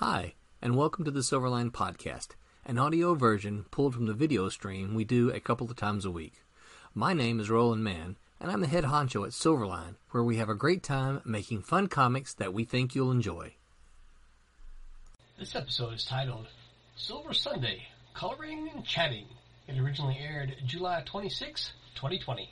Hi, and welcome to the Silverline Podcast, an audio version pulled from the video stream we do a couple of times a week. My name is Roland Mann, and I'm the head honcho at Silverline, where we have a great time making fun comics that we think you'll enjoy. This episode is titled Silver Sunday Coloring and Chatting. It originally aired July 26, 2020.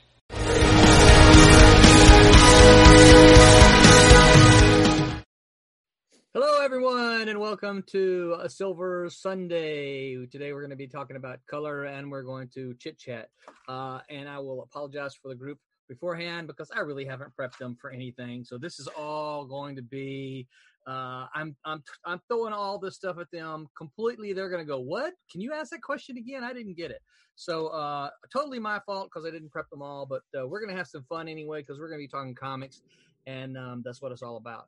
Hello, everyone, and welcome to a Silver Sunday. Today, we're going to be talking about color, and we're going to chit chat. Uh, and I will apologize for the group beforehand because I really haven't prepped them for anything. So this is all going to be. Uh, I'm I'm I'm throwing all this stuff at them completely. They're going to go, "What? Can you ask that question again? I didn't get it." So uh, totally my fault because I didn't prep them all. But uh, we're going to have some fun anyway because we're going to be talking comics, and um, that's what it's all about.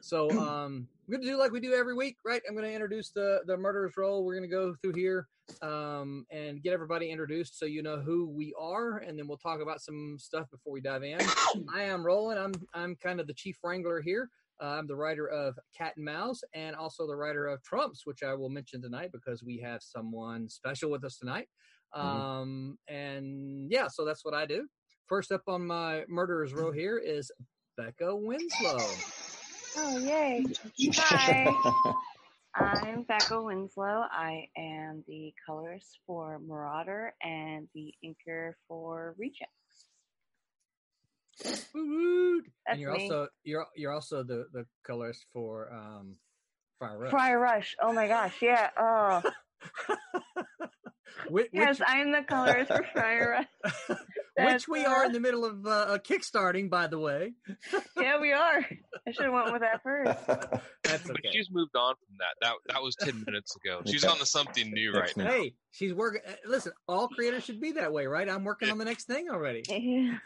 So um, we're gonna do like we do every week, right? I'm gonna introduce the the murderers roll. We're gonna go through here um, and get everybody introduced so you know who we are, and then we'll talk about some stuff before we dive in. I am Roland. I'm I'm kind of the chief wrangler here. Uh, I'm the writer of Cat and Mouse, and also the writer of Trumps, which I will mention tonight because we have someone special with us tonight. Um, and yeah, so that's what I do. First up on my murderers row here is Becca Winslow. Oh, yay. Hi. I'm Becca Winslow. I am the colorist for Marauder and the inker for Rejects. That's and you're me. also you're you're also the the colorist for um Friar Rush. Friar Rush. Oh my gosh. Yeah. Oh, which, yes. which, I'm the colorist for Friar Rush. which That's, we are uh, in the middle of uh, kickstarting, by the way. Yeah, we are. I should have went with that first. That's But she's moved on from that. That that was ten minutes ago. She's on to something new right now. Hey, she's working. uh, Listen, all creators should be that way, right? I'm working on the next thing already. Yeah.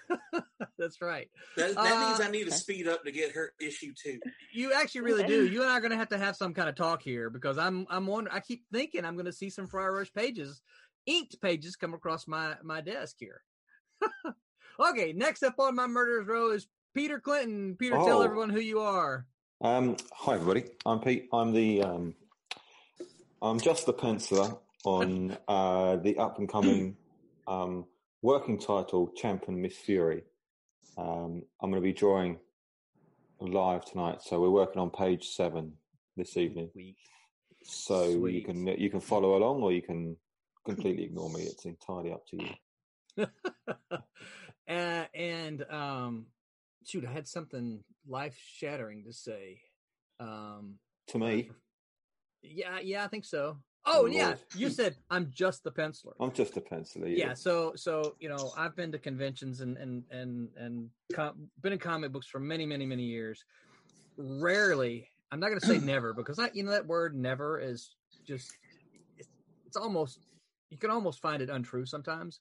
That's right. That, that means Uh, I need to speed up to get her issue too. You actually really do. You and I are going to have to have some kind of talk here because I'm I'm wondering. I keep thinking I'm going to see some Friar Rush pages, inked pages, come across my my desk here. okay, next up on my murderers row is Peter Clinton. Peter, tell Oh. everyone who you are. Um, hi everybody. I'm Pete. I'm the um, I'm just the penciler on uh, the up and coming um, working title Champion Miss Fury. Um, I'm going to be drawing live tonight, so we're working on page seven this evening. So you can you can follow along, or you can completely ignore me. It's entirely up to you. uh, and um, shoot, I had something life shattering to say. Um, To me, yeah, yeah, I think so. Oh, Oh, yeah, you said I'm just the penciler. I'm just a penciler. yeah so so you know i've been to conventions and and and and com- been in comic books for many many many years rarely i'm not going to say never because i you know that word never is just it's, it's almost you can almost find it untrue sometimes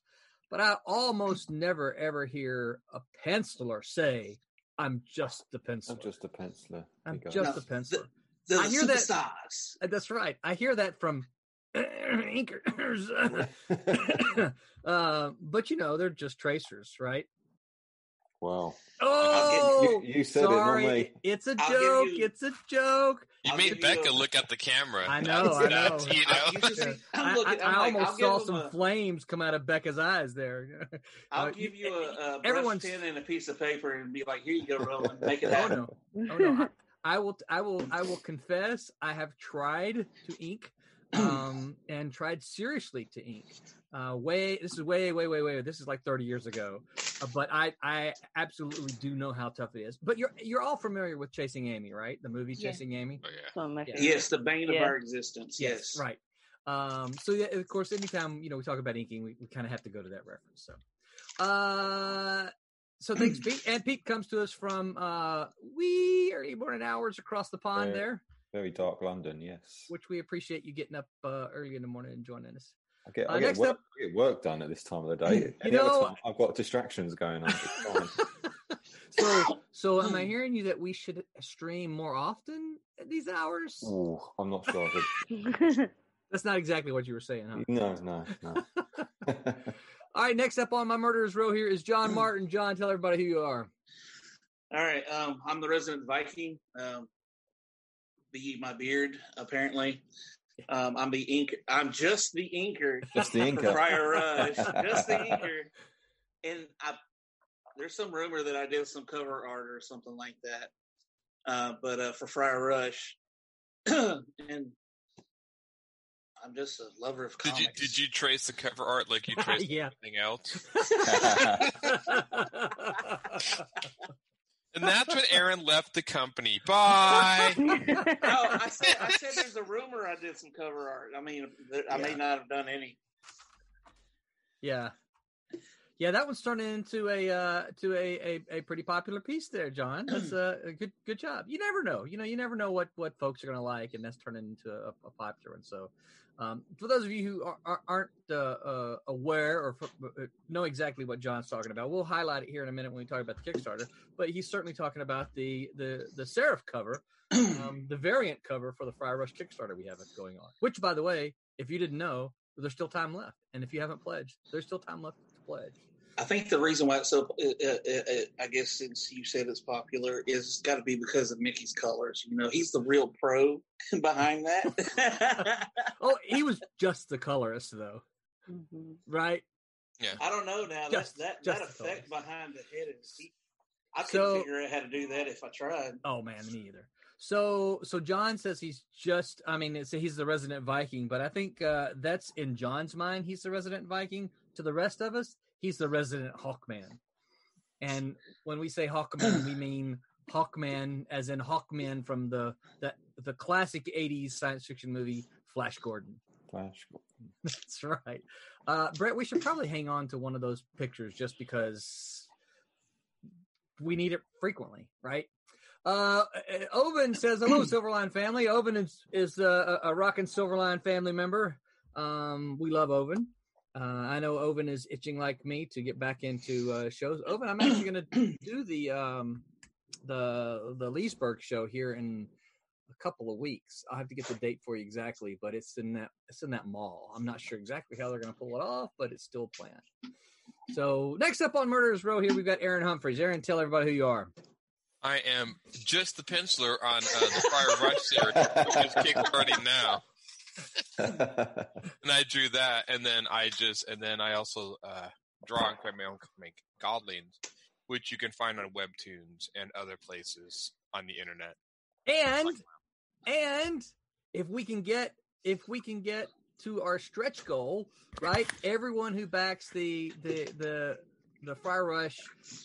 but i almost never ever hear a penciler say i'm just the penciler I'm just a penciler. I'm just No, a penciler The I hear that- superstars. Uh, That's right. I hear that from inkers. uh, but you know, they're just tracers, right? Wow. Oh, You, you said it, not sorry. It's a I'll joke. you- It's a joke. You I'll made give you Becca a- look at the camera. I know, I That's- know. You I- know. you should I'm I, looking- I- I'm I like, almost I'll saw some a- flames come out of Becca's eyes there. I'll Uh, give you a, a brush everyone's- pen and a piece of paper and be like, "Here you go, Roland. Make it Oh no! Oh no! I, I will. I will. I will confess. I have tried to ink, um, and tried seriously to ink. Uh, way. This is way, way, way, way. This is like thirty years ago. Uh, but I, I absolutely do know how tough it is. But you're, you're all familiar with Chasing Amy, right? The movie Yeah. Chasing Amy. Oh, yeah. Some Yeah. Yes, the bane Yeah. of our existence. Yes, Right. Um, so yeah, of course, anytime you know we talk about inking, we, we kind of have to go to that reference. So, uh, so thanks, Pete. And Pete comes to us from uh, we early morning hours across the pond Right. there. Very dark London, yes. which we appreciate you getting up uh, early in the morning and joining us. I get, Uh, I, get next work, up- I get work done at this time of the day. You Any other know- time, I've got distractions going on. So, so am I hearing you that we should stream more often at these hours? Ooh, I'm not sure. Could... That's not exactly what you were saying, huh? No, no, no. All right, next up on my murderers row here is John Martin. John, tell everybody who you are. All right. Um, I'm the resident Viking. Um, be my beard. Apparently, um, I'm the ink. I'm just the inker Just the for inker. Friar Rush. just the inker. And I, there's some rumor that I did some cover art or something like that. Uh, but uh, for Friar Rush, and I'm just a lover of Did comics. you did you trace the cover art like you traced Yeah. everything else? And that's when Aaron left the company. Bye. No, I said I said there's a rumor I did some cover art. I mean, there- I may Yeah. not have done any. yeah. Yeah, that one's turned into a uh, to a, a, a pretty popular piece there, John. That's a, a good good job. You never know, you know, you never know what what folks are going to like, and that's turning into a, a popular one. So, um, for those of you who are, are, aren't uh, uh, aware or f- uh, know exactly what John's talking about, we'll highlight it here in a minute when we talk about the Kickstarter. But he's certainly talking about the the the Serif cover, um, the variant cover for the Friar Rush Kickstarter we have going on. Which, by the way, if you didn't know, there's still time left, and if you haven't pledged, there's still time left to pledge. I think the reason why it's so, uh, uh, uh, I guess since you said it's popular, is it's got to be because of Mickey's colors. You know, he's the real pro behind that. Oh, he was just the colorist, though, Mhm. right? Yeah, I don't know now. Just- that that, just that effect colors. behind the head is. He, I couldn't So- figure out how to do that if I tried. Oh man, me either. So, so John says he's just. I mean, it's, he's the resident Viking, but I think uh, that's in John's mind. He's the resident Viking. To the rest of us, he's the resident Hawkman. And when we say Hawkman, we mean Hawkman, as in Hawkman from the the the classic '80s science fiction movie Flash Gordon. Flash. Gordon. That's right. Uh, Brett, we should probably hang on to one of those pictures just because we need it frequently, right? Uh, Oven says, hello, Silverline family. Oven is, is a, a rockin' Silverline family member. Um, we love Oven. Uh, I know Oven is itching like me to get back into uh, shows. Oven, I'm actually going to do the um, the the Leesburg show here in a couple of weeks. I'll have to get the date for you exactly, but it's in that it's in that mall. I'm not sure exactly how they're going to pull it off, but it's still planned. So next up on Murderers Row here, we've got Aaron Humphreys. Aaron, tell everybody who you are. I am just the penciler on uh, the Friar Rush series, which is kickstarting now. And I drew that, and then I just, and then I also uh, draw and create my own comic, Godlings, which you can find on Webtoons and other places on the internet. And and if we can get if we can get to our stretch goal, right? Everyone who backs the the the the Friar Rush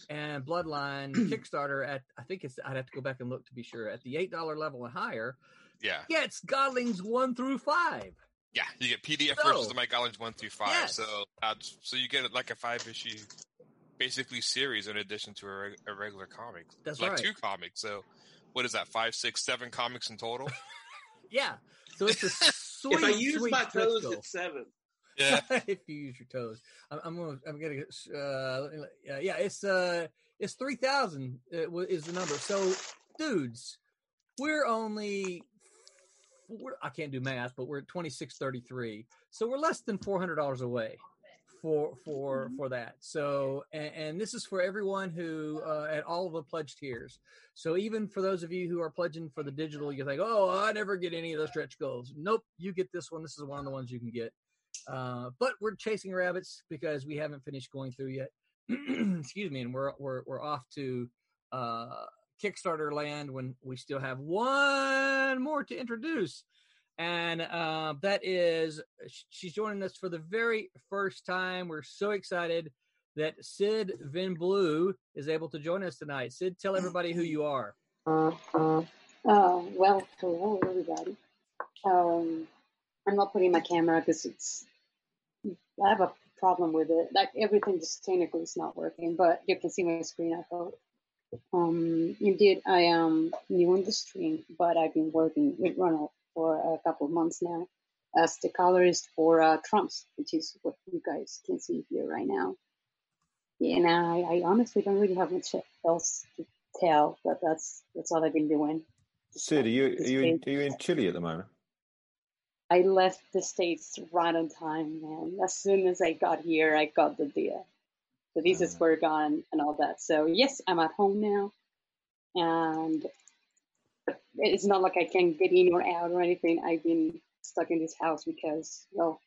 and Bloodline Kickstarter at I think it's I'd have to go back and look to be sure at the eight dollar level and higher Yeah, gets Godlings one through five. yeah. You get PDF So- versions of my Godlings one through five. Yes. So that's so you get like a five issue, basically series in addition to a, reg- a regular comic. That's like right. two comics. So what is that? Five, six, seven comics in total. Yeah. So it's a sweet. if I use sweet my toes, goal. it's seven. Yeah. if you use your toes, I'm, I'm gonna, I'm gonna, uh, let yeah, yeah, it's, uh, it's 3,000 uh, is the number. So, dudes, we're only, we're, I can't do math, but we're at 2633. So we're less than $400 away for, for, for that. So, and, and this is for everyone who, uh, at all of the pledge tiers. So even for those of you who are pledging for the digital, you think, oh, I never get any of those stretch goals. Nope, you get this one. This is one of the ones you can get. Uh, but we're chasing rabbits because we haven't finished going through yet. Excuse me, and we're we're we're off to uh, Kickstarter land when we still have one more to introduce, and uh, that is she's joining us for the very first time. We're so excited that Sid Vin Blue is able to join us tonight. Sid, tell everybody who you are. Uh, well, hello everybody. Um, I'm not putting my camera because it's. I have a problem with it. Like everything just technically is not working, but you can see my screen. I hope. Um, indeed, I am new in the stream, but I've been working with Ronald for a couple of months now as the colorist for uh, Trumps, which is what you guys can see here right now. And I, I honestly don't really have much else to tell, but that's that's all I've been doing. Sid, are you are you in, are you in Chile at the moment? I left the states right on time, and as soon as I got here, I got the deal. The visas were gone and all that. So yes, I'm at home now, and it's not like I can get in or out or anything. I've been stuck in this house because well,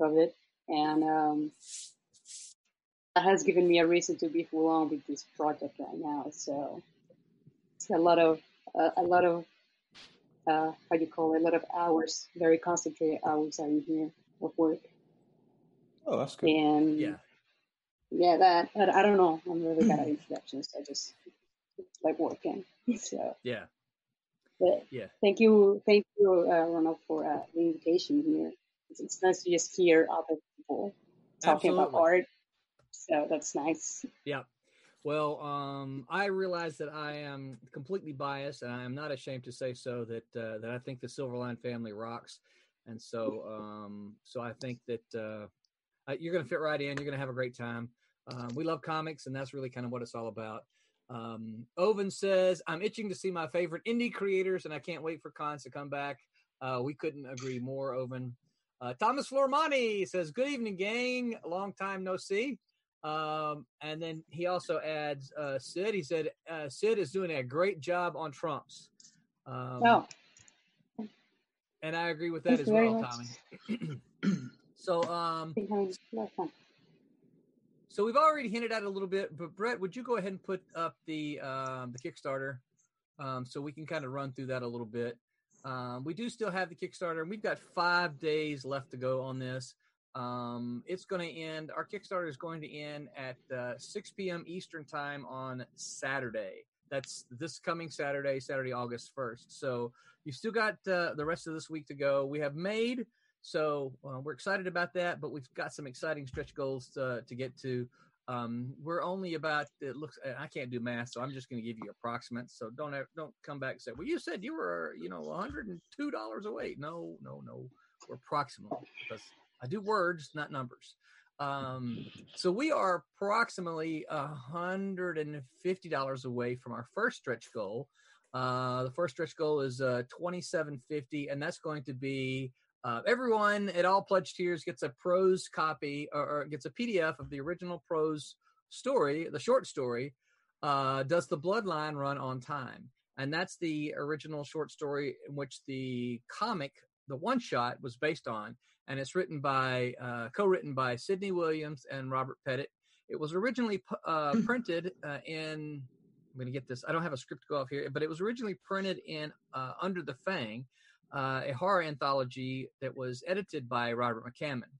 COVID, and um, that has given me a reason to be full on with this project right now. So it's a lot of uh, a lot of uh, how do you call it? A lot of hours, very concentrated hours are in here of work. Oh, that's good. And Yeah. Yeah, that I, I don't know. I'm really bad at introductions. I just like working. So, Yeah. but Yeah. thank you, thank you, uh, Ronald, for uh, the invitation here. It's, it's nice to just hear other people talking about art. So that's nice. Yeah. Well, um, I realize that I am completely biased, and I am not ashamed to say so. That uh, that I think the Silverline family rocks, and so um, so I think that uh, uh, you're going to fit right in. You're going to have a great time. Um, we love comics, and that's really kind of what it's all about. Um, Oven says, "I'm itching to see my favorite indie creators, and I can't wait for cons to come back." Uh, we couldn't agree more, Oven. Uh, Thomas Flormani says, "Good evening, gang. Long time no see." Um, and then he also adds uh, Sid. He said uh, Sid is doing a great job on Trumps. Um, Oh, and I agree with that Thank as well, much. Tommy. so, um, behind left one. So we've already hinted at it a little bit, but Brett, would you go ahead and put up the um, the Kickstarter um, so we can kind of run through that a little bit? Um, we do still have the Kickstarter, and we've got five days left to go on this. Um, it's going to end. Our Kickstarter is going to end at uh, 6 p.m. Eastern time on Saturday. That's this coming Saturday, Saturday, August 1st. So you've still got uh, the rest of this week to go. We have made, so uh, we're excited about that, but we've got some exciting stretch goals to, to get to. Um, we're only about it looks. I can't do math, so I'm just going to give you approximates. So don't don't come back and say, "Well, you said you were, you know, 102 dollars away." No, no, no. We're approximately because I do words, not numbers. Um, so we are approximately hundred and fifty dollars away from our first stretch goal. Uh, the first stretch goal is uh, twenty seven fifty, and that's going to be uh, everyone at all pledge tiers gets a prose copy or, or gets a PDF of the original prose story, the short story. Uh, does the bloodline run on time? And that's the original short story in which the comic, the one shot, was based on and it's written by uh, co-written by Sidney Williams and Robert Pettit. It was originally uh, printed uh, in. I'm going to get this. I don't have a script to go off here, but it was originally printed in uh, Under the Fang, uh, a horror anthology that was edited by Robert McCammon.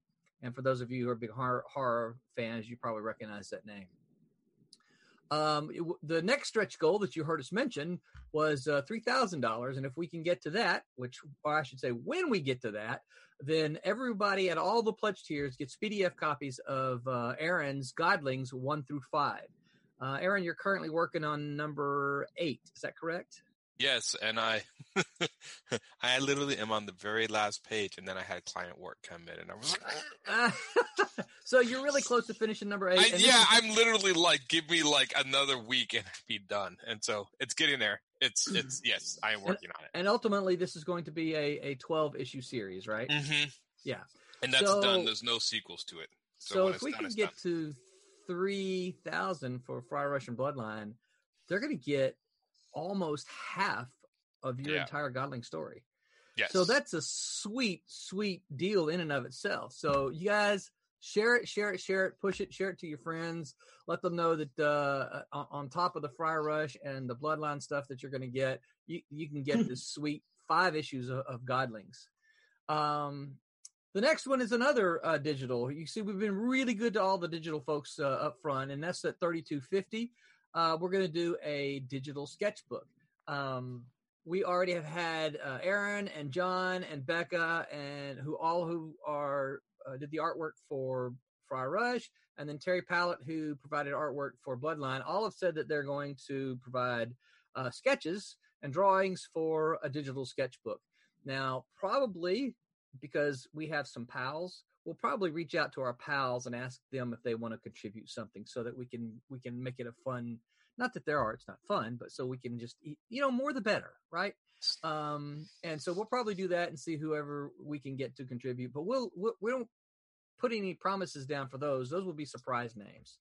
And for those of you who are big horror, horror fans, you probably recognize that name. Um, it the next stretch goal that you heard us mention was uh, three thousand dollars, and if we can get to that, which or I should say, when we get to that, then everybody at all the pledge tiers gets PDF copies of uh, Aaron's Godlings one through five. Uh, Aaron, you're currently working on number eight. Is that correct? Yes, and I, I literally am on the very last page, and then I had client work come in, and I was like, so you're really close to finishing number eight. I, yeah, I'm literally like, give me like another week and I'd be done. And so it's getting there. It's, it's, yes, I am working on it. and ultimately this is going to be a, a 12 issue series, right? hmm Yeah. And that's So- done. There's no sequels to it. So, So, if we done, can get done. to three thousand for Friar Russian Bloodline, they're going to get almost half of your Yeah. entire Godling story. yes. So that's a sweet, sweet deal in and of itself. So you guys share it, share it, share it, push it, share it to your friends. Let them know that uh, on, on top of the Friar Rush and the Bloodline stuff that you're going to get, you you can get this sweet five issues of, of Godlings. Um, the next one is another uh, digital. You see, we've been really good to all the digital folks uh, up front, and that's at 3250. Uh, we're going to do a digital sketchbook. Um, we already have had uh, Aaron and John and Becca and who all who are uh, did the artwork for Friar Rush, and then Terry Pallot who provided artwork for Bloodline. All have said that they're going to provide uh, sketches and drawings for a digital sketchbook. Now, probably because we have some pals, we'll probably reach out to our pals and ask them if they want to contribute something so that we can we can make it a fun not that there are it's not fun but so we can just eat, you know more the better right um and so we'll probably do that and see whoever we can get to contribute but we'll, we'll we don't put any promises down for those those will be surprise names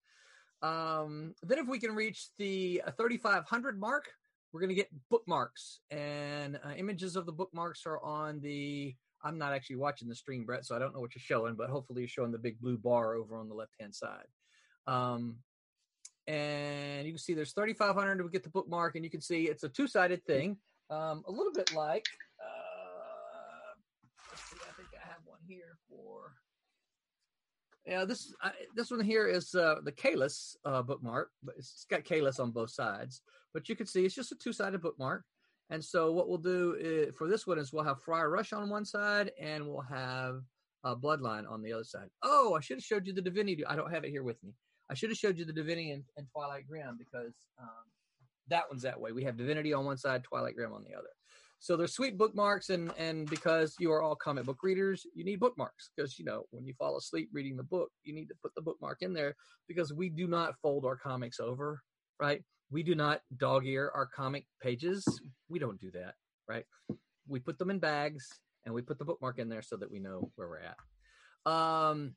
um then if we can reach the uh, 3500 mark we're going to get bookmarks, and uh, images of the bookmarks are on the. I'm not actually watching the stream, Brett, so I don't know what you're showing, but hopefully you're showing the big blue bar over on the left hand side. Um, and you can see there's 3,500 to get the bookmark, and you can see it's a two sided thing, um, a little bit like. Uh, let's see, I think I have one here for. Yeah, this I, this one here is uh, the Kalis uh, bookmark, but it's, got Kalis on both sides. But you can see it's just a two sided bookmark. And so what we'll do is, for this one is we'll have Friar Rush on one side, and we'll have uh, Bloodline on the other side. Oh, I should have showed you the Divinity. I don't have it here with me. I should have showed you the Divinity and, and Twilight Grim because um, that one's that way. We have Divinity on one side, Twilight Grim on the other. So they're sweet bookmarks, and and because you are all comic book readers, you need bookmarks because you know when you fall asleep reading the book, you need to put the bookmark in there because we do not fold our comics over, right? We do not dog ear our comic pages. We don't do that, right? We put them in bags and we put the bookmark in there so that we know where we're at. Um,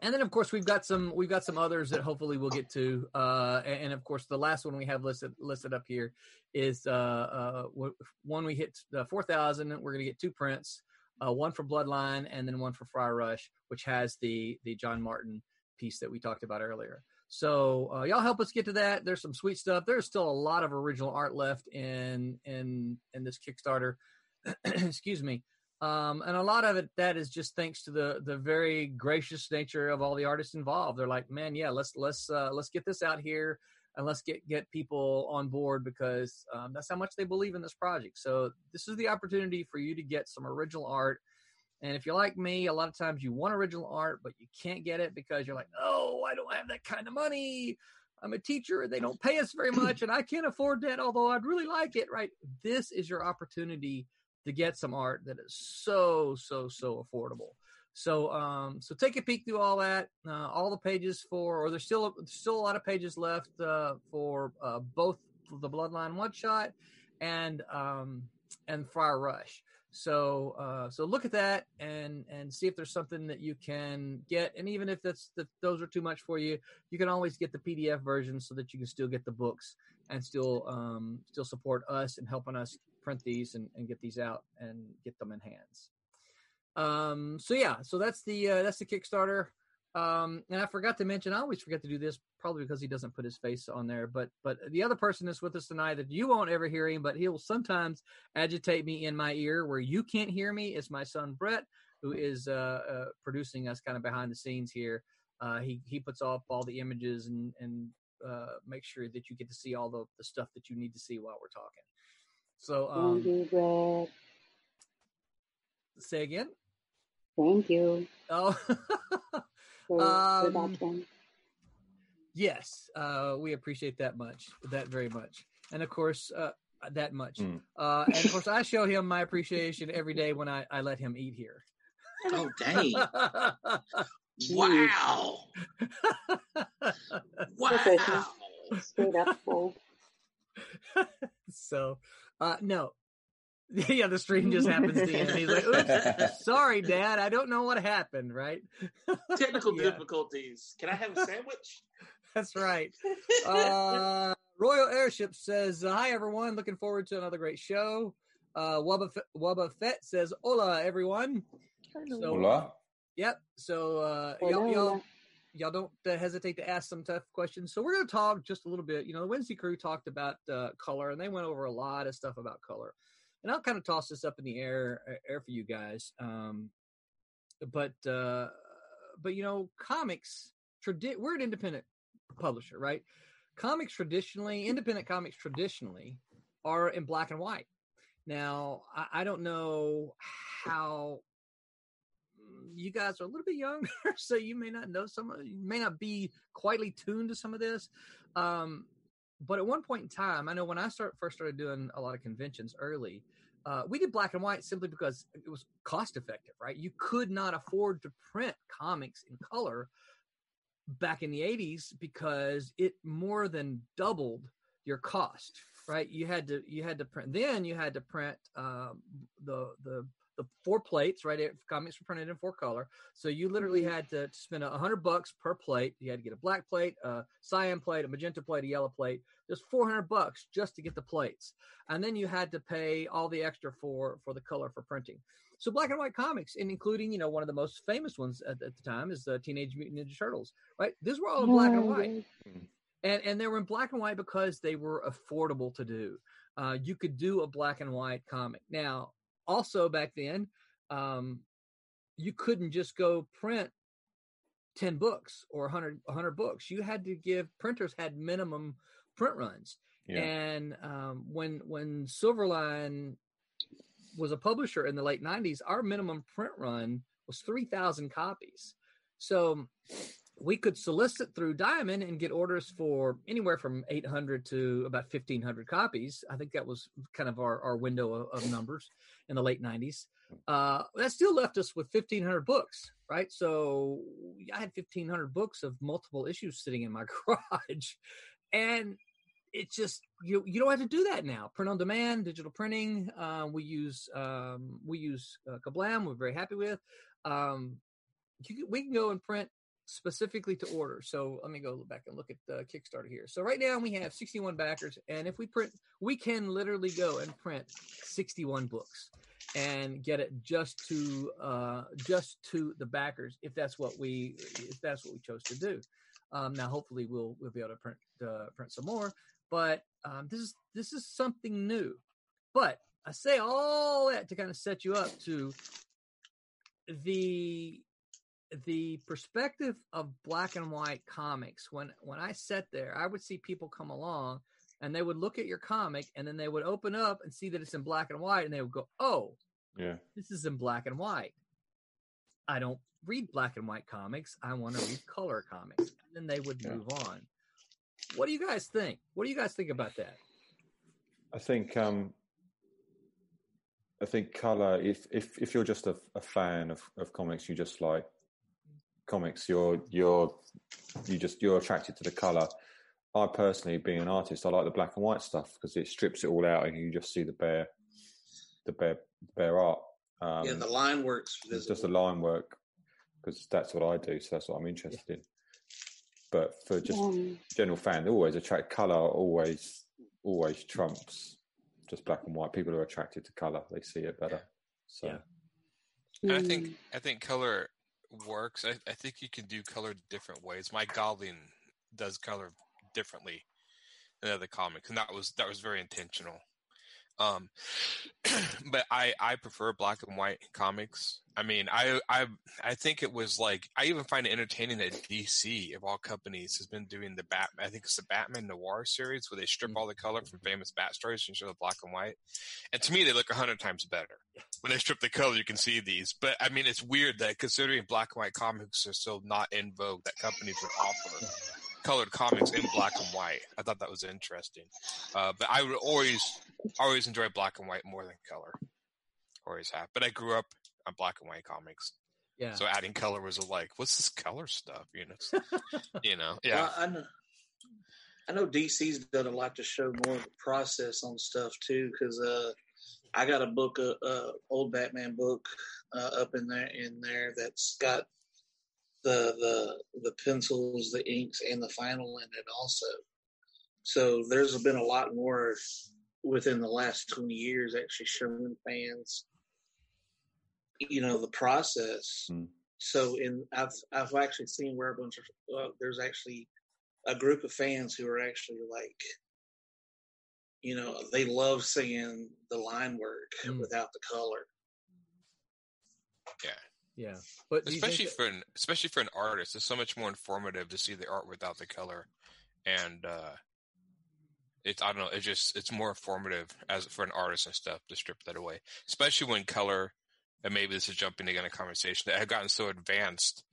and then of course we've got some we've got some others that hopefully we'll get to uh and, and of course the last one we have listed listed up here is uh uh one we hit uh, 4000 we're going to get two prints uh one for bloodline and then one for friar rush which has the the john martin piece that we talked about earlier so uh, y'all help us get to that there's some sweet stuff there's still a lot of original art left in in in this kickstarter excuse me um, and a lot of it that is just thanks to the the very gracious nature of all the artists involved. They're like, man, yeah, let's let's uh, let's get this out here and let's get get people on board because um, that's how much they believe in this project. So this is the opportunity for you to get some original art. And if you're like me, a lot of times you want original art, but you can't get it because you're like, oh, I don't have that kind of money. I'm a teacher. They don't pay us very much, and I can't afford that. Although I'd really like it, right? This is your opportunity to get some art that is so so so affordable. So um, so take a peek through all that, uh, all the pages for, or there's still still a lot of pages left uh, for uh, both the Bloodline one shot and um, and Friar Rush. So uh, so look at that and and see if there's something that you can get. And even if that's that those are too much for you, you can always get the PDF version so that you can still get the books and still um, still support us and helping us print these and, and get these out and get them in hands. Um, so yeah, so that's the uh, that's the Kickstarter. Um, and I forgot to mention, I always forget to do this, probably because he doesn't put his face on there. But but the other person that's with us tonight that you won't ever hear him, but he'll sometimes agitate me in my ear where you can't hear me. Is my son Brett, who is uh, uh, producing us kind of behind the scenes here. Uh, he he puts off all the images and and uh, make sure that you get to see all the, the stuff that you need to see while we're talking. So, um, you, say again. Thank you Oh, for, for Um, that one. yes, uh, we appreciate that much, that very much, and of course, uh, that much. Mm. Uh, and of course, I show him my appreciation every day when I, I let him eat here. Oh dang! Jeez. wow! Wow! Straight up fold. so, uh, no. Yeah, the stream just happens to end. He's like, "Oops, sorry, Dad, I don't know what happened." Right? Technical Yeah. difficulties. Can I have a sandwich? That's right. Uh, Royal Airship says, "Hi everyone, looking forward to another great show." Uh, Wubba Fe- Wubba Fett says, "Hola everyone." So, Hola. yep. So uh, y'all, y'all, y'all don't uh, hesitate to ask some tough questions. So we're going to talk just a little bit. You know, the Wednesday crew talked about uh, color, and they went over a lot of stuff about color. And I'll kind of toss this up in the air, air for you guys. Um, but uh, but you know, comics. Tradi- we're an independent publisher, right? Comics traditionally, independent comics traditionally, are in black and white. Now, I, I don't know how mm, you guys are a little bit younger, so you may not know some. You may not be quietly tuned to some of this. Um, but at one point in time, I know when I start first started doing a lot of conventions early, uh, we did black and white simply because it was cost effective, right? You could not afford to print comics in color back in the 80s because it more than doubled your cost right you had to you had to print then you had to print um, the the the four plates, right? It, comics were printed in four color, so you literally Mhm. had to spend a hundred bucks per plate. You had to get a black plate, a cyan plate, a magenta plate, a yellow plate. Just four hundred bucks just to get the plates, and then you had to pay all the extra for for the color for printing. So black and white comics, and including you know one of the most famous ones at, at the time is the Teenage Mutant Ninja Turtles, right? These were all in black and white and and they were in black and white because they were affordable to do. Uh, you could do a black and white comic. Now, also back then, um, you couldn't just go print ten books or 100, 100 books. You had to give printers had minimum print runs. Yeah. And um, when when Silverline was a publisher in the late '90s, our minimum print run was three thousand copies. So we could solicit through Diamond and get orders for anywhere from 800 to about 1500 copies. I think that was kind of our, our window of, of numbers in the late 90s. Uh, that still left us with 1500 books, right? So I had 1500 books of multiple issues sitting in my garage. And it's just you you don't have to do that now. Print on demand, digital printing. Uh, we use um, we use uh, Kablam. We're very happy with. Um, you we can go and print specifically to order. So let me go back and look at the Kickstarter here. So right now we have 61 backers, and if we print, we can literally go and print 61 books and get it just to uh, just to the backers if that's what we if that's what we chose to do. Um, now hopefully we'll we'll be able to print uh, print some more, but um, this is this is something new. But I say all that to kind of set you up to the the perspective of black and white comics when when i sat there i would see people come along and they would look at your comic and then they would open up and see that it's in black and white and they would go oh Yeah. this is in black and white i don't read black and white comics i want to read color comics and then they would Yeah. move on what do you guys think what do you guys think about that I think um, I think color. If if if you're just a, a fan of, of comics, you just like comics. You're you're you just you're attracted to the color. I personally, being an artist, I like the black and white stuff because it strips it all out and you just see the bare the bare bare art. Um, yeah, the line works. it's just the line work because that's what I do. So that's what I'm interested in. But for just Um, general fan, they always attract color. Always, always trumps just black and white. People are attracted to color; they see it better. So Yeah. And I think I think color works. I, I think you can do color different ways. My Goblin does color differently than other comics, and that was that was very intentional. Um, but I I prefer black and white comics. I mean, I I I think it was like I even find it entertaining that DC of all companies has been doing the Bat. I think it's the Batman Noir series where they strip all the color from famous Bat stories and show the black and white. And to me, they look a hundred times better when they strip the color. You can see these, but I mean, it's weird that considering black and white comics are still not in vogue, that companies would offer colored comics in black and white. I thought that was interesting. Uh, but I would always, always enjoy black and white more than color. Always have. But I grew up on black and white comics, yeah so adding color was like, what's this color stuff? You know, you know, yeah. Well, I know. I know DC's done a lot to show more of the process on stuff too, because uh, I got a book, a uh, uh, old Batman book, uh, up in there in there that's got the the the pencils, the inks, and the final in it also. So there's been a lot more within the last twenty years actually showing fans, you know, the process. Hmm. So in I've I've actually seen where a bunch of uh, there's actually a group of fans who are actually like, you know, they love seeing the line work Mm. without the color. yeah but do you especially for an especially for an artist it's so much more informative to see the art without the color. And uh it's i don't know it's just it's more informative as for an artist and stuff to strip that away. Especially when color and maybe this is jumping again a conversation that had gotten so advanced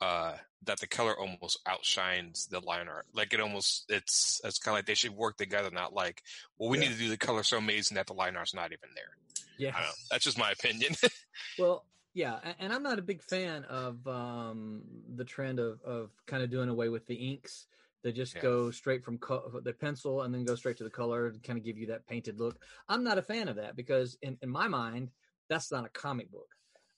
uh that the color almost outshines the line art. Like it almost it's it's kind of like they should work together not like well we Yeah. need to do the color so amazing that the line art's not even there. Yeah. That's just my opinion. Well, yeah, and I'm not a big fan of um, the trend of, of kind of doing away with the inks They just Yeah. go straight from co- the pencil and then go straight to the color and kind of give you that painted look. I'm not a fan of that because in, in my mind, that's not a comic book.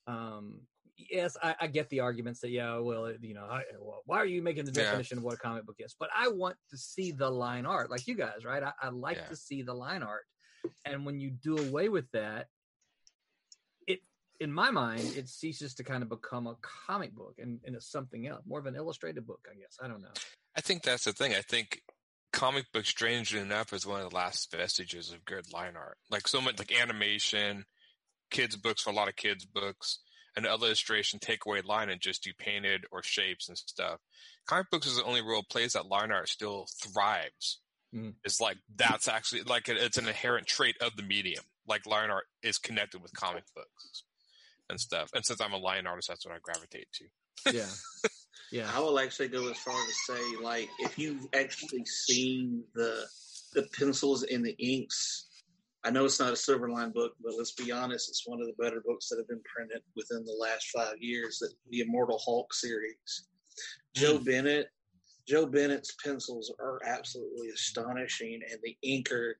Um, yes, I, I get the arguments that yeah, well, you know, I, well, why are you making the Yeah. definition of what a comic book is? But I want to see the line art, like you guys, right? I, I like Yeah. to see the line art, and when you do away with that, in my mind, it ceases to kind of become a comic book and, and it's something else, more of an illustrated book, I guess. I don't know. I think that's the thing. I think comic book, strangely enough, is one of the last vestiges of good line art. Like so much, like animation, kids' books for a lot of kids' books, and illustration take away line and just do painted or shapes and stuff. Comic books is the only real place that line art still thrives. Mm. It's like that's actually like it- it's an inherent trait of the medium. Like line art is connected with comic books and stuff. And since I'm a line artist, that's what I gravitate to. Yeah. Yeah. I will actually go as far to say, like, if you've actually seen the the pencils and the inks, I know it's not a Silverline book, but let's be honest, it's one of the better books that have been printed within the last five years. That the Immortal Hulk series, Joe Bennett, Joe Bennett's pencils are absolutely astonishing, and the inker,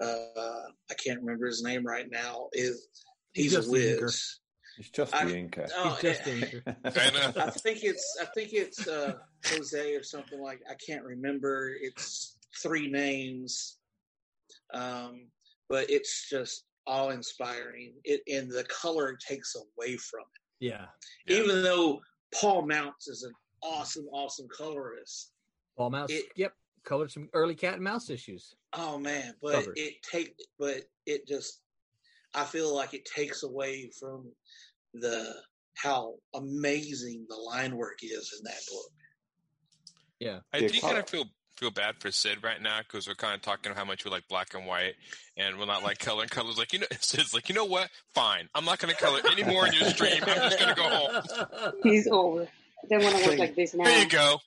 uh, I can't remember his name right now, is he's Just a the whiz. It's just the I- inker. Oh, He's just the inker. I think it's I think it's uh, Jose or something like I can't remember. It's three names, um, but it's just awe inspiring. It and the color takes away from it. Yeah. Yeah. Even though Paul Mounts is an awesome, awesome colorist. Paul Mounts. It- yep. Colored some early cat and mouse issues. Oh man, but Covers. it take but it just I feel like it takes away from the how amazing the line work is in that book. Yeah. I do kind of feel feel bad for Sid right now because we're kind of talking how much we like black and white and we're not like color. And color's like you know, Sid's like you know what? Fine, I'm not going to color anymore in your stream. I'm just going to go home. He's over. I don't want to work like this now. There you go.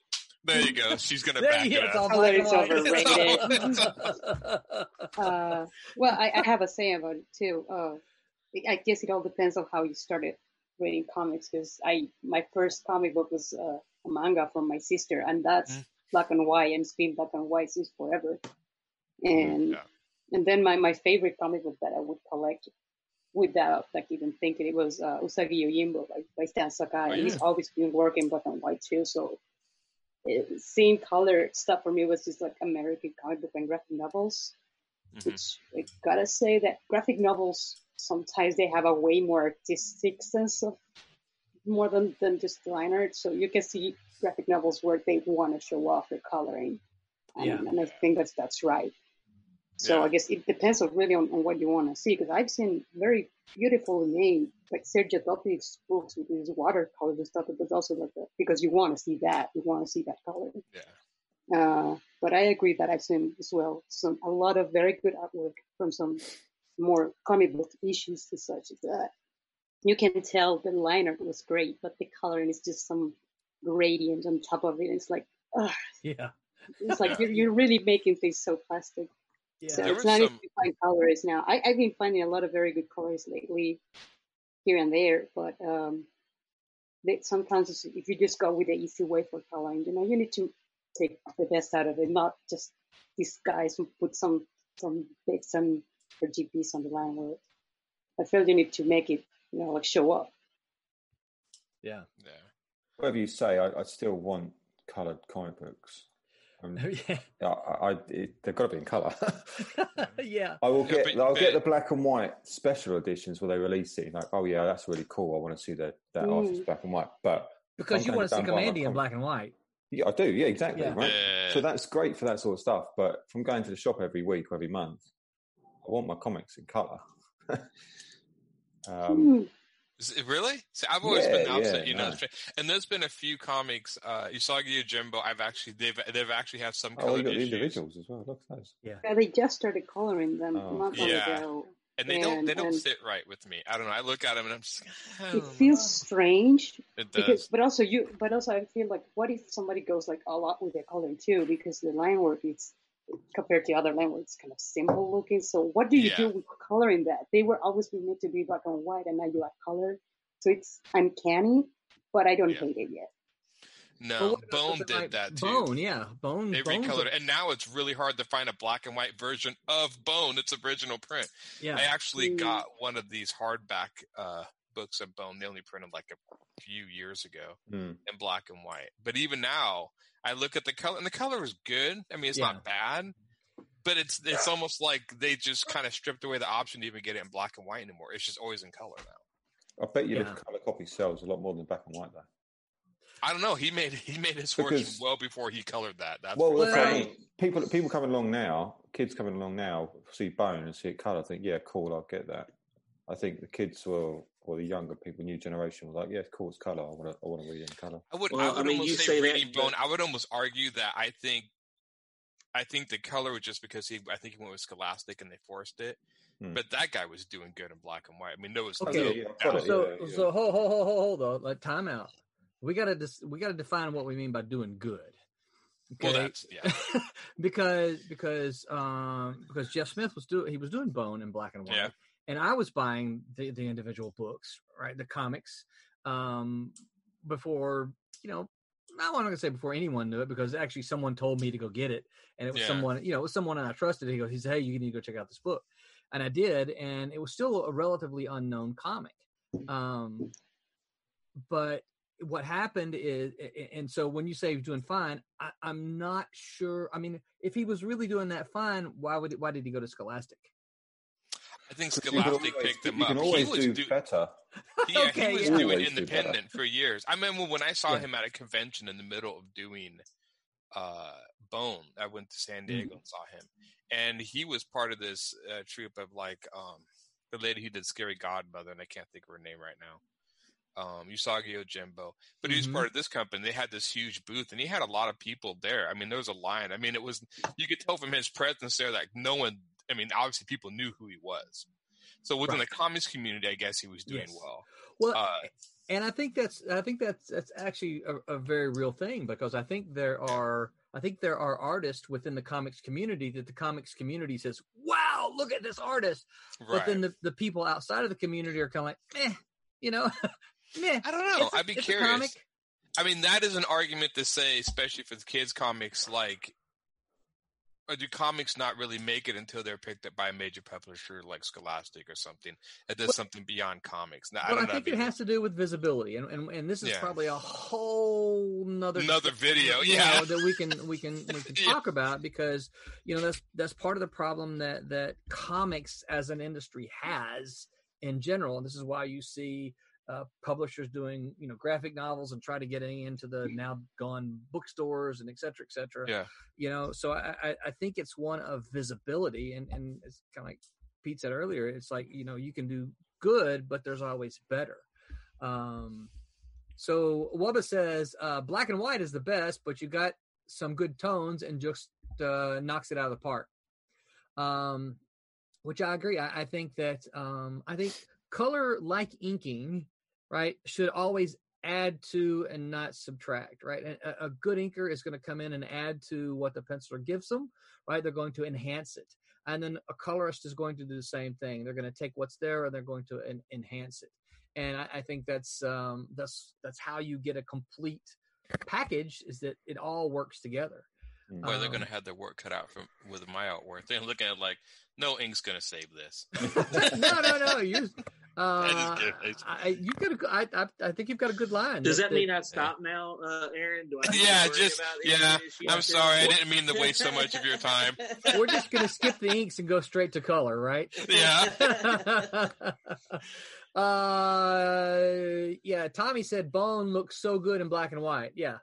There you go. She's going to There back you it go. It's up. all Color black is and. Uh, well, I, I have a say about it too. Uh, I guess it all depends on how you started reading comics. Because I, my first comic book was uh, a manga from my sister, and that's Mm. black and white, and it's been black and white since forever. And Yeah. and then my, my favorite comic book that I would collect without like even thinking it was uh, Usagi Yojimbo by, by Stan Sakai. Oh, and he's always been working black and white too. So it, seeing color stuff for me was just like American comic book and graphic novels. Mhm. Which I gotta say that graphic novels sometimes they have a way more artistic sense of more than, than just line art. So you can see graphic novels where they want to show off their coloring. And, Yeah. and I think that's that's right. So Yeah. I guess it depends on really on, on what you want to see because I've seen very beautiful made like Sergio Toppi's books with his watercolors and stuff, but also like that because you want to see that you want to see that color. Yeah. Uh, but I agree that I've seen as well some a lot of very good artwork from some more comic book issues and such as that. You can tell the line art was great, but the coloring is just some gradient on top of it. It's like, ugh, yeah. it's like Yeah. you're, you're really making things so plastic. Yeah. So There it's was not easy some- to find colors now. I, I've been finding a lot of very good colors lately, here and there, but um, they, sometimes it's- if you just go with the easy way for coloring, you know, you need to take the best out of it, not just disguise and put some some bits and or GPs on the line where I feel you need to make it, you know, like show up. Yeah. Yeah. Whatever you say, I, I still want coloured comic books. Um, yeah. I, I, it, they've got to be in colour. yeah. I will get. but- I'll get the black and white special editions where they release it. Like, oh yeah, that's really cool. I want to see the that Mm. artist black and white. But Because you want to see done by Commandy in black and white. yeah, I do. Yeah, exactly. Yeah. Right. Yeah. So that's great for that sort of stuff. But from going to the shop every week or every month, I want my comics in colour. um, Hmm. Is it really? See, I've always been the opposite, yeah, you know. no. And there's been a few comics, uh, Usagi Yojimbo. I've actually they've they've actually had some oh, colored you got the individuals as well. Look at those. Yeah, they just started coloring them Oh. not long Yeah. ago. and they don't they don't sit right with me. I don't know. I look at them and I'm just. I It don't feels strange It because does. but also you but also i feel like what if somebody goes like a lot with their coloring too because the line work is compared to other languages, kind of simple looking so what do you Yeah. do with coloring that they were always meant to be black and white and now you add color so it's uncanny but i don't Yeah. hate it yet No, But Bone did like that too. Bone, yeah. Bone. They Bone's recolored it, and now it's really hard to find a black and white version of Bone. Its original print. Yeah. I actually Mm. got one of these hardback uh, books of Bone they only printed like a few years ago Mm. in black and white. But even now, I look at the color, and the color is good. I mean, it's Yeah. not bad, but it's it's almost like they just kind of stripped away the option to even get it in black and white anymore. It's just always in color now. I bet you Yeah. the color copy sells a lot more than black and white though. I don't know. He made he made his fortune Because- well before he colored that. That's Well, for that's what I mean. People people coming along now, kids coming along now, see bone and see it colour. Think, yeah, cool, I'll get that. I think the kids will, or the younger people, new generation, was like, yeah, cool, it's colour. I want to, I want to read in colour. I would, Well, I I would mean, you almost say, say that, reading but- Bone. I would almost argue that I think, I think the color was just because he, I think he went with Scholastic and they forced it. Hmm. But that guy was doing good in black and white. I mean, there was Okay. no yeah, yeah, I've got doubt. it, so yeah, yeah. so hold hold hold hold hold though. Like time out. We gotta dis- we gotta define what we mean by doing good. Well, Okay? that's yeah. because because um because Jeff Smith was doing he was doing Bone in black and white, Yeah. And I was buying the the individual books, right, the comics, um before you know. I'm not to say before anyone knew it because actually someone told me to go get it, and it was Yeah. someone you know it was someone I trusted. He goes, he said, "Hey, you need to go check out this book," and I did, and it was still a relatively unknown comic. Um, but what happened is, and so when you say he's doing fine, I, I'm not sure. I mean, if he was really doing that fine, why would why did he go to Scholastic? I think You Scholastic always- picked him up. He was do do- better. Yeah, Okay, he was yeah. doing Always do independent for years. I remember when I saw Yeah. him at a convention in the middle of doing uh, Bone. I went to San Mm-hmm. Diego and saw him, and he was part of this uh, troupe of like um, the lady who did Scary Godmother, and I can't think of her name right now. Um, Usagi Yojimbo, but he was Mhm. part of this company. They had this huge booth, and he had a lot of people there. I mean, there was a line. I mean, it was you could tell from his presence there that no one. I mean, obviously, people knew who he was. So within Right. the comics community, I guess he was doing Yes. well. Well, Uh, and I think that's I think that's that's actually a, a very real thing because I think there are I think there are artists within the comics community that the comics community says, "Wow, look at this artist," right. but then the, the people outside of the community are kind of like, "Meh," you know, "Meh." I don't know. I'd be curious. comic. I mean, that is an argument to say, especially for the kids' comics. Like, or do comics not really make it until they're picked up by a major publisher like Scholastic or something that does Well- something beyond comics? Now, I Well, I, don't know. think I it has to do with visibility, and and, and this is Yeah. probably a whole nother Another video, you yeah. know, that we can we can we can Yeah. talk about because you know that's that's part of the problem that that comics as an industry has in general, and this is why you see uh, publishers doing you know graphic novels and try to get into the now gone bookstores and et cetera, et cetera. Yeah. You know, so I I, I think it's one of visibility, and and it's kind of like Pete said earlier. It's like you know you can do good, but there's always better. Um, so Wubba says uh, black and white is the best, but you got some good tones and just uh, knocks it out of the park. Um, which I agree. I, I think that um, I think color like inking, right, should always add to and not subtract, right? And a, a good inker is going to come in and add to what the penciler gives them, right? They're going to enhance it. And then a colorist is going to do the same thing. They're going to take what's there and they're going to en- enhance it. And I, I think that's um, that's that's how you get a complete package. Is that it all works together. They're Um, going to have their work cut out from with my artwork. They're looking at it like, no ink's going to save this. no, no, no. You, uh. I you've got a, good- I, I, I think you've got a good line. Does that mean I stop now, uh, Aaron? Do I? need Yeah, just- yeah, I'm out sorry. I didn't mean to waste so much of your time. we're just going to skip the inks and go straight to color, right? Yeah. uh, yeah. Tommy said Bone looks so good in black and white. Yeah,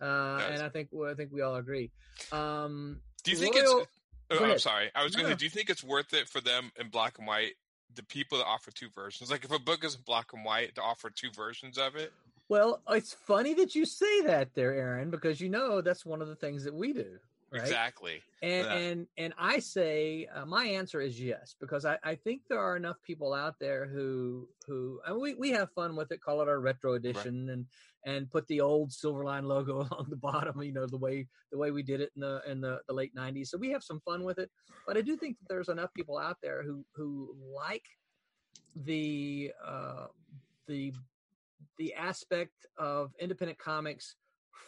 uh, Does. and I think well, I think we all agree. Um, Do you think Royal- it's? Oh, I'm sorry. I was No, going to. no. Do you think it's worth it for them in black and white? The people that offer two versions, like if a book is black and white, to offer two versions of it. well, it's funny that you say that there, Aaron, because you know that's one of the things that we do. Right? Exactly. And Yeah. and and I say uh, my answer is yes because I, I think there are enough people out there who who and we, we have fun with it, call it our retro edition, and and put the old Silverline logo along the bottom, you know the way the way we did it in the in the, the late '90s. So we have some fun with it, but I do think that there's enough people out there who who like the uh, the the aspect of independent comics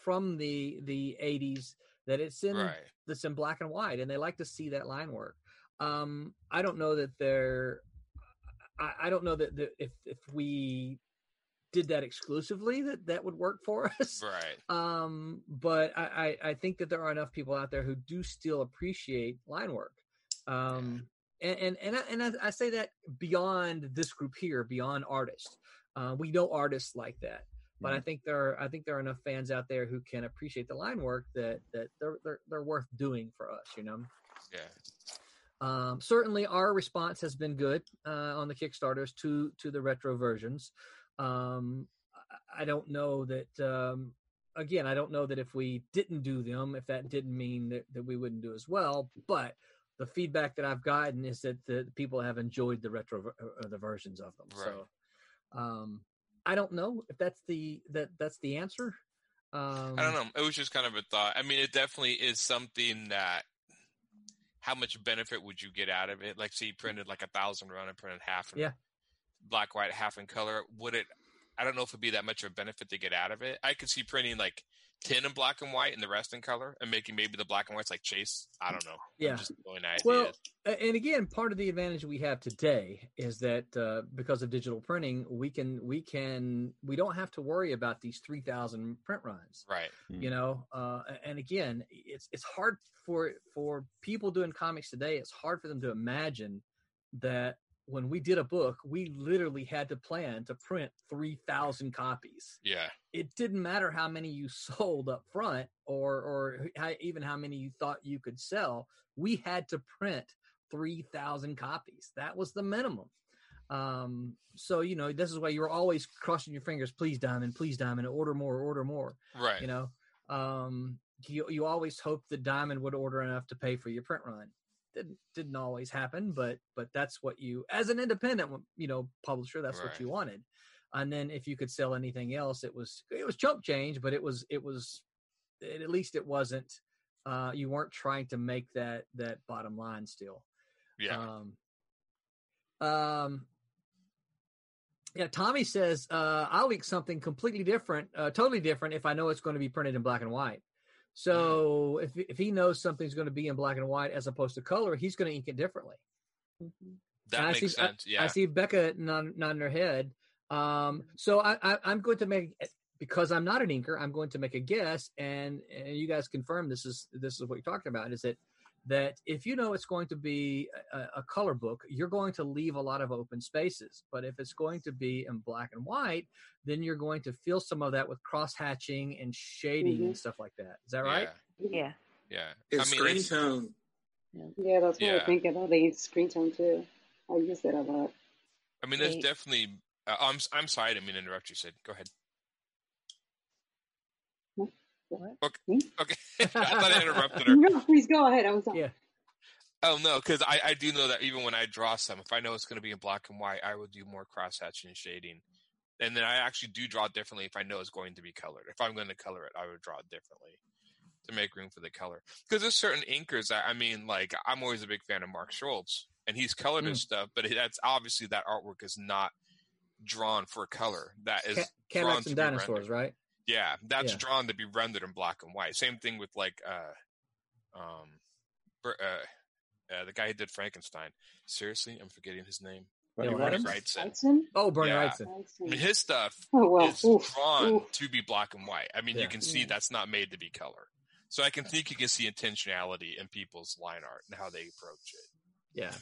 from the the 80s that it's in Right. that's in black and white and they like to see that line work um i don't know that they're I, I don't know that, that if if we did that exclusively that that would work for us Right. um but I, I i think that there are enough people out there who do still appreciate line work um and and and I, and I, I say that beyond this group here beyond artists uh, we know artists like that but i think there are i think there are enough fans out there who can appreciate the line work that that they're they're, they're worth doing for us you know Yeah. um, certainly, our response has been good uh, on the Kickstarters to to the retro versions. Um, I- don't know that. Um, again, I don't know that if we didn't do them, if that didn't mean that, that we wouldn't do as well. But the feedback that I've gotten is that the people have enjoyed the retro uh, the versions of them. So, um, I don't know if that's the that that's the answer. Um, I don't know. It was just kind of a thought. I mean, it definitely is something that. How much benefit would you get out of it? Like, say you printed like a thousand run and printed half Yeah. Black, white, half in color. Would it? I don't know if it'd be that much of a benefit to get out of it. I could see printing like ten in black and white and the rest in color, and making maybe the black and whites like Chase. I don't know. Yeah. I'm just throwing ideas. Well, and again part of the advantage we have today is that uh, because of digital printing we can we can we don't have to worry about these 3000 print runs right. you know uh, and again it's it's hard for for people doing comics today it's hard for them to imagine that when we did a book we literally had to plan to print 3000 copies. Yeah. it didn't matter how many you sold up front or or how, even how many you thought you could sell we had to print 3000 copies. That was the minimum. Um so you know this is why you're always crossing your fingers please diamond please diamond order more order more Right. you know? Um you, you always hope that diamond would order enough to pay for your print run didn't didn't always happen but but that's what you as an independent you know publisher that's what you wanted and then if you could sell anything else it was it was chump change but it was it was it, at least it wasn't uh you weren't trying to make that that bottom line still yeah. um, um, yeah, Tommy says uh, I'll leak something completely different, uh, totally different, if I know it's going to be printed in black and white. Mm-hmm. So if if he knows something's going to be in black and white as opposed to color, he's going to ink it differently. Mm-hmm. that I makes see- sense. yeah. I see Becca nod, nodding her head. Um, mm-hmm. so I, I, I'm going to make because I'm not an inker. I'm going to make a guess, and, and you guys confirm this is this is what you're talking about. Is that that if you know it's going to be a, a color book, you're going to leave a lot of open spaces. But if it's going to be in black and white, then you're going to fill some of that with cross hatching and shading and stuff like that. Is that right? Yeah. Yeah. It's I mean, screen it's- tone. Yeah, that's what Yeah. I think about the screen tone too. I use that a lot. I mean, there's Right. definitely. Uh, I'm I'm sorry, I didn't mean to interrupt you. Sid, go ahead. What? Okay. Okay. I thought I interrupted her. No, please go ahead. I was Yeah. Oh no, because I, I do know that even when I draw some, if I know it's going to be in black and white, I will do more cross hatching and shading, and then I actually do draw differently if I know it's going to be colored. If I'm going to color it, I would draw it differently to make room for the color. Because there's certain inkers that I mean, like I'm always a big fan of Mark Schultz, and he's colored his hmm. stuff, but that's obviously that artwork is not drawn for color. That is Ca- drawn Cadillacs to and dinosaurs, rendered. right? Yeah, that's Yeah. drawn to be rendered in black and white. Same thing with like uh um uh, uh the guy who did Frankenstein. Seriously, I'm forgetting his name. Right, Neil right. Wrightson. Wrightson? Oh, Bernie Yeah. Wrightson. I mean, his stuff Oh well. is Oof, drawn oof. to be black and white. I mean, Yeah. you can see Yeah. that's not made to be color. So I can think you can see intentionality in people's line art and how they approach it. Yeah.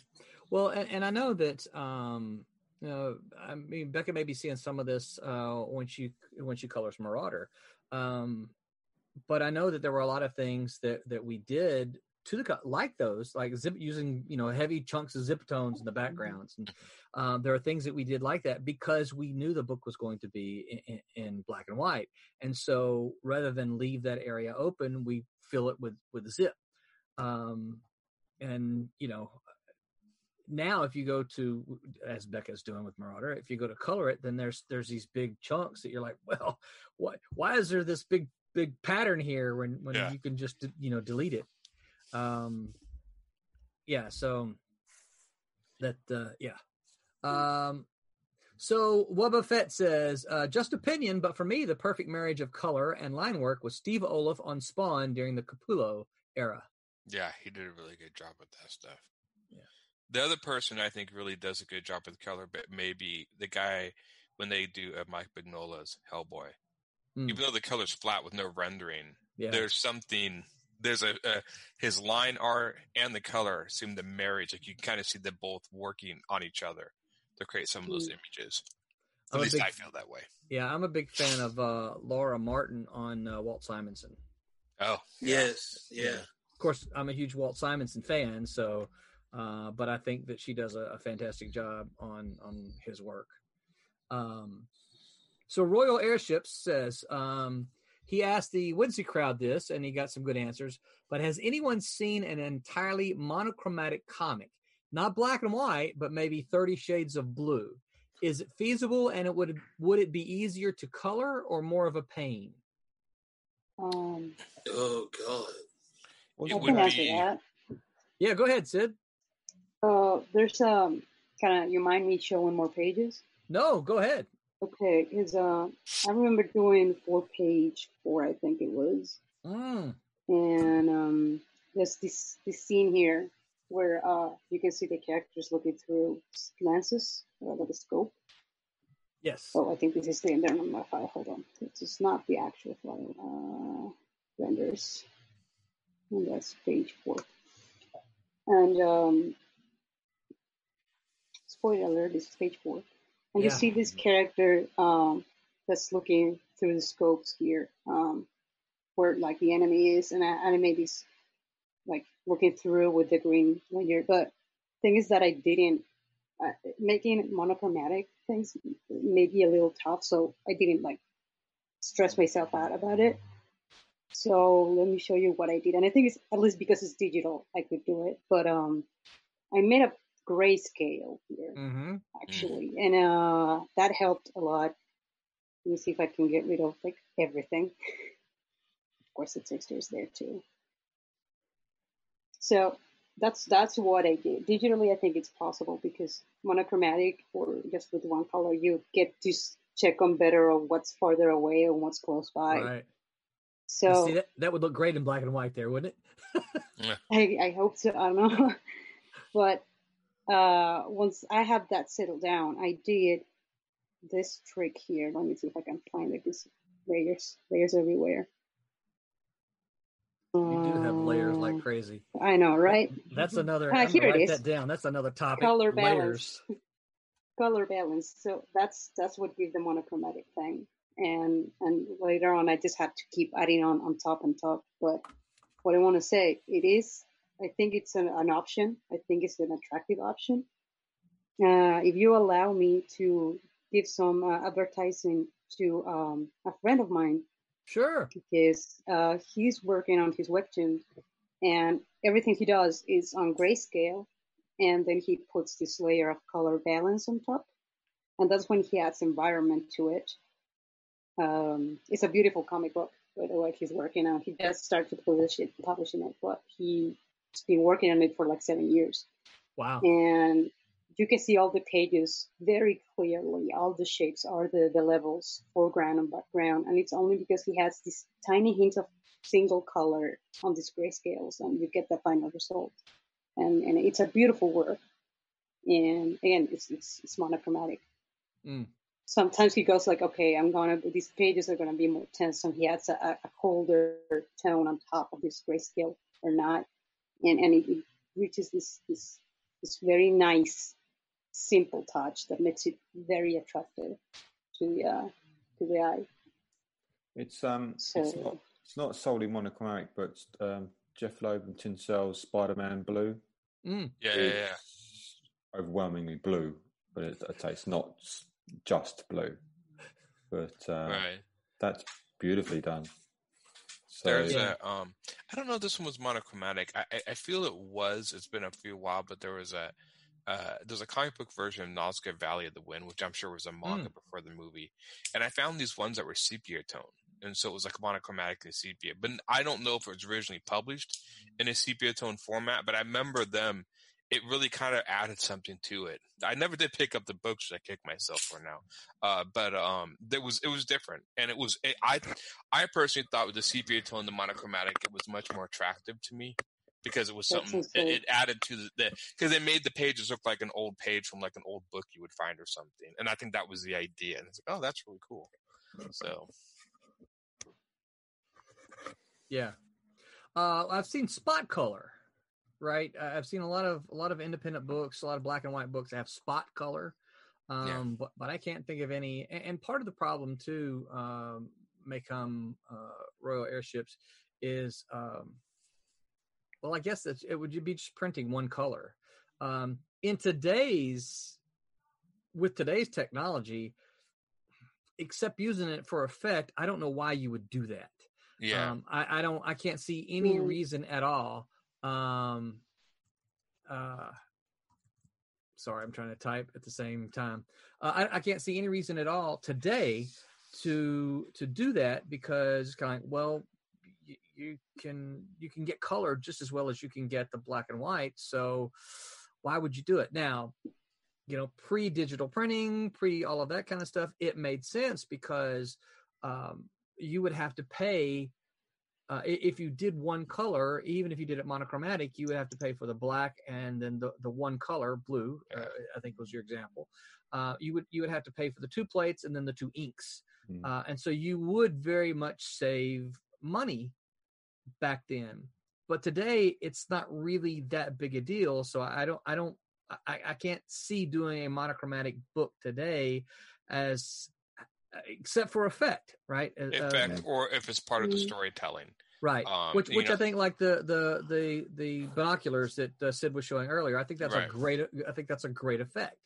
Well, and, and I know that um know, I mean Becca may be seeing some of this uh when she when she colors Marauder. Um but I know that there were a lot of things that that we did to the like those like zip using you know heavy chunks of zip tones in the backgrounds. And um, there are things that we did like that because we knew the book was going to be in, in, in black and white. And so rather than leave that area open we fill it with with zip. Um and you know now if you go to as becca's doing with marauder if you go to color it then there's there's these big chunks that you're like well what why is there this big big pattern here when when Yeah. you can just you know delete it um yeah so that uh yeah um so Wubba Fett says, uh, just opinion, but for me, the perfect marriage of color and line work was Steve Oliff on Spawn during the Capullo era. Yeah, he did a really good job with that stuff. Yeah. The other person I think really does a good job with color, but maybe the guy when they do uh, Mike Mignola's Hellboy. Hmm. Even though the color's flat with no rendering, Yeah. there's something. There's a, a his line art and the color seem to marriage. Like you kind of see them both working on each other to create some of those images. I'm At least big- I feel that way. Yeah, I'm a big fan of uh, Laura Martin on uh, Walt Simonson. Oh, Yes, yeah. Of course, I'm a huge Walt Simonson fan, so uh, but I think that she does a, a fantastic job on on his work. Um, so Royal Airships says um, he asked the Whimsy crowd this, and he got some good answers. But has anyone seen an entirely monochromatic comic, not black and white, but maybe Thirty Shades of Blue? Is it feasible, and it would would it be easier to color or more of a pain? Um, Oh God. It I would can answer be- that. Yeah, go ahead, Sid. Uh, there's um kind of you mind me showing more pages? No, go ahead. Okay, is uh I remember doing four page four I think it was, Mm, and um there's this this scene here where uh you can see the characters looking through lenses uh, with a scope. yes. Oh, I think this is the there on my file. Hold on, this is not the actual file. Uh, renders, and that's page four. And um, spoiler alert, this is page four. And Yeah. you see this character um, that's looking through the scopes here, um, where like the enemy is, and I animate this like looking through with the green layer. But thing is that I didn't uh, making monochromatic things may be a little tough, so I didn't like stress myself out about it. So let me show you what I did, and I think it's at least because it's digital, I could do it. But um, I made a grayscale here Mm-hmm. actually, and uh, that helped a lot. Let me see if I can get rid of like everything. Of course, the textures there too. So that's that's what I did. Digitally, I think it's possible because monochromatic or just with one color, you get to check on better on what's farther away and what's close by. Right. So See, that, that would look great in black and white there, wouldn't it? I, I hope so. I don't know. but uh, once I have that settled down, I did this trick here. Let me see if I can find it. This layers, layers everywhere. You do have layers Uh, like crazy. I know, right? That's another. I'm here write is. that down. That's another topic. Color layers. balance. Color balance. So that's that's what gives the monochromatic thing. And and later on, I just have to keep adding on on top and top. But what I want to say, it is. I think it's an, an option. I think it's an attractive option. Uh, if you allow me to give some uh, advertising to um, a friend of mine Sure. because uh, he's working on his webtoon and everything he does is on grayscale and then he puts this layer of color balance on top and that's when he adds environment to it um, it's a beautiful comic book by the way he's working on he just started publish it, publishing it but he's been working on it for like seven years Wow. and you can see all the pages very clearly. All the shapes are the, the levels, foreground and background, and it's only because he has this tiny hint of single color on these grayscales, and you get the final result. And and it's a beautiful work. And again, it's it's, it's monochromatic. Mm. Sometimes he goes like, okay, I'm gonna these pages are gonna be more tense, and he adds a, a colder tone on top of this grayscale or not, and and it, it reaches this this this very nice simple touch that makes it very attractive to the uh, to the eye. It's um, it's not it's not solely monochromatic, but um, Jeph Loeb and Tim Sale's Spider-Man Blue. Mm. Yeah, yeah, yeah. Overwhelmingly blue, but it, I'd say it's not just blue. But uh, Right. that's beautifully done. So There's Yeah. a um I don't know if this one was monochromatic. I, I feel it was. It's been a few while, but there was a uh there's a comic book version of Nausicaä Valley of the Wind, which I'm sure was a manga before the movie. And I found these ones that were sepia tone. And so it was like monochromatic and sepia. But I don't know if it was originally published in a sepia tone format, but I remember them it really kind of added something to it. I never did pick up the books which I kick myself for now. Uh, but um, there was it was different, and it was it, I I personally thought with the sepia tone, the monochromatic, it was much more attractive to me. because it was something it, it added to the because they made the pages look like an old page from like an old book you would find or something, and I think that was the idea. And it's like, oh, that's really cool. So Yeah. Uh, I've seen spot color, right? I- I've seen a lot of a lot of independent books, a lot of black and white books that have spot color. Um, Yeah. but but I can't think of any. And, and part of the problem too um, may come uh, Royal Airships is um, well, I guess it's, it would be just printing one color. Um, in today's with today's technology, except using it for effect, I don't know why you would do that. yeah, Um, I, I don't I can't see any reason at all. Um, uh, sorry, I'm trying to type at the same time. Uh, I, I can't see any reason at all today to to do that because it's kind of like, well, you, you can you can get color just as well as you can get the black and white. So why would you do it now? You know, pre digital printing, pre all of that kind of stuff, it made sense because um, you would have to pay uh, if you did one color, even if you did it monochromatic, you would have to pay for the black and then the, the one color blue. Uh, I think was your example. Uh, you would you would have to pay for the two plates and then the two inks, Mm. uh, and so you would very much save money back then. But today it's not really that big a deal. So I don't I don't I, I can't see doing a monochromatic book today as except for effect, right? Uh, effect or if it's part of the Mm. storytelling. right Um, which you which i think like the the the the binoculars that uh, sid was showing earlier i think that's a great i think that's a great effect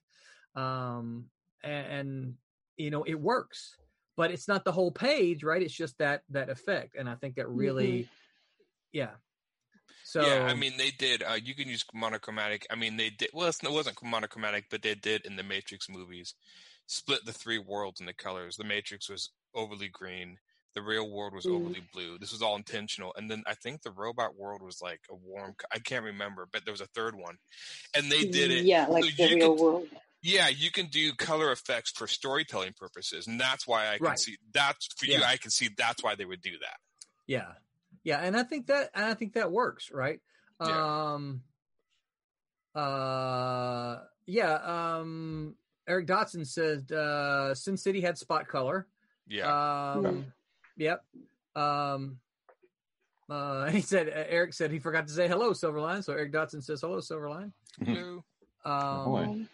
um and, and you know it works but it's not the whole page right it's just that that effect and i think that really yeah so yeah, I mean they did. Uh, you can use monochromatic. I mean they did. Well, it's, it wasn't monochromatic, but they did in the Matrix movies. Split the three worlds in the colors. The Matrix was overly green. The real world was Mm. overly blue. This was all intentional. And then I think the robot world was like a warm. I can't remember, but there was a third one, and they did it. Yeah, like so the real could- world. Yeah, you can do color effects for storytelling purposes, and that's why I can Right. see that's for you. I can see that's why they would do that. Yeah. Yeah, and I think that and I think that works, right? Yeah. Um uh yeah, um Eric Dotson said uh Sin City had spot color. Yeah, Um yep. Um uh he said uh, Eric said he forgot to say hello Silverline, so Eric Dotson says hello Silverline. Blue. Um Ahoy.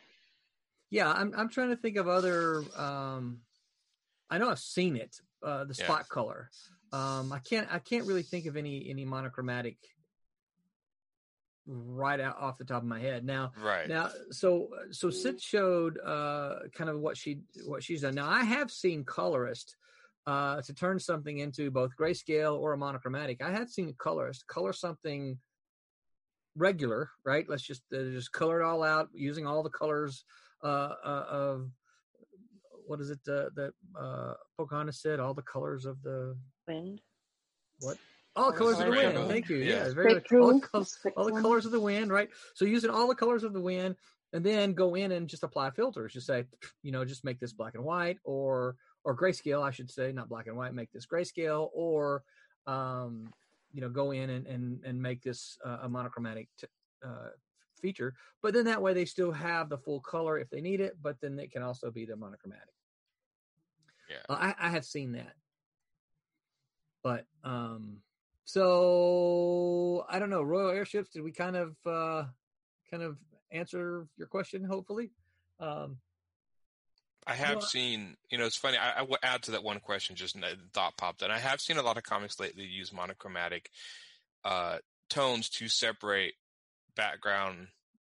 yeah, I'm I'm trying to think of other um I know I've seen it, uh the Yeah. spot color. Um I can't I can't really think of any any monochromatic right out off the top of my head. Now right. now so so Sid showed uh kind of what she what she's done. Now I have seen colorist uh to turn something into both grayscale or a monochromatic. I had seen a colorist color something regular, right? Let's just uh, just color it all out using all the colors uh, uh of what is it uh, that uh Pocahontas said all the colors of the Wind. what all colors of the wind. rainbow. Thank you. Yeah. Yeah, it's very Spectrum, all the, all the colors of the wind, right? So using all the colors of the wind, and then go in and just apply filters. Just say, you know, just make this black and white, or or grayscale, I should say, not black and white. Make this grayscale, or um, you know, go in and and and make this uh, a monochromatic t- uh, feature. But then that way they still have the full color if they need it. But then it can also be the monochromatic. Yeah. Uh, I, I have seen that. But um so I don't know, Royal Airships, did we kind of uh kind of answer your question hopefully? Um I have Well- seen, you know, it's funny. I, I will add to that one question. Just a thought popped, and I have seen a lot of comics lately use monochromatic uh, tones to separate background,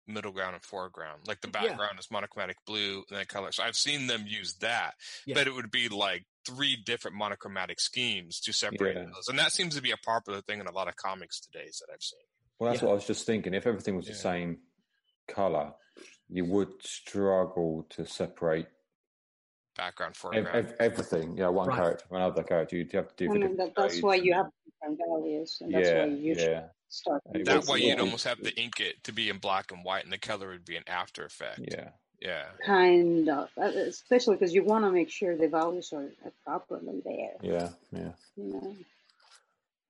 middle ground, and foreground. Like the Yeah. background is monochromatic blue, and then color. So I've seen them use that, Yeah. but it would be like three different monochromatic schemes to separate Yeah. those, and that seems to be a popular thing in a lot of comics today that I've seen. Well, that's Yeah. what I was just thinking. If everything was the same color, you would struggle to separate Background, ev- foreground. ev- everything. Yeah, one Right. character from another character. You'd have to do I mean, that, that's shades why you have different values, and that's yeah, why you should yeah, start. That that way, you'd almost have to ink it to be in black and white, and the color would be an After Effect. yeah. Yeah. Kind of, uh, especially because you want to make sure the values are are properly there. Yeah, yeah. You know,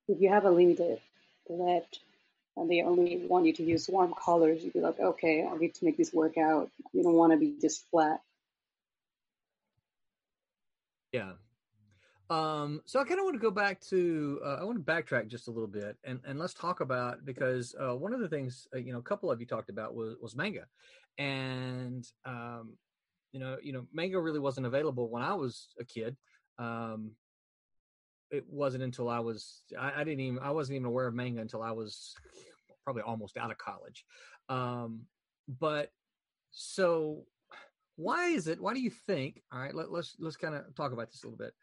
if you have a limited left and they only want you to use warm colors, you'd be like, okay, I need to make this work out. You don't want to be just flat. Yeah. Um, so I kind of want to go back to uh, I want to backtrack just a little bit and, and let's talk about because uh, one of the things uh, you know a couple of you talked about was was manga, and um, you know you know manga really wasn't available when I was a kid. Um, it wasn't until I was I, I didn't even I wasn't even aware of manga until I was probably almost out of college. Um, but so why is it why do you think all right let, let's let's kind of talk about this a little bit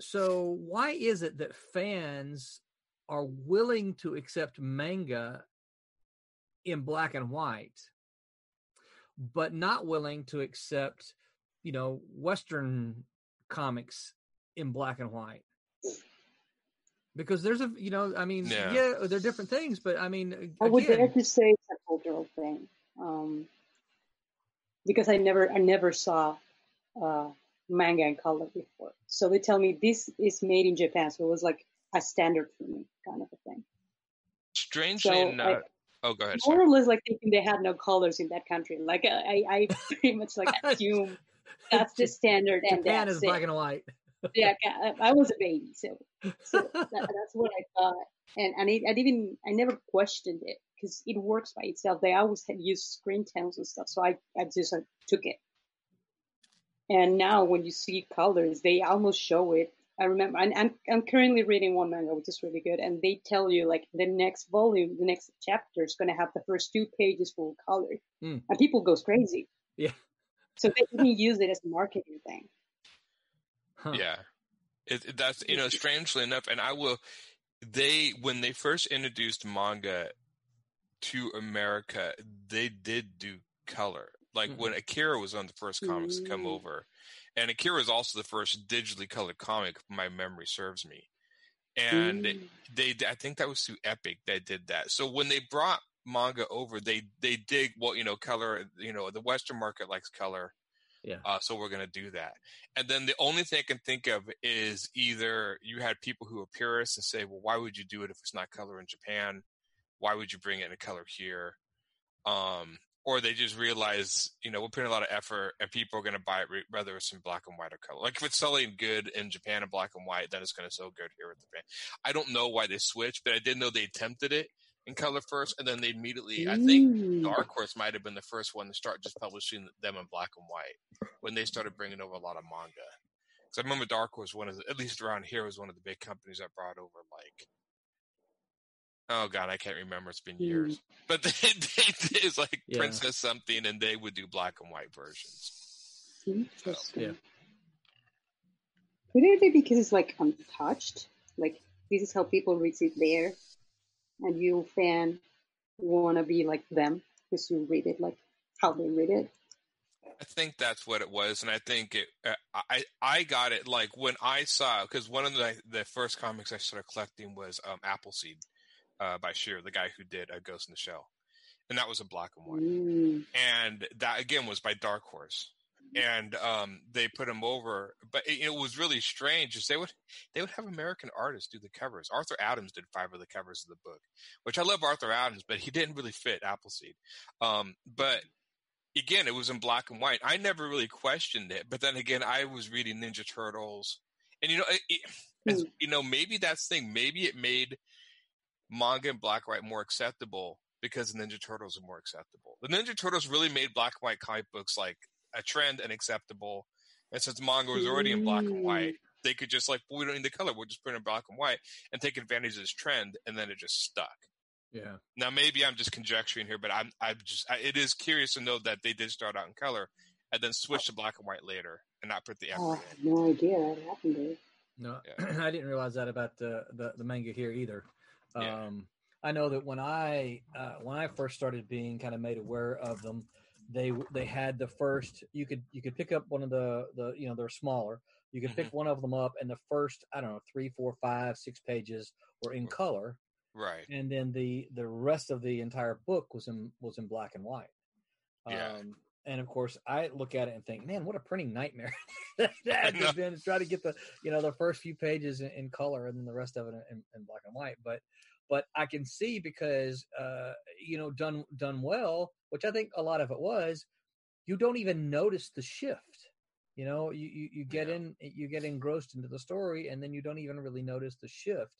so why is it that fans are willing to accept manga in black and white but not willing to accept you know western comics in black and white because there's a you know i mean yeah, Yeah. they're different things but i mean I would dare to say it's a cultural thing, um, because I never I never saw uh, manga in color before. So they tell me this is made in Japan, so it was like a standard for me, kind of a thing. Strangely So enough. I- oh, go ahead. More Sorry. or less like thinking they had no colors in that country. Like I, I I pretty much like assume that's the standard, and japan that's is it. black and white yeah, I, I was a baby, so so that, that's what I thought, and and it, I didn't even I never questioned it because it works by itself. They always had used screen tones and stuff, so I I just uh, took it. And now when you see colors, they almost show it. I remember, and I'm, I'm currently reading one manga, which is really good, and they tell you like the next volume, the next chapter is going to have the first two pages full of color, Hmm. and people goes crazy. Yeah. So they even use it as a marketing thing. Huh. Yeah. It, it- that's you know strangely enough, and I will. They when they first introduced manga to America, they did do color. Like when Akira was on the first comics to come Mm. over, and Akira was also the first digitally colored comic. My memory serves me, and Mm. they I think that was through Epic that did that. So when they brought manga over, they they did well, you know, color. You know, the Western market likes color. Yeah. Uh, so we're going to do that. And then the only thing I can think of is either you had people who are purists and say, well, why would you do it if it's not color in Japan? Why would you bring it in color here? Um, or they just realize, you know, we're putting a lot of effort and people are going to buy it whether it's in black and white or color. Like if it's selling good in Japan in black and white, then it's going to sell good here in Japan. I don't know why they switched, but I did know they attempted it in color first, and then they immediately, I think. Dark Horse might have been the first one to start just publishing them in black and white when they started bringing over a lot of manga. Because I remember Dark Horse, one of the, at least around here, was one of the big companies that brought over like, oh god, I can't remember. It's been Mm. years, but they, they did like Yeah. Princess something, and they would do black and white versions. Interesting. Yeah. Could it be because it's like untouched? Like this is how people read it there, and you fan want to be like them because you read it like how they read it. I think that's what it was, and I think it. Uh, I I got it like when I saw because one of the the first comics I started collecting was um, Appleseed uh, by Shirow, the guy who did a Ghost in the Shell, and that was a black and white. Mm. and that again was by Dark Horse. And um, they put him over, but it, it was really strange. Is they would they would have American artists do the covers. Arthur Adams did five of the covers of the book, which I love Arthur Adams, but he didn't really fit Appleseed. Um, but again, it was in black and white. I never really questioned it, but then again, I was reading Ninja Turtles, and you know, it, it, as, you know, maybe that's the thing. Maybe it made manga and black and white more acceptable because the Ninja Turtles are more acceptable. The Ninja Turtles really made black and white comic books like a trend and acceptable. And since manga was already in black and white, mm. they could just like, well, we don't need the color. We'll just put it in black and white and take advantage of this trend. And then it just stuck. Yeah. Now, maybe I'm just conjecturing here, but I'm, I'm just, I, it is curious to know that they did start out in color and then switch to black and white later and not put the effort Oh, I in. have no idea that happened there. No, Yeah. I didn't realize that about the, the, the manga here either. Yeah. Um, I know that when I uh, when I first started being kind of made aware of them, they they had the first you could you could pick up one of the the you know they're smaller. You could pick one of them up, and the first I don't know three, four, five, six pages were in color, Right. and then the the rest of the entire book was in was in black and white. Yeah. Um, and of course, I look at it and think, man, what a printing nightmare that has been to try to get the you know the first few pages in, in color and then the rest of it in, in black and white. But but I can see because uh, you know done done well, which I think a lot of it was. You don't even notice the shift. You know, you you, you get Yeah. in, you get engrossed into the story, and then you don't even really notice the shift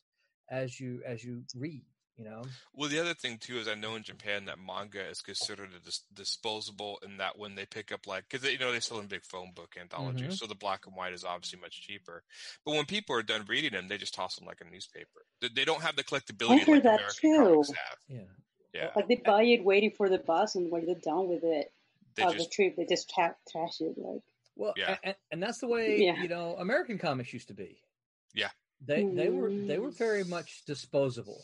as you as you read. You know, Well, the other thing too is I know in Japan that manga is considered a dis- disposable, in that when they pick up like because you know they sell in big phone book anthologies, Mhm. so the black and white is obviously much cheaper. But when people are done reading them, they just toss them like a newspaper. They, they don't have the collectability heard like that American too. comics have. yeah. Yeah, Like they buy it waiting for the bus, and when they're done with it, they of just the trip, they just tra- trash it. Like, Well, Yeah. and, and that's the way Yeah. you know American comics used to be. Yeah. they they were they were Mm. very much disposable.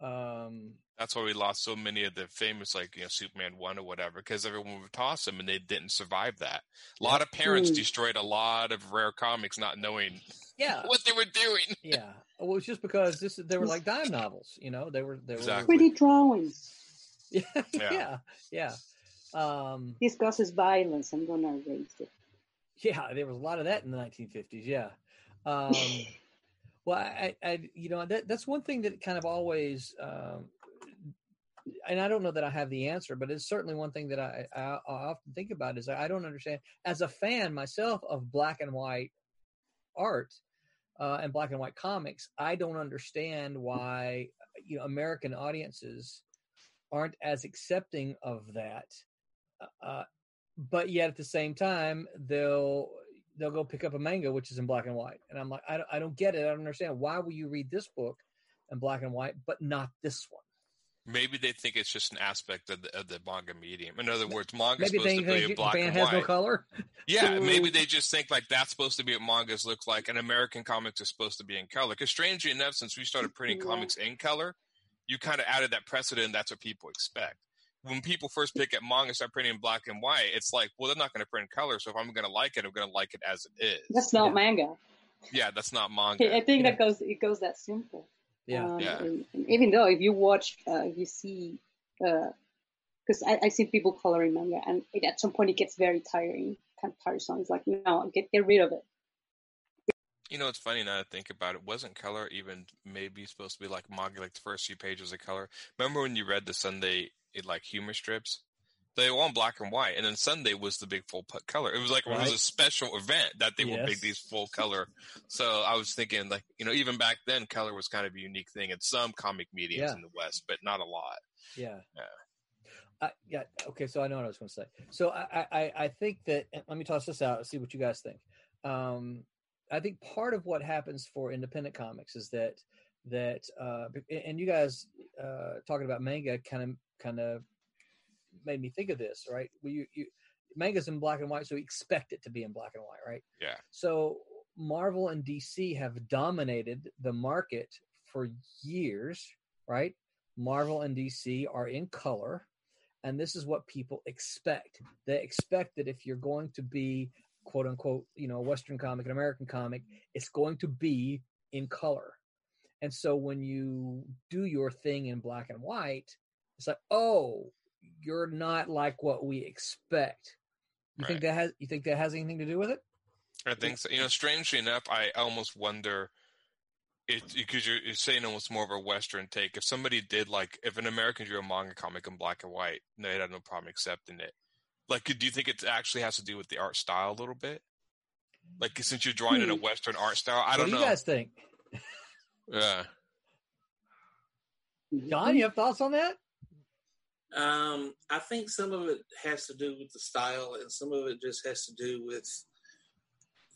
Um, that's why we lost so many of the famous like you know Superman one or whatever because everyone would toss them and they didn't survive that. A lot of parents Mm. destroyed a lot of rare comics not knowing yeah, what they were doing. yeah. Well, it's just because this they were like dime novels. You know, they were they Exactly. pretty drawings. yeah Yeah. yeah yeah. Um, Discusses violence. I'm gonna erase it. yeah, there was a lot of that in the 1950s. Yeah. Um, well, I, I, you know, that that's one thing that kind of always, um, and I don't know that I have the answer, but it's certainly one thing that I, I, I often think about is I don't understand as a fan myself of black and white art uh, and black and white comics. I don't understand why you know American audiences aren't as accepting of that. Uh, but yet at the same time they'll they'll go pick up a manga which is in black and white and i'm like i don't, I don't get it i don't understand why will you read this book in black and white but not this one Maybe they think it's just an aspect of the, of the manga medium. In other words, manga is supposed they to be in black and has white. no color Yeah, maybe they just think like that's supposed to be what mangas look like, and American comics are supposed to be in color. Because strangely enough, since we started printing Yeah. comics in color, you kind of added that precedent. That's what people expect. When people first pick up manga, and start printing in black and white. It's like, well, they're not going to print color, so if I'm going to like it, I'm going to like it as it is. That's not Yeah. manga. yeah, that's not manga. I think Yeah. that goes. It goes that simple. yeah Um, Yeah. And, and even though if you watch, uh, if you see, because I, I see people coloring manga, and it, at some point it gets very tiring, kind of tiresome. It's like, no, get get rid of it. You know, it's funny now to think about it. Wasn't color even maybe supposed to be like manga, like the first few pages of color? Remember when you read the Sunday it, like humor strips? They were on black and white, and then Sunday was the big full color. It was like it was a special event that they would make these full color. So I was thinking, like you know, even back then, color was kind of a unique thing in some comic mediums Yeah. in the West, but not a lot. yeah Yeah. I, yeah okay so i know what i was going to say so I, I i think that let me toss this out and see what you guys think um i think part of what happens for independent comics is that that uh and you guys uh talking about manga kind of kind of made me think of this right? Well, you you manga's in black and white so we expect it to be in black and white right? Yeah. so marvel and dc have dominated the market for years right? Marvel and dc are in color and this is what people expect. They expect that if you're going to be quote unquote you know a western comic an american comic it's going to be in color. And so when you do your thing in black and white it's like oh you're not like what we expect you think that has you think that has anything to do with it I think so. You know, strangely enough, I almost wonder it because you're, you're saying almost more of a Western take. If somebody did like, if an American drew a manga comic in black and white, they'd have no problem accepting it. Like, do you think it actually has to do with the art style a little bit? Like, since you're drawing in a Hmm. Western art style, I what don't know. What do you guys think Yeah, john you have thoughts on that Um, I think some of it has to do with the style, and some of it just has to do with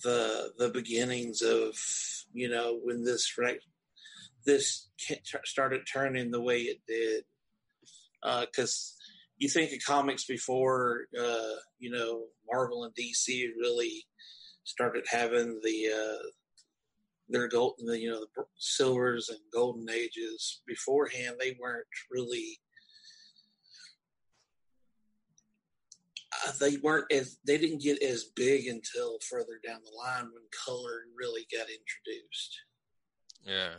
the the beginnings of you know when this rec- this started turning the way it did. Because you think of comics before, uh, you know, Marvel and DC really started having the uh, their gold, the, you know, the silvers and golden ages. Beforehand, they weren't really uh, they weren't as they didn't get as big until further down the line when color really got introduced. yeah,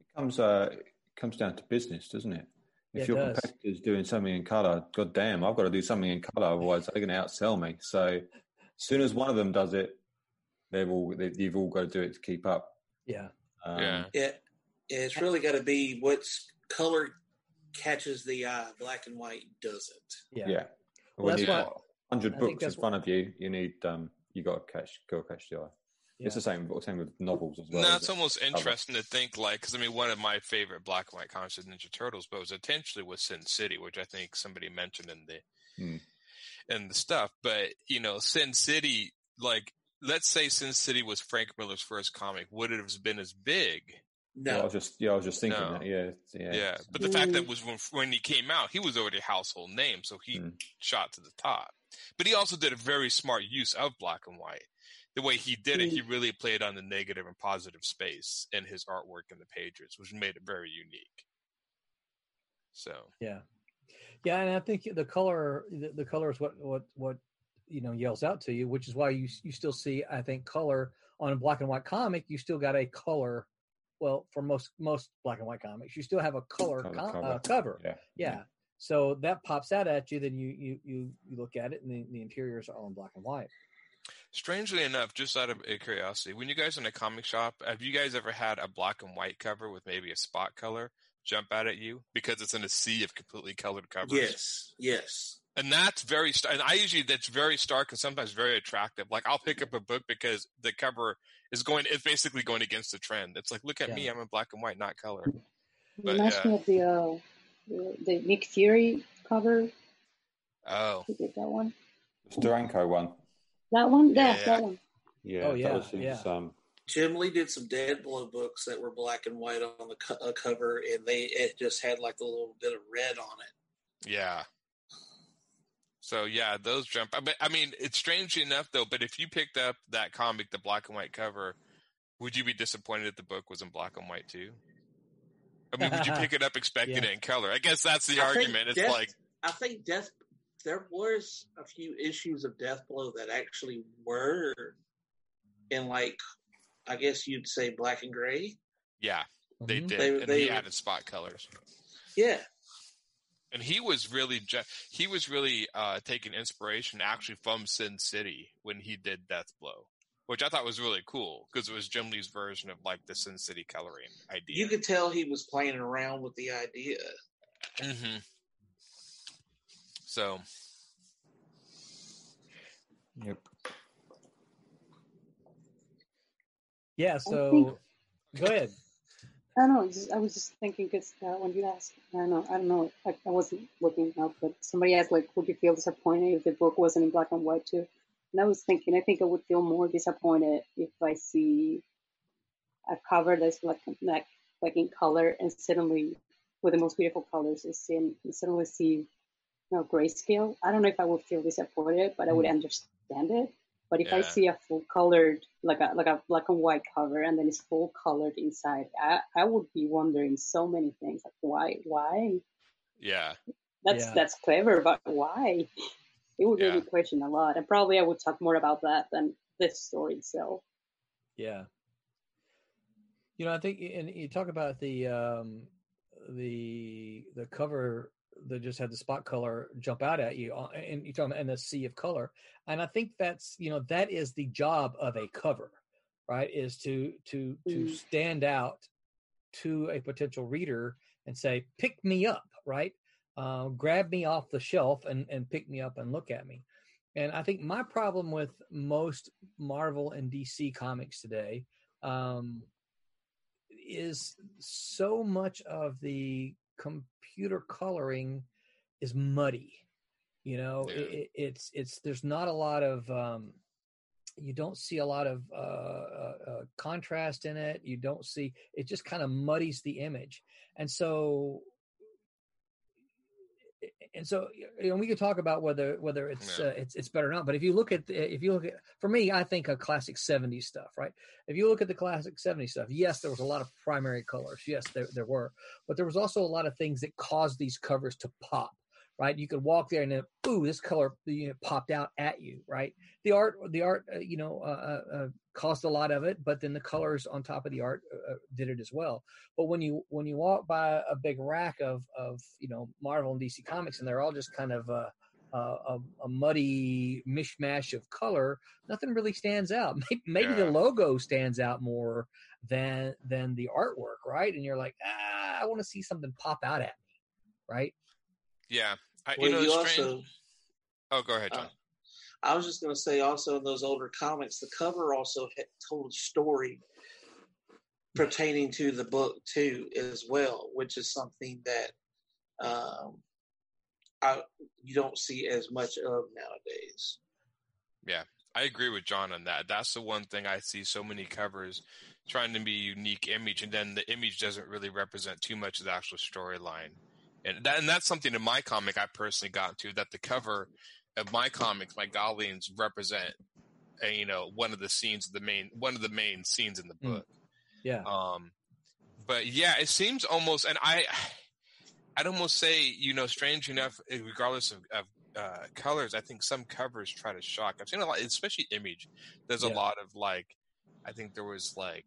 It comes uh, it comes down to business, doesn't it? If it your does. competitor's doing something in color, god damn, I've got to do something in color, otherwise they're going to outsell me. So, as soon as one of them does it, they've all they, you've all got to do it to keep up. yeah Um, yeah. Yeah, It's really got to be what's color catches the eye. Black and white doesn't. Yeah. Yeah. Well, when you've got hundred books in that's front of you, you need um, you got to catch, go catch the eye. It's the same, same with novels as well. no, isn't it's it? almost interesting to think like because I mean one of my favorite black and white comics is Ninja Turtles, but it was intentionally with Sin City, which I think somebody mentioned in the Hmm. in the stuff. But you know, Sin City, like let's say Sin City was Frank Miller's first comic, would it have been as big? Yeah, I was just yeah, I was just thinking No. that. Yeah, yeah, Yeah, but the fact that was when when he came out, he was already a household name, so he Mm. shot to the top. But he also did a very smart use of black and white. The way he did it, he really played on the negative and positive space in his artwork and the pages, which made it very unique. So Yeah, yeah, and I think the color, the, the color is what what what you know yells out to you, which is why you you still see, I think, color on a black and white comic. You still got a color. Well, for most most black and white comics, you still have a color Color com- cover. Uh, cover. yeah, Yeah. So that pops out at you. Then you you you, you look at it, and the, the interiors are all in black and white. strangely enough, just out of a curiosity, when you guys are in a comic shop, have you guys ever had a black and white cover with maybe a spot color jump out at you because it's in a sea of completely colored covers? yes, yes. And that's very st- and i usually that's very stark and sometimes very attractive like i'll pick up a book because the cover is going it's basically going against the trend it's like look at me i'm in black and white not color It But, reminds yeah. me of the, uh, the the Nick Fury cover. oh did that one? the Steranko one. That one? Yeah, Yeah. that one. Yeah, Oh, yeah, that was yeah. um, Jim Lee did some Death Blow books that were black and white on the co- uh, cover, and they it just had like a little bit of red on it. yeah so yeah those jump I mean, I mean it's strangely enough though but if you picked up that comic the black and white cover would you be disappointed if the book was in black and white too i mean would you pick it up expecting Yeah. it in color i guess that's the I argument it's Death- like I think Death. There was a few issues of Death Blow that actually were in like, I guess you'd say black and gray. yeah they Mhm. did They- and they- he added spot colors Yeah, and he was really ju- he was really uh taking inspiration actually from Sin City when he did Death Blow, which I thought was really cool because it was Jim Lee's version of like the Sin City coloring idea. you could tell he was playing around with the idea. hmm So yep. Yeah. So go ahead. I don't know. Just, I was just thinking because uh, when you asked, I don't know. I don't know. I, I wasn't looking up, but somebody asked like, would you feel disappointed if the book wasn't in black and white too? And I was thinking, I think I would feel more disappointed if I see a cover that's like like like in color and suddenly with the most beautiful colors is in and suddenly see you know grayscale. I don't know if I would feel disappointed, but I would understand it. But if I see a full colored like a like a black and white cover and then it's full colored inside, I, I would be wondering so many things like why why yeah, that's Yeah. that's clever, but why? It would Yeah. really question a lot, and probably I would talk more about that than this story itself. Yeah. You know, I think, and you talk about the um, the the cover that just had the spot color jump out at you, uh, and you talk about and the sea of color, and I think that's you know that is the job of a cover, right? Is to to to Mm. stand out to a potential reader and say, "Pick me up," right? Uh, grab me off the shelf and and pick me up and look at me. And I think my problem with most Marvel and DC comics today um, is so much of the computer coloring is muddy. You know, Yeah. it, it, it's it's there's not a lot of um, you don't see a lot of uh, uh, uh, contrast in it. You don't see it just kind of muddies the image, and so and so you know we could talk about whether whether it's Yeah. uh, it's it's better or not but if you look at the, if you look at for me i think a classic 70s stuff right? If you look at the classic 70s stuff yes there was a lot of primary colors yes there, there were but there was also a lot of things that caused these covers to pop right? You could walk there and then ooh this color you know, popped out at you right? The art the art uh, you know uh, uh, uh, caused a lot of it but then the colors on top of the art uh, uh, did it as well but when you when you walk by a big rack of of you know Marvel and DC comics and they're all just kind of uh, uh, a, a muddy mishmash of color, nothing really stands out. Maybe, maybe the logo stands out more than than the artwork, right? And you're like, ah, I want to see something pop out at me, right? Yeah, I, Well, you know, you strange. also. Oh, go ahead, John. Uh, I was just going to say also in those older comics, the cover also told a story pertaining to the book too, as well, which is something that um, I you don't see as much of nowadays. Yeah, I agree with John on that. That's the one thing I see so many covers trying to be unique image, and then the image doesn't really represent too much of the actual storyline. And that, and that's something in my comic I personally got to that the cover of my comics, my Goblins represent, uh, you know, one of the scenes of the main one of the main scenes in the Mm. book. Yeah. Um, but yeah, it seems almost, and I, I'd almost say, you know, strange enough, eh, regardless of, of uh, colors, I think some covers try to shock. I've seen a lot, especially Image. There's Yeah. a lot of like, I think there was like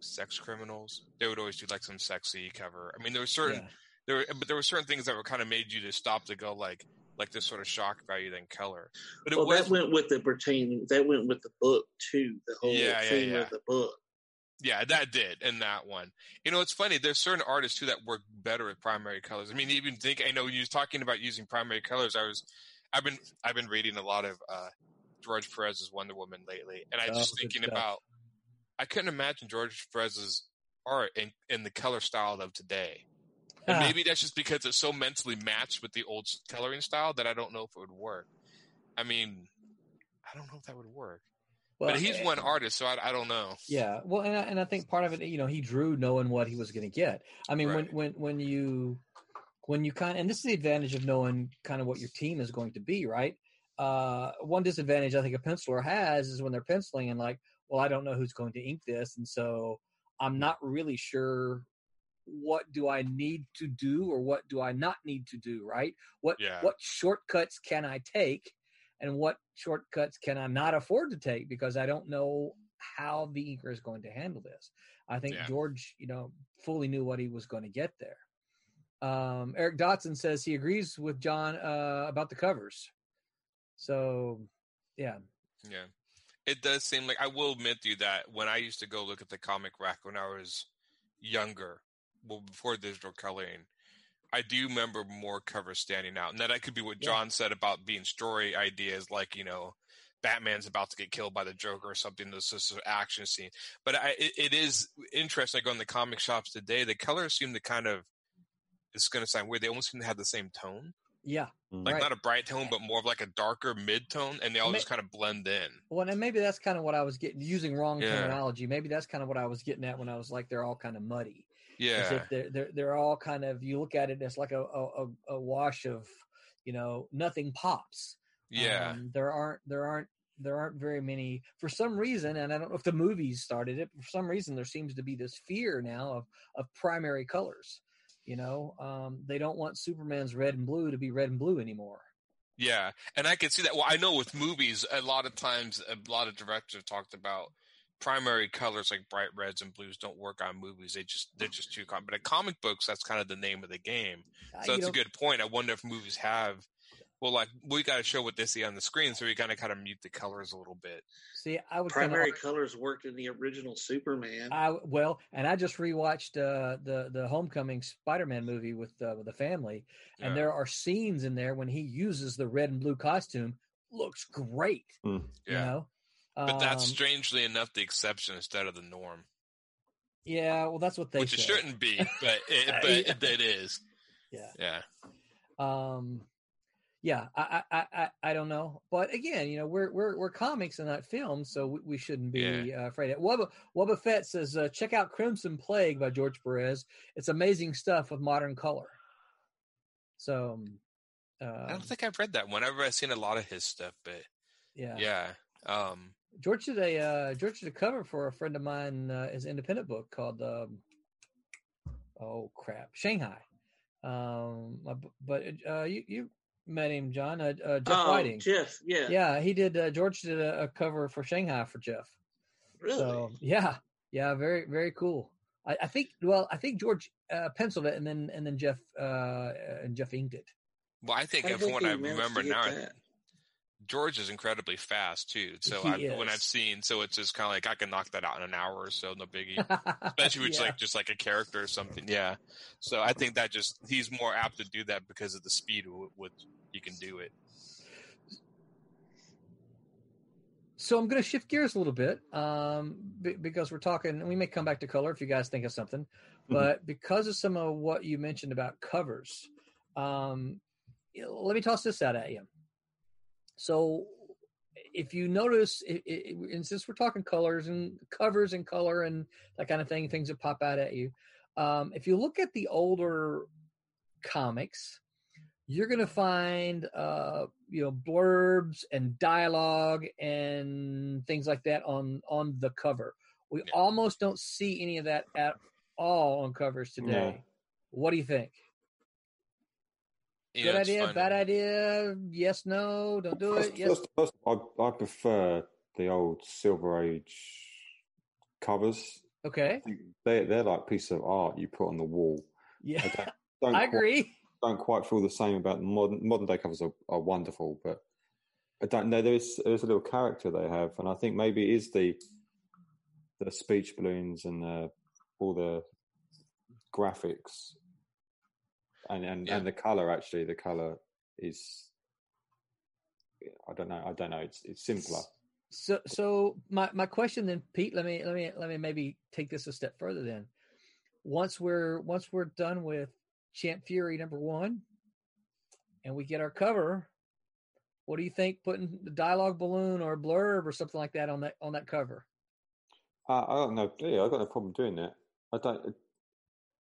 sex criminals. They would always do like some sexy cover. I mean, there were certain yeah. there, were, but there were certain things that were kind of made you to stop to go like, like this sort of shock value than color. But it Well, was that went with the pertaining. That went with the book too. The whole Yeah, yeah, theme yeah. of the book. Yeah, that did, and that one. You know, it's funny. There's certain artists too that work better with primary colors. I mean, even think. I know you was talking about using primary colors. I was, I've been, I've been reading a lot of uh, George Perez's Wonder Woman lately, and I was Oh, just thinking stuff. about. I couldn't imagine George Perez's art in, in the color style of today, and Ah. maybe that's just because it's so mentally matched with the old coloring style that I don't know if it would work. I mean, I don't know if that would work. Well, but he's eh, one artist, so I, I don't know. Yeah, well, and I, and I think part of it, you know, he drew knowing what he was going to get. I mean, Right. when when when you when you kind and this is the advantage of knowing kind of what your team is going to be, right? Uh, one disadvantage I think a penciler has is when they're penciling and like, well, I don't know who's going to ink this, and so I'm not really sure what do I need to do or what do I not need to do, right? What Yeah. what shortcuts can I take and what shortcuts can I not afford to take because I don't know how the inker is going to handle this. I think Yeah. George, you know, fully knew what he was going to get there. Um, Eric Dotson says he agrees with John uh, about the covers. So, yeah, Yeah. It does seem like I will admit to you that when I used to go look at the comic rack when I was younger, well before digital coloring, I do remember more covers standing out. And that that could be what Yeah. John said about being story ideas like, you know, Batman's about to get killed by the Joker or something. This is an action scene. But I, it, it is interesting. I go in the comic shops today. The colors seem to kind of, it's going to sound weird. They almost seem to have the same tone. yeah. Mm. Like Right. not a bright tone, but more of like a darker mid tone. And they all Ma- just kind of blend in. Well, and maybe that's kind of what I was getting using wrong Yeah. terminology. Maybe that's kind of what I was getting at when I was like they're all kind of muddy. Yeah. they're they're they're all kind of you look at it as like a a, a- wash of you know nothing pops. Yeah. Um, there aren't there aren't there aren't very many for some reason, and I don't know if the movies started it. But for some reason, there seems to be this fear now of of primary colors. You know, um, they don't want Superman's red and blue to be red and blue anymore. Yeah, and I can see that. Well, I know with movies, a lot of times, a lot of directors have talked about primary colors like bright reds and blues don't work on movies. They just they're just too common. But in comic books, that's kind of the name of the game. So you that's a good point. I wonder if movies have. Well, like we got to show what they see on the screen, so we kind of kind of mute the colors a little bit. see, I would kinda Primary colors worked in the original Superman. I well, and I just rewatched uh, the the Homecoming Spider-Man movie with uh, with the family, and Yeah. there are scenes in there when he uses the red and blue costume. Looks great, you Yeah, know. But that's Um, strangely enough the exception instead of the norm, yeah. Well, that's what they which it shouldn't be, but it, but it, it is. Yeah. Yeah, Um, yeah. I, I I I don't know, but again, you know, we're we're we're comics and not films, so we, we shouldn't be Yeah. uh, afraid. Of Wubba Wubba Fett says, uh, check out Crimson Plague by George Perez. It's amazing stuff with modern color. So. I Um, don't think I've read that one. I've seen a lot of his stuff, but yeah. yeah. Um, George did a uh, George did a cover for a friend of mine, uh, his independent book called um, oh crap Shanghai. Um, but uh, you you met him, John, uh, uh, Jeff oh, Whiting. Jeff, yeah, Yeah, he did. Uh, George did a, a cover for Shanghai for Jeff. really. So yeah, yeah, very very cool. I, I think well, I think George uh, penciled it, and then and then Jeff uh, and Jeff inked it. Well, I think I if think what I remember to now, that. George is incredibly fast too. So I, when. I've seen, so it's just kind of like I can knock that out in an hour or so, no biggie. Especially with Yeah. like just like a character or something. Yeah. So I think that just he's more apt to do that because of the speed with which he can do it. So I'm going to shift gears a little bit um, be- because we're talking, and we may come back to color if you guys think of something, but because of some of what you mentioned about covers, um, let me toss this out at you. So if you notice, i i and since we're talking colors and covers and color and that kind of thing, things that pop out at you, um, if you look at the older comics, you're going to find uh, you know blurbs and dialogue and things like that on on the cover. We Yeah. almost don't see any of that at all on covers today. What do you think? You Good know, idea, funny. bad idea? Yes, no, don't do it. First- Yes, first- first, I, I prefer the old Silver Age covers. okay, They they're like piece of art you put on the wall. yeah, I don't, don't I quite- agree. don't quite feel the same about modern modern day covers are, are wonderful, but I don't know. There's there's a little character they have, and I think maybe it is the the speech balloons and the, all the graphics and and, Yeah. and the color. Actually, the color is I don't know. I don't know. It's it's simpler. So, so my my question then, Pete. Let me let me let me maybe take this a step further. Then, once we're once we're done with Champ Fury number one, and we get our cover, what do you think? Putting the dialogue balloon or blurb or something like that on that on that cover. Uh, I don't know. Yeah, I got no problem doing that. I don't.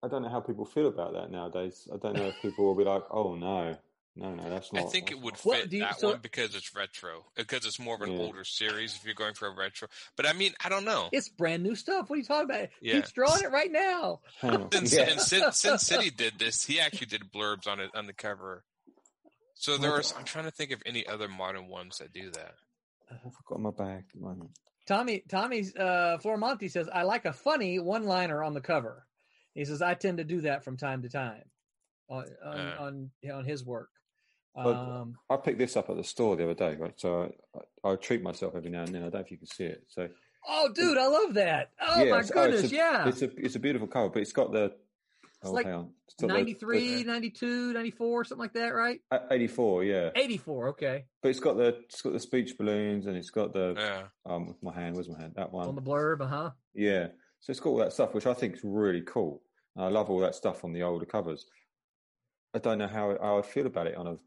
I don't know how people feel about that nowadays. I don't know if people will be like, "Oh no, no, no, that's not." I think it would fit Well, do you- that so- one because it's retro, because it's more of an Yeah. older series. If you're going for a retro, but I mean, I don't know. It's brand new stuff. What are you talking about? Yeah. Pete's drawing it right now. Hang on. Since, Yeah. and Sin, Sin City did this, he actually did blurbs on it on the cover. So there was. I'm trying to think of any other modern ones that do that. I've got my bag at the moment. Tommy Tommy's uh Flormonti says, I like a funny one liner on the cover. He says, I tend to do that from time to time on on Uh. on, yeah, on his work. Um I picked this up at the store the other day, right? So I, I treat myself every now and then. I don't know if you can see it. So Oh dude, I love that. Oh Yeah, my it's- oh, it's goodness, a- yeah. it's a it's a beautiful cover, but it's got the oh, like hang on. It's got the- 93, 92, 94, something like that, right? uh, 84, yeah. 84, okay. But it's got the it's got the speech balloons and it's got the Yeah, um my hand. Where's my hand? That one. On the blurb, uh-huh. Yeah. So it's got all that stuff, which I think is really cool. And I love all that stuff on the older covers. I don't know how, how I feel about it on a.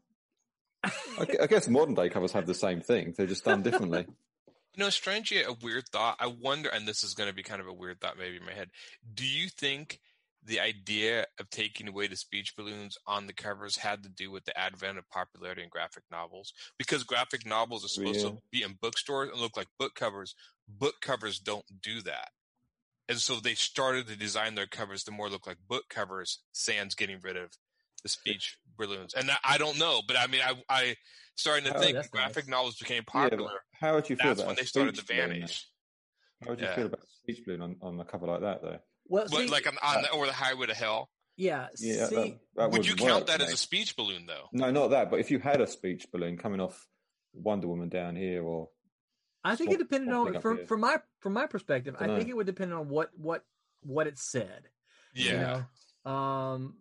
I I guess modern day covers have the same thing. They're just done differently. you know, strangely, a weird thought. I wonder, and this is going to be kind of a weird thought, maybe in my head. Do you think the idea of taking away the speech balloons on the covers had to do with the advent of popularity in graphic novels? Because graphic novels are supposed Yeah. to be in bookstores and look like book covers. Book covers don't do that. And so they started to design their covers to more look like book covers, sans getting rid of the speech balloons. And I- I don't know, but I mean, I, I starting to Oh, think graphic nice. novels became Yeah, popular. how would you feel That's about when they started to speech balloon. How would you Yeah. feel about a speech balloon on, on a cover like that, though? Well, But see, like on, on uh, the, or the highway to hell. yeah, Yeah, see, that, that Would you count work that for as a speech balloon though? No, not that. But if you had a speech balloon coming off Wonder Woman down here, or I think it depended on from from my from my perspective, I think it would depend on what what what it said. Yeah. you know? Um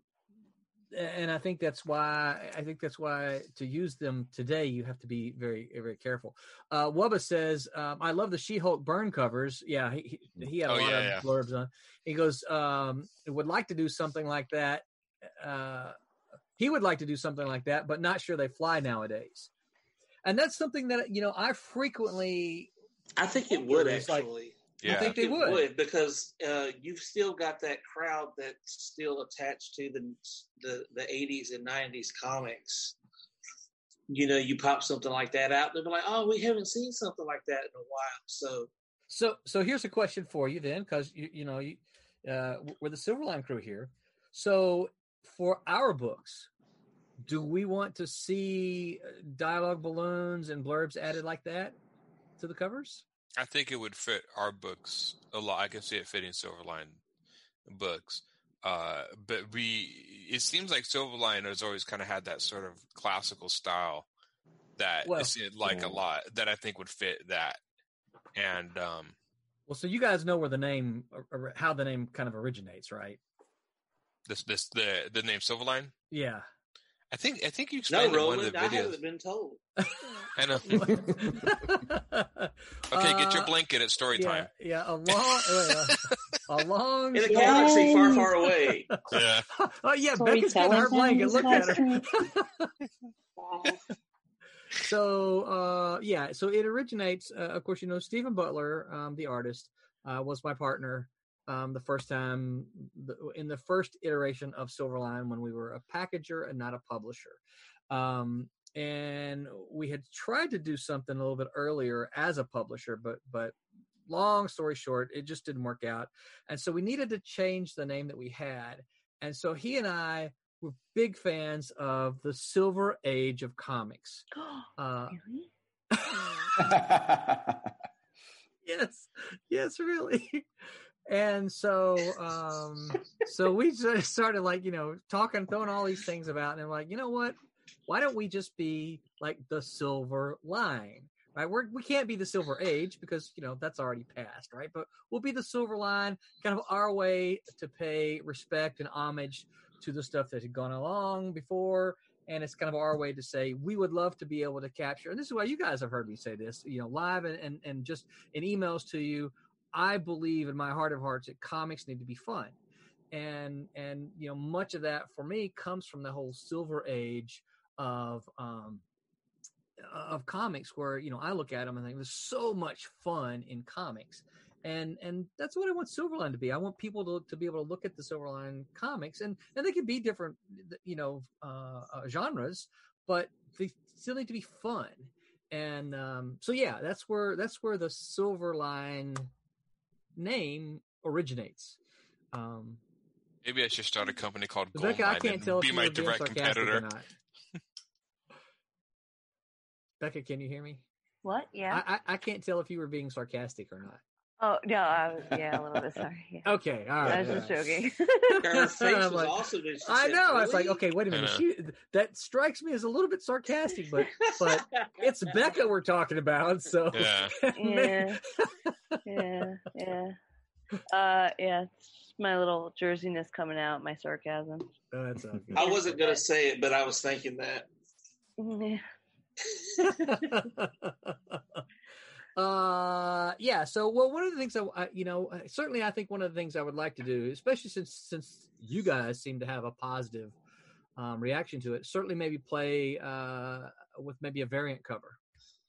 and i think that's why i think that's why to use them today you have to be very very careful. Uh wubba says um, i love the she-hulk Byrne covers. Yeah he he, he had a Oh, lot yeah, of yeah. blurbs on. He goes um would like to do something like that. Uh he would like to do something like that but not sure they fly nowadays and that's something that you know i frequently I think it would It's like- actually. I think they it would. because uh, you've still got that crowd that's still attached to the the the 80s and 90s comics. You know, you pop something like that out, they'll be like, "Oh, we haven't seen something like that in a while." So So, so here's a question for you then, because you you know you uh, we're the Silverline crew here. So, for our books, do we want to see uh, dialogue balloons and blurbs added like that to the covers? I think it would fit our books a lot. I can see it fitting Silverline books. Uh, but we, it seems like Silverline has always kind of had that sort of classical style that Well- I see it like Yeah. a lot that I think would fit that. And um, Well, so you guys know where the name, or- or how the name kind of originates, right? this, this, the the name Silverline. Yeah. I think I think you No, explained in one of Roland, the I videos. haven't been told. I know. Okay, get your Uh, blanket at story yeah, time. Yeah, a long, uh, a long. In a galaxy far, far away. Yeah. oh yeah, So Becca's getting her blanket. Look at her. so uh, yeah, so it originates. Uh, of course, you know Stephen Butler, um, the artist, uh, was my partner um, the first time the, in the first iteration of Silverline when we were a packager and not a publisher. Um, and we had tried to do something a little bit earlier as a publisher, but but long story short, it just didn't work out. And so we needed to change the name that we had. And so he and I were big fans of the Silver Age of comics. Uh, really? yes, yes, really. And so, um, so we just started like you know talking, throwing all these things about, and I'm like, you know what? Why don't we just be like the Silver Line? Right, we're, we can't be the Silver Age because you know that's already passed, right? But we'll be the Silver Line, kind of our way to pay respect and homage to the stuff that had gone along before, and it's kind of our way to say we would love to be able to capture. And this is why you guys have heard me say this, you know, live and and, and just in emails to you. I believe in my heart of hearts that comics need to be fun, and and you know much of that for me comes from the whole Silver Age of um, of comics, where you know I look at them and think there's so much fun in comics, and and that's what I want Silverline to be. I want people to, to be able to look at the Silverline comics, and and they can be different, you know, uh, uh, genres, but they still need to be fun. And um, so yeah, that's where that's where the Silverline name originates. Um, Maybe I should start a company called Rebecca, I can't and tell if be you my direct competitor. or not. Becca, can you hear me? What? Yeah. I, I, I can't tell if you were being sarcastic or not. Oh no, I was yeah a little bit sorry. Yeah. Okay, all right. I was all just joking. Her face I'm was like, awesome. when she I said, know. It's like, okay, wait a minute. She, that strikes me as a little bit sarcastic, but but it's Becca we're talking about. So Yeah. yeah, yeah, yeah. Uh, yeah. It's my little jerseyness coming out. My sarcasm. Oh, that's all good. I wasn't gonna say it, but I was thinking that. Yeah. Uh yeah so well one of the things I, I you know certainly i think one of the things i would like to do especially since since you guys seem to have a positive um reaction to it certainly maybe play uh with maybe a variant cover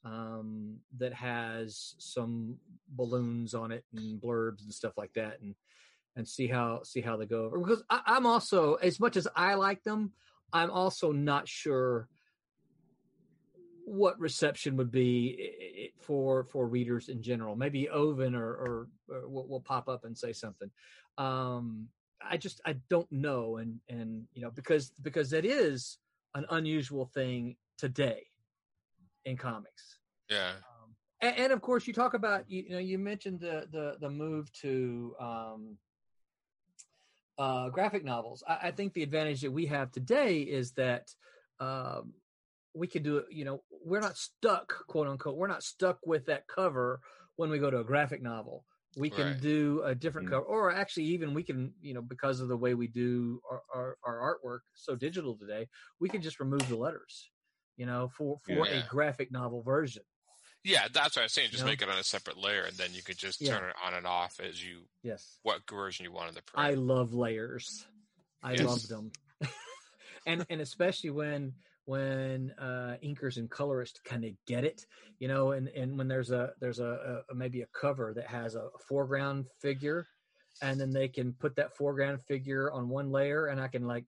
um that has some balloons on it and blurbs and stuff like that and and see how see how they go. Over because I, i'm also as much as i like them i'm also not sure what reception would be for for readers in general. Maybe Oven or, or, or will, will pop up and say something. Um, I just I don't know, and and you know because because that is an unusual thing today in comics. Yeah. Um, and, and of course, you talk about you, you know you mentioned the the the move to um, uh, graphic novels. I, I think the advantage that we have today is that um, we can do it. You know, we're not stuck, quote unquote. We're not stuck with that cover when we go to a graphic novel. We can Right. do a different Mm. cover, or actually, even we can, you know, because of the way we do our, our, our artwork so digital today, we can just remove the letters, you know, for for Yeah. a graphic novel version. Yeah, that's what I was saying. Just You know? make it on a separate layer, and then you could just Yeah. turn it on and off as you Yes. what version you want in the print. I love layers. I Yes. love them. and and especially when when uh inkers and colorists kind of get it, you know, and and when there's a there's a, a maybe a cover that has a foreground figure and then they can put that foreground figure on one layer and I can like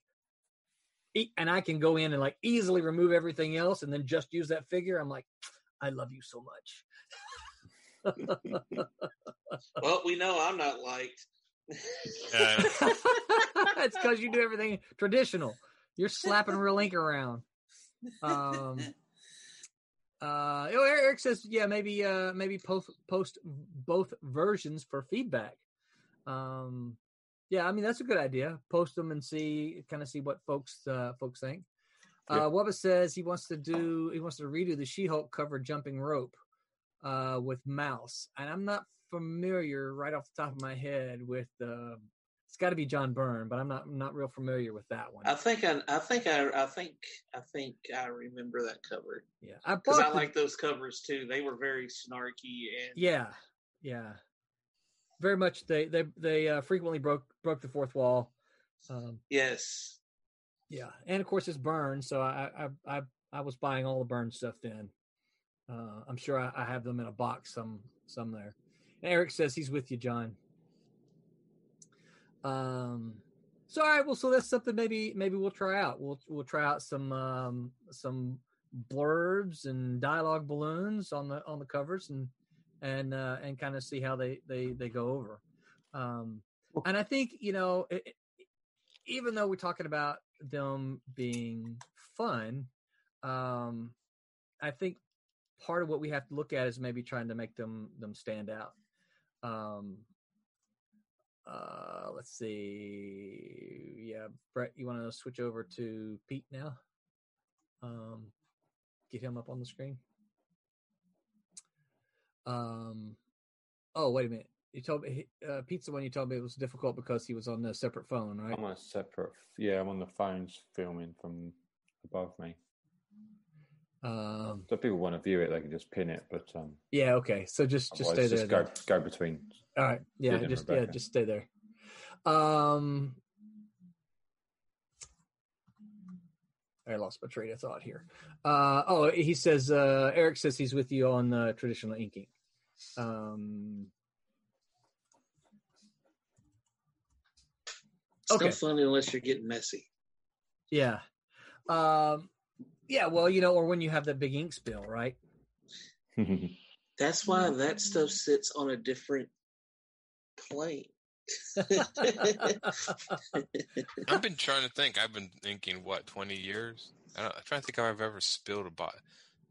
e- and I can go in and like easily remove everything else and then just use that figure. I'm like, I love you so much. Well, we know I'm not liked. Yeah. it's because you do everything traditional. You're slapping real ink around. Um, uh, Eric says, yeah, maybe, uh, maybe post post both versions for feedback. Um, Yeah, I mean that's a good idea. Post them and see, kind of see what folks uh, folks think. Yeah. Uh, Wubba says he wants to do, he wants to redo the She-Hulk cover jumping rope uh, with Mouse, and I'm not familiar right off the top of my head with. Uh, it's got to be John Byrne, but I'm not I'm not real familiar with that one. I think I, I think I, I think I think I remember that cover yeah, I because I like those covers too. They were very snarky and Yeah, yeah, very much. They they they uh, frequently broke broke the fourth wall. Um, yes, yeah, and of course it's Byrne, so I I I I was buying all the Byrne stuff then. Uh, I'm sure I, I have them in a box some some there. And Eric says he's with you, John. Um, so all right, well, so that's something maybe maybe we'll try out. We'll we'll try out some um some blurbs and dialogue balloons on the on the covers and and uh, and kind of see how they they they go over. Um, and I think you know, it, it- even though we're talking about them being fun, um, I think part of what we have to look at is maybe trying to make them them stand out. Um, uh, let's see. Yeah, Brett, you want to switch over to Pete now? Um, get him up on the screen. Um, oh wait a minute. You told me uh, Pete's the one you told me it was difficult because he was on a separate phone, right? I'm on a separate. Yeah, I'm on the phones filming from above me. Um, So if people want to view it, they can just pin it. But um, yeah, okay. So just just stay there. just go go between. All right. Yeah, Good and just yeah, just stay there. Um I lost my train of thought here. Uh oh, he says uh Eric says he's with you on uh, traditional inking. Um it's Okay. no fun unless you're getting messy. yeah. Um yeah, well, you know, or when you have that big ink spill, right? That's why that stuff sits on a different plane. I've been trying to think. I've been thinking what twenty years. I don't, I'm trying to think if I've ever spilled a bottle.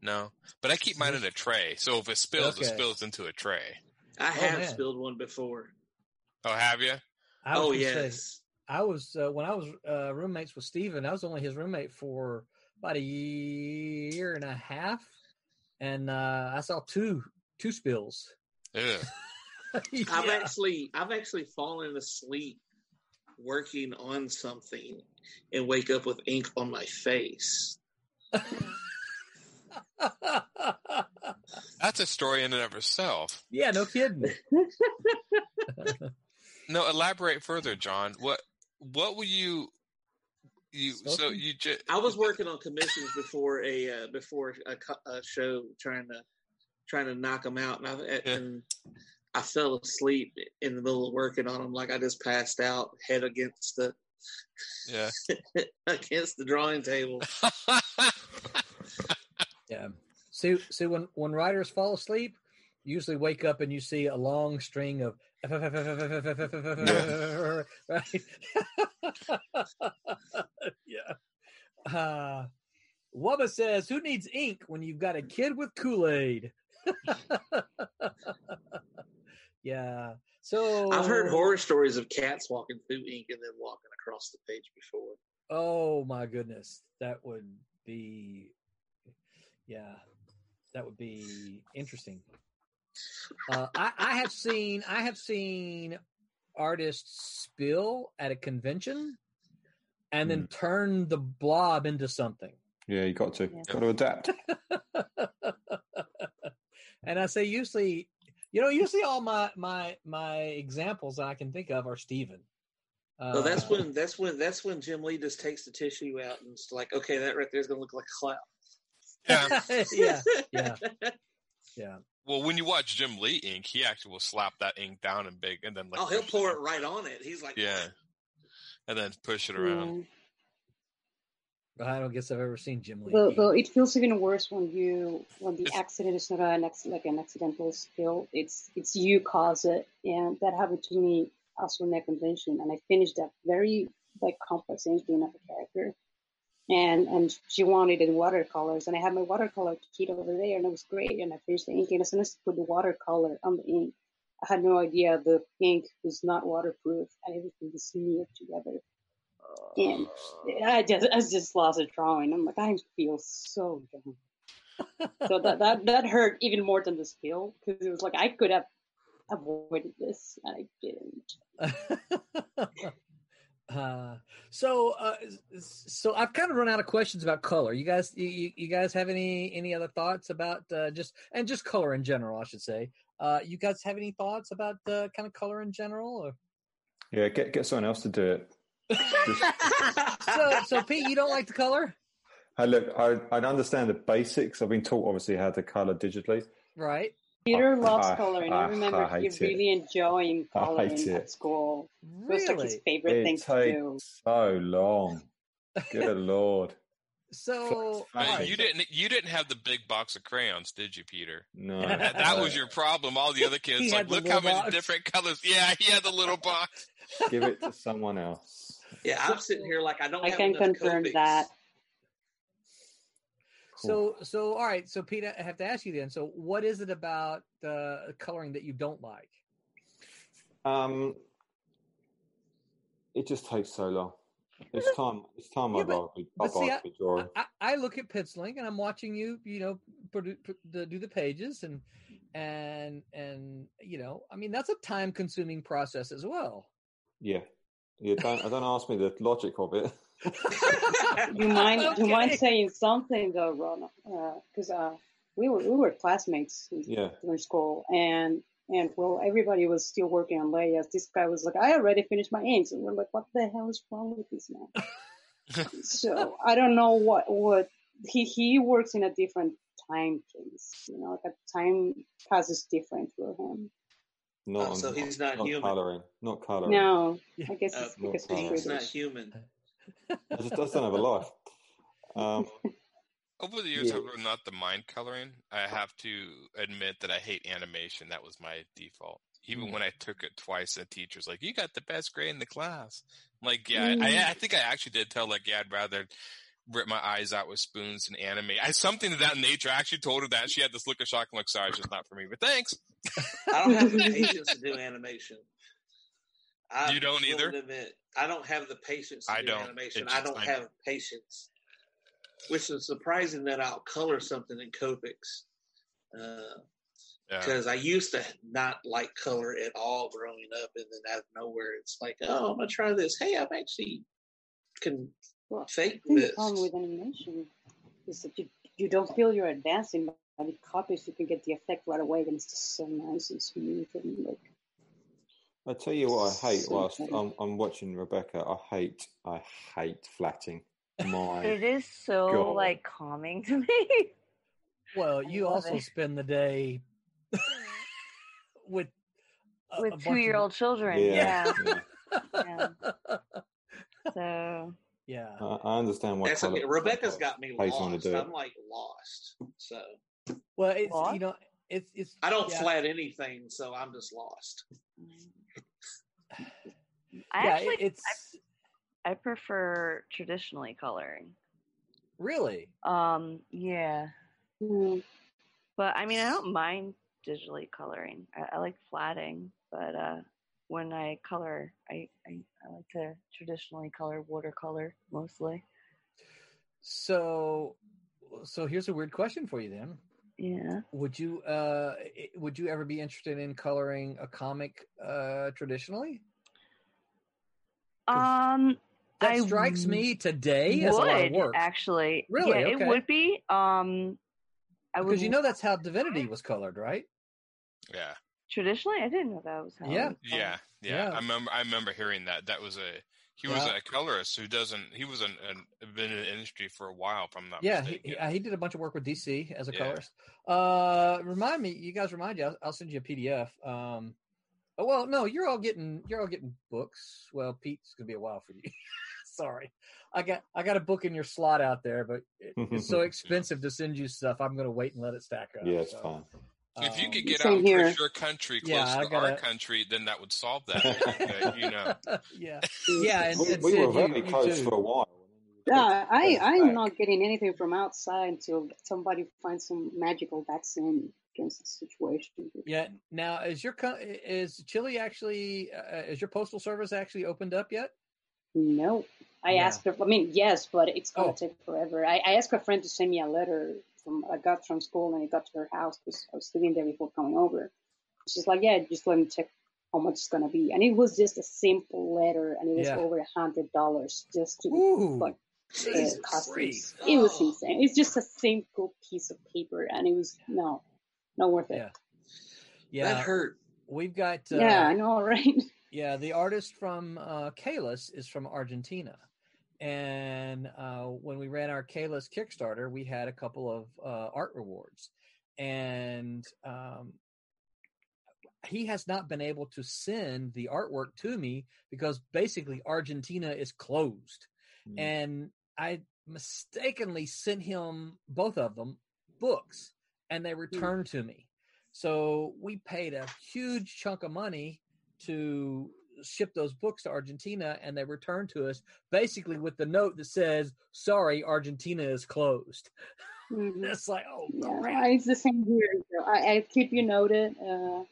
No, but I keep mine in a tray. So if it spills, Okay. it spills into a tray. I have man. spilled one before. Oh, have you? I was oh gonna say, yes. I was uh, when I was uh, roommates with Steven, I was only his roommate for about a year and a half, and uh, I saw two two spills. Ugh. I've actually I've actually fallen asleep working on something and wake up with ink on my face. That's a story in and of itself. yeah, no kidding. No, elaborate further, John. What what will you you so you just I was working on commissions before a uh, before a, a show trying to trying to knock them out, and I, and I fell asleep in the middle of working on them. Like I just passed out, head against the yeah. against the drawing table. Yeah. See, see, when when writers fall asleep, you usually wake up and you see a long string of right. yeah. Uh, Wubba says, "Who needs ink when you've got a kid with Kool Aid?" Yeah. So I've heard horror stories of cats walking through ink and then walking across the page before. Oh my goodness, that would be, yeah, that would be interesting. Uh, I, I have seen, I have seen artists spill at a convention, and then turn the blob into something. yeah, you got to Yeah. got to adapt. and I say usually, you know, usually all my my my examples that I can think of are Steven. Uh, So that's when that's when that's when Jim Lee just takes the tissue out and it's like, okay, that right there is gonna look like a cloud. Yeah. yeah, yeah, yeah. Well, when you watch Jim Lee ink, he actually will slap that ink down and big and then like oh, he'll pour it right on it. He's like, Yeah. And then push it around. I don't guess I've ever seen Jim Lee. Though, though it feels even worse when you when the accident is not an ex- like an accidental spill. It's it's you cause it, and that happened to me also in that convention. And I finished that very like complex engine of a character, and and she wanted it in watercolors, and I had my watercolor kit over there, and it was great. And I finished the ink, and as soon as I put the watercolor on the ink, I had no idea the ink was not waterproof and everything was smeared together. And I just I just lost a drawing. I'm like, I feel so dumb. so that, that that hurt even more than the spill because it was like I could have avoided this and I didn't. uh, so uh, so I've kind of run out of questions about color. You guys, you, you guys have any any other thoughts about uh, just and just color in general? I should say. Uh, you guys have any thoughts about uh, kind of color in general? Or? Yeah, get get someone else to do it. so, so Pete, you don't like the color? I look, I I understand the basics. I've been taught obviously how to color digitally. Right. Peter I- loves I- coloring. I, I- remember I he hate it. really enjoying I coloring at it. school. It was like his Really? favorite thing It to do. so long. Good lord. So, Flat- you so- didn't you didn't have the big box of crayons, did you, Peter? No. That, that was your problem. All the other kids like, look how many box. different colors. Yeah, he had the little box. Give it to someone else. Yeah, I'm sitting here like I don't. I have can confirm Copics. that. So, so all right. So, Pete, I have to ask you then. So, what is it about the coloring that you don't like? Um, it just takes so long. It's time. It's time. Yeah, I'd but- rather but see, I- drawing. I, I look at penciling and I'm watching you, you know, produ- pr- the, do the pages and and and you know, I mean, that's a time consuming process as well. Yeah. Yeah. Don't. Don't ask me the logic of it. You mind? You mind saying something though, Ron? Because uh, we were we were classmates in- Yeah. during school, and and well, everybody was still working on layers. This guy was like, "I already finished my inks," and we're like, "What the hell is wrong with this man?" so I don't know what what he he works in a different time place. You know, like a time passes different for him. Not. Oh, so on- he's not not human. coloring. Not coloring. No, I guess Uh, it's because not he's He's not human. I just, I just don't have a life. Um, Over the years, Yeah. I've learned not the mind coloring. I have to admit that I hate animation. That was my default. Even Mm. when I took it twice, the teacher's like, "You got the best grade in the class." I'm like, yeah, I, Mm. I, I think I actually did tell like, yeah, I'd rather rip my eyes out with spoons and anime. I something of that nature. I actually told her that. She had this look of shock and like, sorry, it's just not for me. But thanks. I don't have the patience to do animation. I You don't either? Admit, I don't have the patience to I do don't. animation. It I don't I have patience, which is surprising that I'll color something in Copics. Uh, Yeah. because I used to not like color at all growing up, and then out of nowhere, it's like, oh, I'm gonna try this. Hey, I'm actually can Well, fake I think the problem with animation is that you you don't feel you're advancing, but with Copics you can get the effect right away, and it's just so nice and smooth and like I tell you what, I hate So whilst. I'm, I'm watching Rebecca. I hate. I hate flatting. My It is so God. like calming to me. Well, you also it. spend the day with a- a with bunch two year of- old children. yeah. Yeah. yeah. yeah. So yeah. I, I understand why. That's colour- okay. Rebecca's got me Pays someone to lost. do. I'm like lost. So Well, it's What? you know, it's it's. I don't yeah, flat anything, so I'm just lost. I yeah, actually it- it's I prefer traditionally coloring. really. Um, yeah. mm, But I mean, I don't mind digitally coloring. I, I like flatting, but uh, when I color, I, I I like to traditionally color watercolor mostly. So, so here's a weird question for you then. Yeah. Would you uh would you ever be interested in coloring a comic uh traditionally? 'Cause Um, That I strikes me today as a would lot of work. actually. Really? Yeah, Okay. it would be. Um, I would Because you know that's how Divinity was colored, right? Yeah. Traditionally. I didn't know that was how. Yeah. was Yeah, yeah, Yeah. I remember. I remember hearing that. That was a he was Yeah. a colorist who doesn't. He was an, an been in the industry for a while. From I'm Yeah, he, he, uh, he did a bunch of work with DC as a Yeah. colorist. Uh, remind me, you guys remind you. I'll, I'll send you a PDF. Um, oh well, no, you're all getting you're all getting books. Well, Pete's gonna be a while for you. Sorry, I got I got a book in your slot out there, but it, it's so expensive to send you stuff. I'm gonna wait and let it stack up. Yeah, it's so, fine. If you um, could get Same out and here. push your country close Yeah, to our gotta- country, then that would solve that. Uh, you know. yeah, yeah, and, We, we Sid, were very you, you close for a while. Yeah, I, I'm back. not getting anything from outside until somebody finds some magical vaccine. against the situation. Yeah. Now, is your is Chile actually uh, is your postal service actually opened up yet? No, I Yeah. asked her. I mean, yes, but it's gonna Oh. take forever. I, I asked a friend to send me a letter from I got from school and it got to her house because I was living there before coming over. She's like, yeah, just let me check how much it's gonna be, and it was just a simple letter, and it was Yeah. over a hundred dollars just to Ooh. like uh, customs. Christ. It was Oh. insane. It's just a simple piece of paper, and it was no, not worth it. Yeah. Yeah. That hurt. We've got uh, Yeah, I know, right? Yeah, the artist from uh, Kalis is from Argentina. And uh, when we ran our Kayla's Kickstarter, we had a couple of uh, art rewards. And um, he has not been able to send the artwork to me because basically Argentina is closed. Mm. And I mistakenly sent him both of them books and they returned to me. So we paid a huge chunk of money to ship those books to Argentina and they returned to us basically with the note that says, sorry, Argentina is closed. Mhm. It's like, oh, Yeah, crap. It's the same here. I, I keep you noted uh,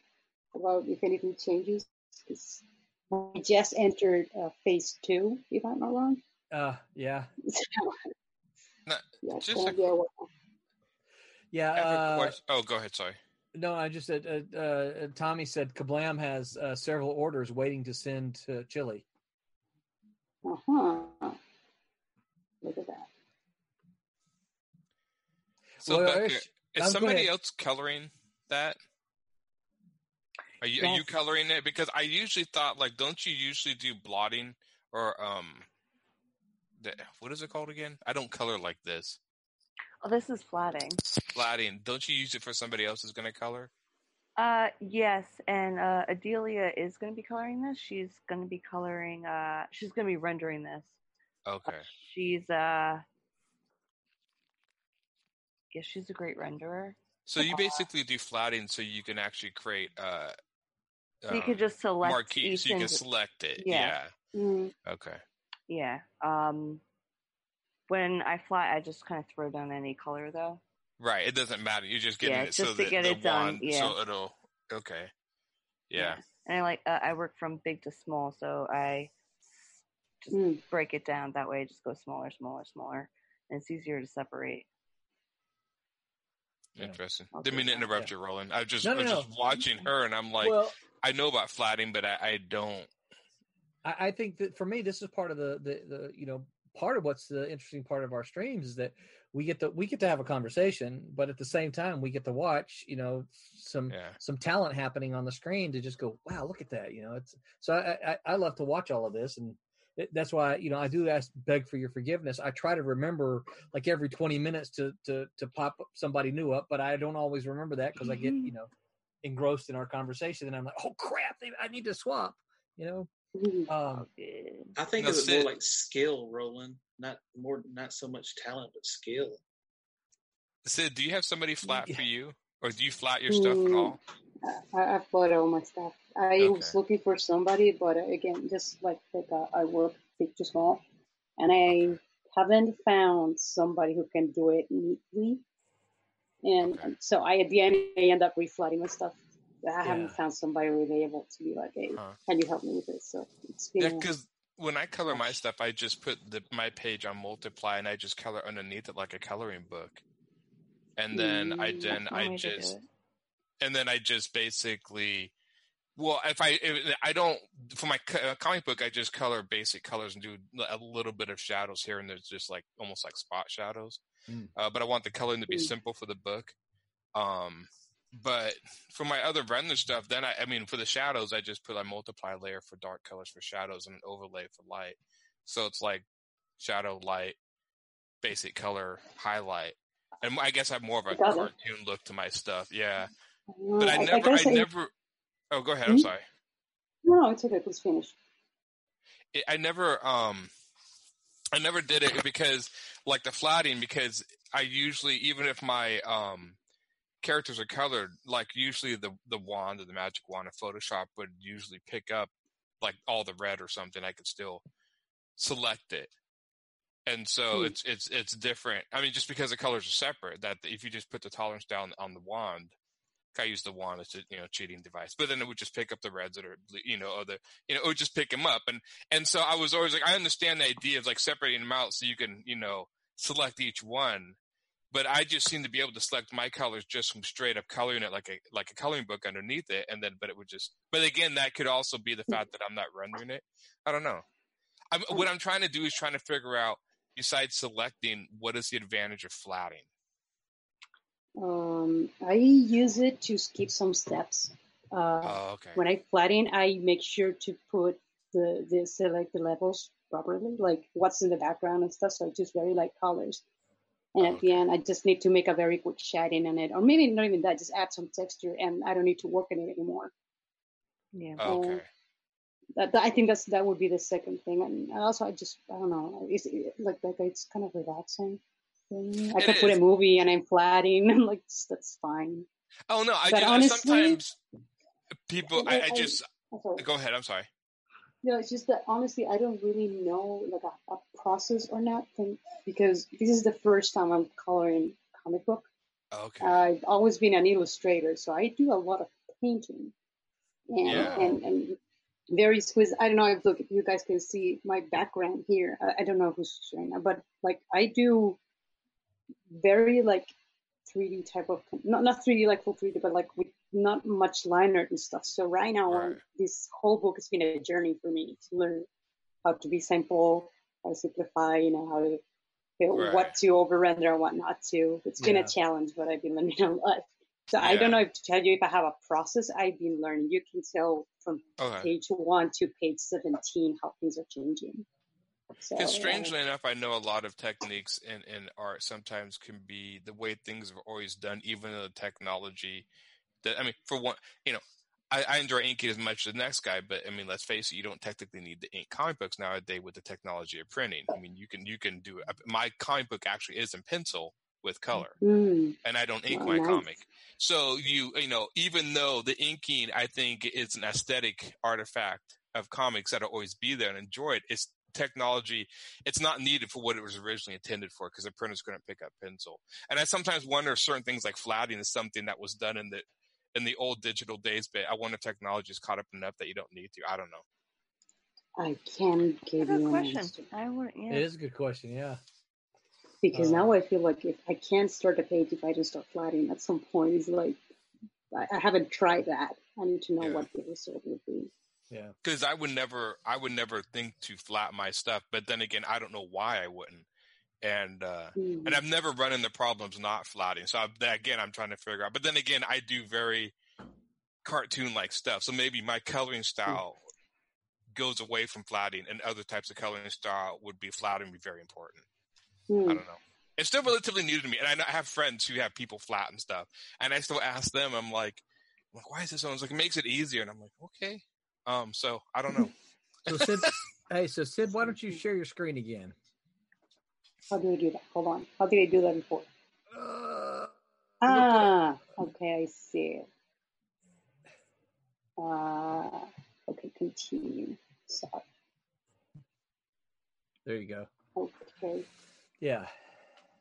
about if anything changes. 'cause we just entered uh, phase two, if I'm not wrong. Uh, yeah. So, No, yeah, just a- be a while. Yeah. I have a Uh, question. Oh, go ahead. Sorry. No, I just said, uh, uh, Tommy said Kablam has uh, several orders waiting to send to Chile. Uh-huh. Look at that. So, Well, Becca, is go somebody else coloring that? Are you are you coloring it? Because I usually thought like, don't you usually do blotting or um, the, what is it called again? I don't color like this. Oh, this is flatting. Flatting. Don't you use it for somebody else who's going to color? Uh, yes, and uh, Adelia is going to be coloring this. She's going to be coloring. Uh, she's going to be rendering this. Okay. She's uh, yeah, she's a great renderer. So you basically do flatting so you can actually create uh, So you um, could just select marquee, so you can select it. Yeah. Yeah. Mm, Okay. Yeah. Um, when I fly, I just kind of throw down any color though. Right. It doesn't matter. You're just getting Yeah, it so just to that get the it done, wand, yeah. so it'll. Okay. Yeah. And I like uh, I work from big to small, so I just mm. break it down that way. It just go smaller, smaller, smaller, and it's easier to separate. Interesting. I'll Didn't mean to that. interrupt you, Roland. I was just No, I no, was no. just watching her, and I'm like, well, I know about flatting, but I, I don't. I, I think that for me, this is part of the, the the you know part of what's the interesting part of our streams is that we get to we get to have a conversation, but at the same time we get to watch you know some Yeah. some talent happening on the screen to just go wow look at that you know it's so I I, I love to watch all of this and it- that's why you know I do ask beg for your forgiveness. I try to remember like every twenty minutes to to to pop somebody new up, but I don't always remember that because I get mm-hmm. you know engrossed in our conversation and I'm like oh crap they, I need to swap you know. Um Good. I think Now, of it Sid- more like skill, Roland. Not more, not so much talent, but skill. Sid, do you have somebody flat Yeah. for you, or do you flat your stuff at Mm. all? I, I've bought all my stuff. I was looking for somebody, but uh, again, just like like uh, I work big to small, and I haven't found somebody who can do it neatly. And Okay. so I, at the end, I end up reflooding my stuff. I Yeah. haven't found somebody really able to be like, "Hey, Huh. can you help me with this?" So it's been Yeah, because when I color my stuff, I just put the my page on multiply, and I just color underneath it like a coloring book. And then I Mm, then I way to do just and then I just basically, well, if I if I don't for my uh, comic book, I just color basic colors and do a little bit of shadows here, and there's just like almost like spot shadows. Mm. Uh, but I want the coloring to be Mm. simple for the book. Um, but for my other render stuff, then I, I mean, for the shadows, I just put a multiply layer for dark colors for shadows and an overlay for light. So it's like shadow, light, basic color, highlight. And I guess I have more of a Got it. cartoon look to my stuff. Yeah. Uh, But I never, I, say- never. Oh, go ahead. I'm Hmm? sorry. No, no, it's okay. Please finish. it, I never um I never did it because like the flatting because I usually even if my um characters are colored like usually the the wand or the magic wand of Photoshop would usually pick up like all the red or something I could still select it. And so Hmm. it's it's it's different. I mean just because the colors are separate that if you just put the tolerance down on the wand I use the wand as a you know cheating device, but then it would just pick up the reds that are you know other you know it would just pick them up, and and so I was always like I understand the idea of like separating them out so you can you know select each one, but I just seem to be able to select my colors just from straight up coloring it like a like a coloring book underneath it, and then but it would just but again that could also be the fact that I'm not rendering it. I don't know. I'm, what I'm trying to do is trying to figure out besides selecting what is the advantage of flatting. Um, I use it to skip some steps. Uh, Oh, okay. when I flatten, I make sure to put the, the select the levels properly, like what's in the background and stuff. So I just very light colors. And at the end, I just need to make a very quick shading on it, or maybe not even that, just add some texture, and I don't need to work on it anymore. Yeah. Okay. That, that- I think that's that would be the second thing, and also I just I don't know, it's it, like like it's kind of relaxing. I It could put a movie and I'm flatting, and like that's fine. Oh no, I But just honestly- sometimes people. I, I I- just I'm go ahead. I'm sorry. No, it's just that honestly, I don't really know like a, a process or not because this is the first time I'm coloring comic book. Okay. I've always been an illustrator, so I do a lot of painting and Yeah. and, and very. I don't know if look if you guys can see my background here. I, I don't know who's showing now, but like I do very like 3D type of not not 3D like full 3D, but like with not much line art and stuff. So right now, Right. this whole book has been a journey for me to learn how to be simple, how to simplify, you know, how to you know, Right. what to over render and what not to. It's been Yeah. a challenge, but I've been learning a lot. So I don't know if to tell you if I have a process I've been learning. You can tell from Okay. page one to page seventeen how things are changing. So Because strangely enough, I know a lot of techniques in, in art sometimes can be the way things are always done, even though the technology that I mean, for one, you know, I, I enjoy inking as much as the next guy, but I mean, let's face it, you don't technically need to ink comic books nowadays with the technology of printing. I mean, you can you can do it. my comic book actually is in pencil with color. mm, and I don't ink Oh, my nice. comic. So you you know, even though the inking I think is an aesthetic artifact of comics that'll always be there and enjoy it, it's technology it's not needed for what it was originally intended for because the printers couldn't pick up pencil. And I sometimes wonder if certain things like flatting is something that was done in the in the old digital days, but I wonder if technology is caught up enough that you don't need to. I don't know. I can give Good you an question. answer I would. Yeah. It is a good question. Yeah. because Uh, now I feel like if I can't start a page if I don't start flatting at some point, it's like I, I haven't tried that. I need to know Yeah. what the result would be. Yeah. Because I would never, I would never think to flat my stuff. But then again, I don't know why I wouldn't. And uh, Mm. and I've never run into problems not flatting. So I'm, again, I'm trying to figure out. But then again, I do very cartoon like stuff. So maybe my coloring style goes away from flatting, and other types of coloring style would be flatting be very important. I Hmm. don't know. It's still relatively new to me, and I have friends who have people flat and stuff, and I still ask them. I'm like, I'm like, why is this? Someone's like, it makes it easier, and I'm like, okay. Um, so I don't know. So Sid, hey, so Sid, why don't you share your screen again? How do I do that? Hold on. How did I do that before? Uh, Ah, okay, I see it. Uh, okay, continue. Sorry. there you go. Okay, Yeah.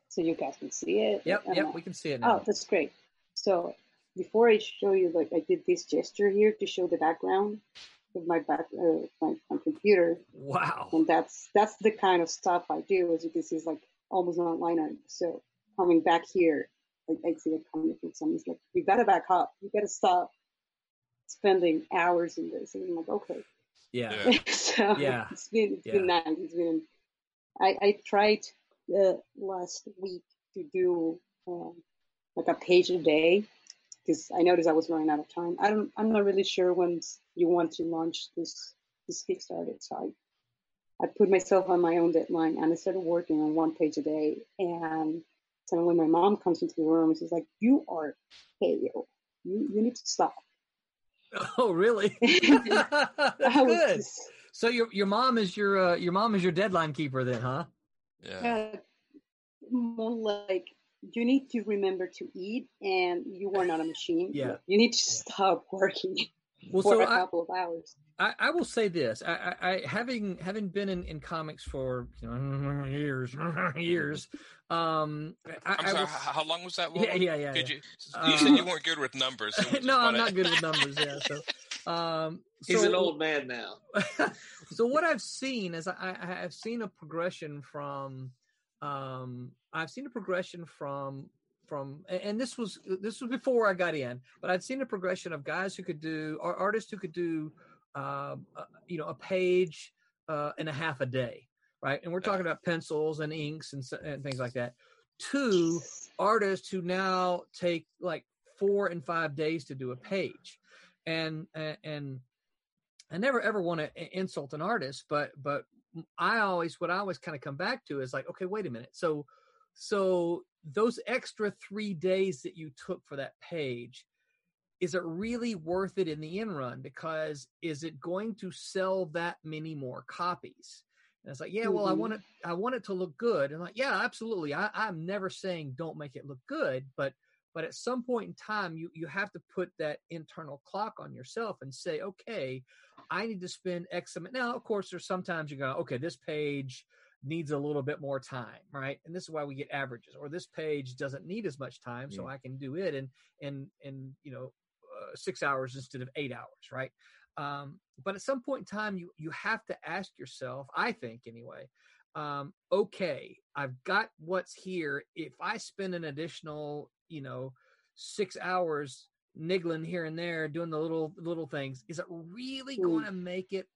so you guys can see it. Yep. I don't Yep. We can see it now. Oh, that's great. So before I show you, like I did this gesture here to show the background of my back, uh, my, my computer, Wow. and that's that's the kind of stuff I do. As you can see, it's like almost not line art. So coming back here, like I see it coming from someone. It's like you gotta back up. You gotta stop spending hours in this. And I'm like, okay. Yeah. Yeah. so Yeah. it's been it's been nice. It's been. I I tried uh, last week to do um, like a page a day because I noticed I was running out of time. I don't. I'm not really sure when you want to launch this this Kickstarter. So I I put myself on my own deadline and I started working on one page a day. And so when my mom comes into the room, and she's like, "You are pale. You you need to stop." Oh, really? That's good. just- So your your mom is your uh, your mom is your deadline keeper then, huh? Yeah. uh, more like you need to remember to eat and you are not a machine. Yeah. You need to stop working. Well, for so a I, couple of hours. I, I will say this: I, I, I having having been in, in comics for you know years, years. Um, I, I'm sorry, will, h- how long was that? yeah, yeah, yeah. Did yeah. you? You said Uh, you weren't good with numbers. So no, I'm not good with numbers. Yeah, so um, He's an old man now. so what I've seen is I, I have seen a progression from um I've seen a progression from from and this was this was before I got in, but I'd seen a progression of guys who could do or artists who could do um uh, you know a page uh and a half a day, right? And we're talking about pencils and inks and, and things like that. To artists who now take like four and five days to do a page, and and, and I never ever want to insult an artist, but but I always what I always kind of come back to is like, okay, wait a minute. So so those extra three days that you took for that page, is it really worth it in the end run? Because is it going to sell that many more copies? And it's like, yeah, well, I Mhm. want it, I want it to look good. And like, yeah, absolutely. I, I'm never saying don't make it look good, but but at some point in time, you you have to put that internal clock on yourself and say, okay, I need to spend X amount. Now, of course, there's sometimes you go, okay, this page needs a little bit more time, right? And this is why we get averages. Or this page doesn't need as much time, so. I can do it in in in you know uh, six hours instead of eight hours, right? Um, but at some point in time, you you have to ask yourself, I think anyway, um, okay, I've got what's here. If I spend an additional, you know, six hours niggling here and there, doing the little little things, is it really Mm. going to make it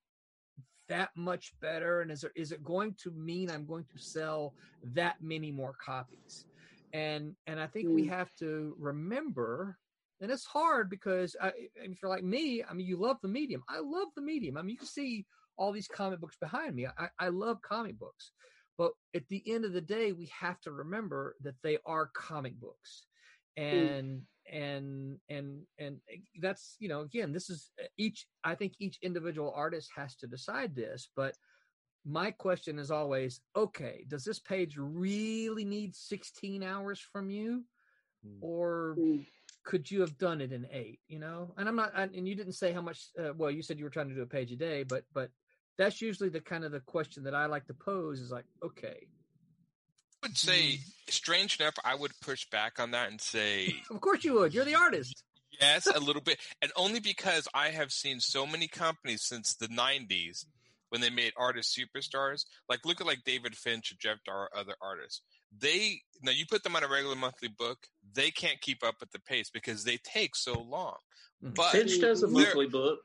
that much better? And is it is it going to mean I'm going to sell that many more copies? And and I think we Mm. have to remember, and it's hard because I, if you're like me, I mean, you love the medium. I love the medium. I mean, you can see all these comic books behind me. I, I love comic books. But at the end of the day, we have to remember that they are comic books. And and and and eh, that's you know again this is eh, each i think each individual artist has to decide this but my question is always okay does this page really need 16 hours from you Mm. or Mm. could you have done it in eight you know and i'm not I- and you didn't say how much uh, well you said you were trying to do a page a day but but that's usually the kind of the question that i like to pose is like okay I would say, strange enough, I would push back on that and say of course you would you're the artist yes, a little bit, and only because I have seen so many companies since the '90s when they made artist superstars. Like, look at like David Finch, or Jeff Dar, other artists. They now you put them on a regular monthly book, they can't keep up with the pace because they take so long. Mhm. But Finch does a monthly book.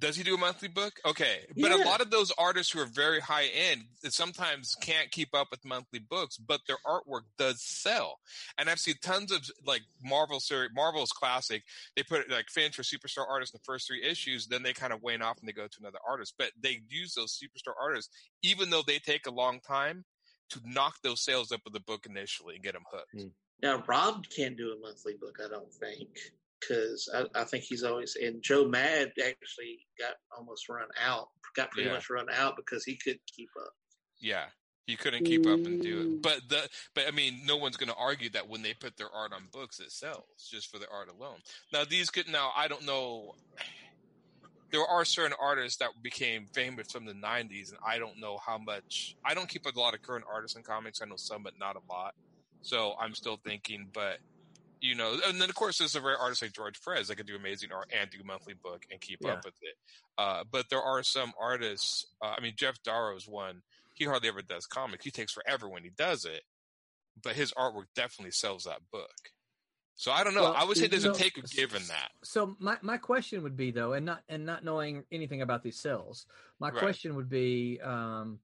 Does he do a monthly book? Okay. But a lot of those artists who are very high end sometimes can't keep up with monthly books, but their artwork does sell. And I've seen tons of like Marvel series, Marvel's classic. They put like Finch or superstar artists in the first three issues, then they kind of wane off and they go to another artist. But they use those superstar artists, even though they take a long time, to knock those sales up with the book initially and get them hooked. Mm. Now Rob can't do a monthly book, I don't think, because I, I think he's always and Joe Mad actually got almost run out, got pretty Yeah. much run out because he couldn't keep up. Yeah. He couldn't keep up and do it. Mm. But the but I mean no one's gonna argue that when they put their art on books it sells just for the art alone. Now these could now I don't know there are certain artists that became famous from the nineties and I don't know how much I don't keep a lot of current artists in comics. I know some but not a lot. So I'm still thinking, but you know, and then of course there's a rare artist like George Pérez that can do amazing art and do a monthly book and keep Yeah. up with it. Uh, but there are some artists. Uh, I mean, Geof Darrow's one. He hardly ever does comics. He takes forever when he does it, but his artwork definitely sells that book. So I don't know. Well, I would say there's a take or give in that. So my, my question would be though, and not and not knowing anything about these cells, my Right. question would be, um,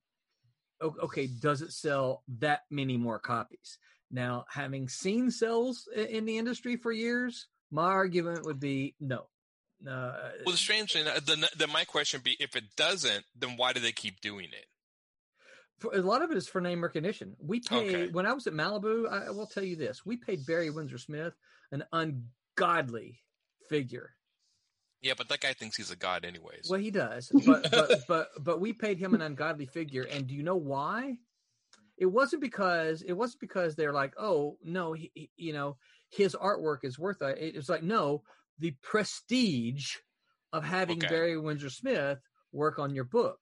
okay, does it sell that many more copies? Now, having seen cells in the industry for years, my argument would be no. Uh, Well, the strange thing, uh, then, then my question would be, if it doesn't, then why do they keep doing it? for, a lot of it is for name recognition. We paid Okay. when I was at Malibu. I, I will tell you this: we paid Barry Windsor Smith an ungodly figure. Yeah, but that guy thinks he's a god, anyways. Well, he does, but but but but we paid him an ungodly figure, and do you know why? It wasn't because it wasn't because they're like, oh no, he, he- you know, his artwork is worth it. It was like no, the prestige of having Okay. Barry Windsor Smith work on your book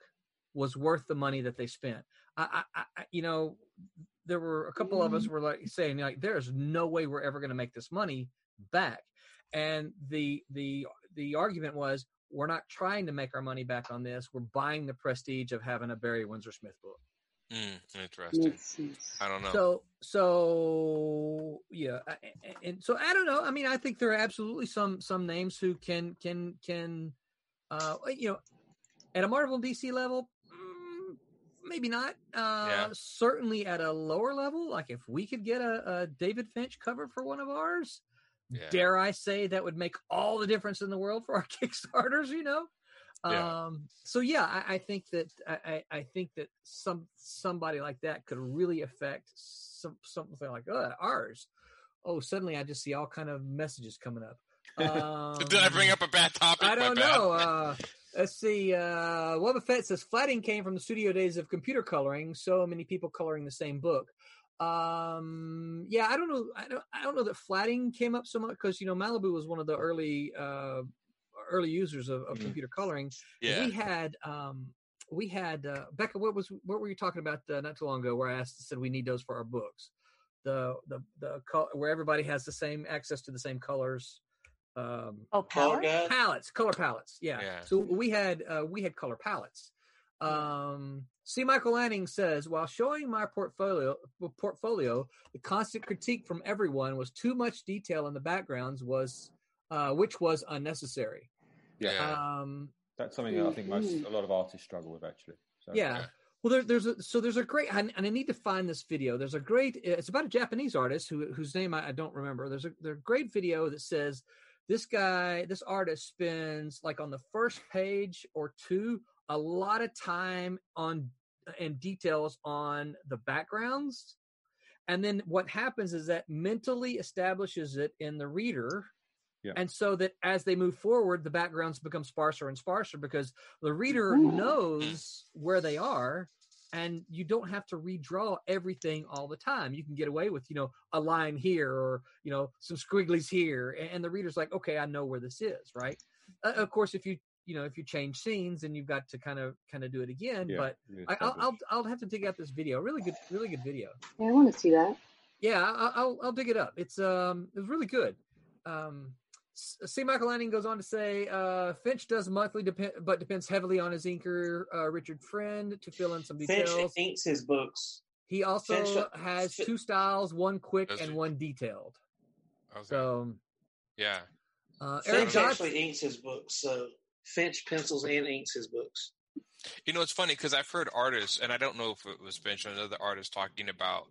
was worth the money that they spent. I, I, I you know, there were a couple of us mm-hmm. were like saying like, there's no way we're ever going to make this money back. And the the the argument was, we're not trying to make our money back on this. We're buying the prestige of having a Barry Windsor Smith book. Mm, interesting. I don't know. So so yeah, I- I- and so I don't know. I mean, I think there are absolutely some some names who can can can, uh, you know, at a Marvel and DC level, mm, maybe not. Uh, Yeah. Certainly at a lower level, like if we could get a, a David Finch cover for one of ours, Yeah. dare I say that would make all the difference in the world for our Kickstarters. You know. Yeah. Um, so yeah, I, I think that I, I I think that some somebody like that could really affect some something like uh, ours. Oh, suddenly I just see all kind of messages coming up. Um, Did I bring up a bad topic? I don't know. Uh, let's see. Uh, Wubba Fett says flatting came from the studio days of computer coloring. So many people coloring the same book. Um, yeah, I don't know. I don't. I don't know that flatting came up so much because you know Malibu was one of the early uh, early users of, of Mhm. computer coloring. Yeah. We had um, we had uh, Becca. What was what were you talking about uh, not too long ago? Where I asked said we need those for our books. The the the col- where everybody has the same access to the same colors. Um, Oh, Color palettes, color palettes. Yeah. Yeah. So we had uh, we had color palettes. Um, C. Michael Lanning says, while showing my portfolio, portfolio, the constant critique from everyone was too much detail in the backgrounds was, uh, which was unnecessary. Yeah, Yeah. Um, that's something that I think most Mhm. a lot of artists struggle with actually. So, yeah. Yeah. Well, there, there's a so there's a great and, and I need to find this video. There's a great. It's about a Japanese artist who whose name I, I don't remember. There's a there's a great video that says this guy, this artist spends like on the first page or two a lot of time on and details on the backgrounds, and then what happens is that mentally establishes it in the reader. Yeah. And so that as they move forward, the backgrounds become sparser and sparser because the reader Mhm. knows where they are and you don't have to redraw everything all the time. You can get away with you know a line here or you know some squigglies here and the reader's like okay i know where this is right? Uh, of course if you you know if you change scenes and you've got to kind of kind of do it again yeah, but I, I'll, I'll i'll have to dig out this video. Really good really good video. Yeah, I want to see that. yeah I- I'll, I'll dig it up. It's um it's really good. Um S- C. Michael Lanning goes on to say, uh, Finch does monthly, depend, but depends heavily on his inker, uh, Richard Friend, to fill in some details. Finch inks his books. He also Finch- has Fin- two styles, one quick Does and he? one detailed. Okay. So, yeah. uh, Eric Finch Dodds, actually inks his books, so Finch pencils and inks his books. You know, it's funny because I've heard artists, and I don't know if it was Finch or another artist talking about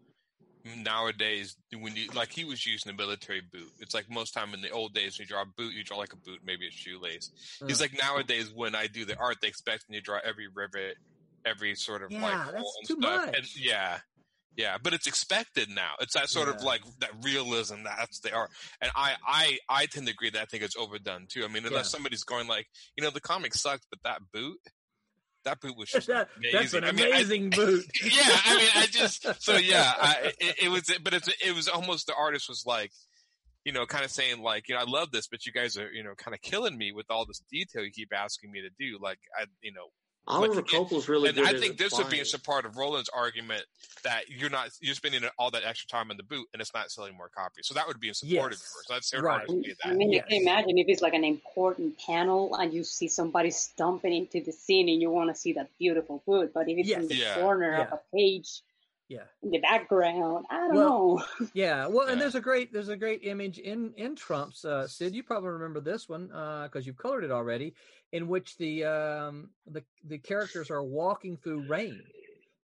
nowadays when you like he was using a military boot. It's like most time in the old days when you draw a boot, you draw like a boot, maybe a shoelace. He's like nowadays when I do the art, they expect me to draw every rivet, every sort of Yeah, like that's too stuff. much. And yeah. Yeah, but it's expected now. It's that sort of like that realism that's the art, and I I I tend to agree that I think it's overdone too. I mean, unless Yeah. somebody's going like, you know, the comic sucked, but that boot, that boot was just that, amazing. that's an I mean, I- amazing boot. yeah, I mean, I just so yeah, I, it, it was, but it's it was almost the artist was like, you know, kind of saying like, you know, I love this, but you guys are, you know, kind of killing me with all this detail you keep asking me to do. Like, I, you know, Oliver Like, Coipel's really and good. I think this would be applying. a part of Roland's argument that you're not you're spending all that extra time in the boot and it's not selling more copies. So that would be in support of Yes. yours. That's their Right. argument. with I mean, Yes. you can imagine if it's like an important panel and you see somebody stumping into the scene and you want to see that beautiful boot, but if it's Yes. in the Yeah. corner of a page Yeah. in the background, I don't Well, know. Yeah, well, and there's a great there's a great image in in Trump's uh, Sid. You probably remember this one uh because you've colored it already, in which the um the the characters are walking through rain,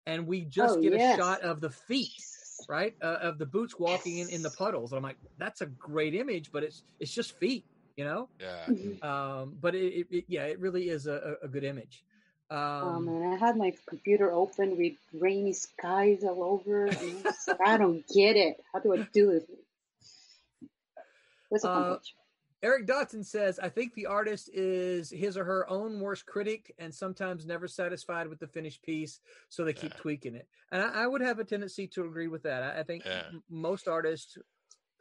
and we just Oh, get yes. a shot of the feet, right, uh, of the boots walking in in the puddles. And I'm like, that's a great image, but it's it's just feet, you know. Yeah. Um, but it, it, it yeah, it really is a, a a good image. Oh Um, man, I had my computer open with rainy skies all over, and I like, I don't get it. How do I do this? What's a Uh, page? Eric Dotson says, I think the artist is his or her own worst critic and sometimes never satisfied with the finished piece, so they keep Yeah. tweaking it. And I, I would have a tendency to agree with that. I, I think Yeah. m- most artists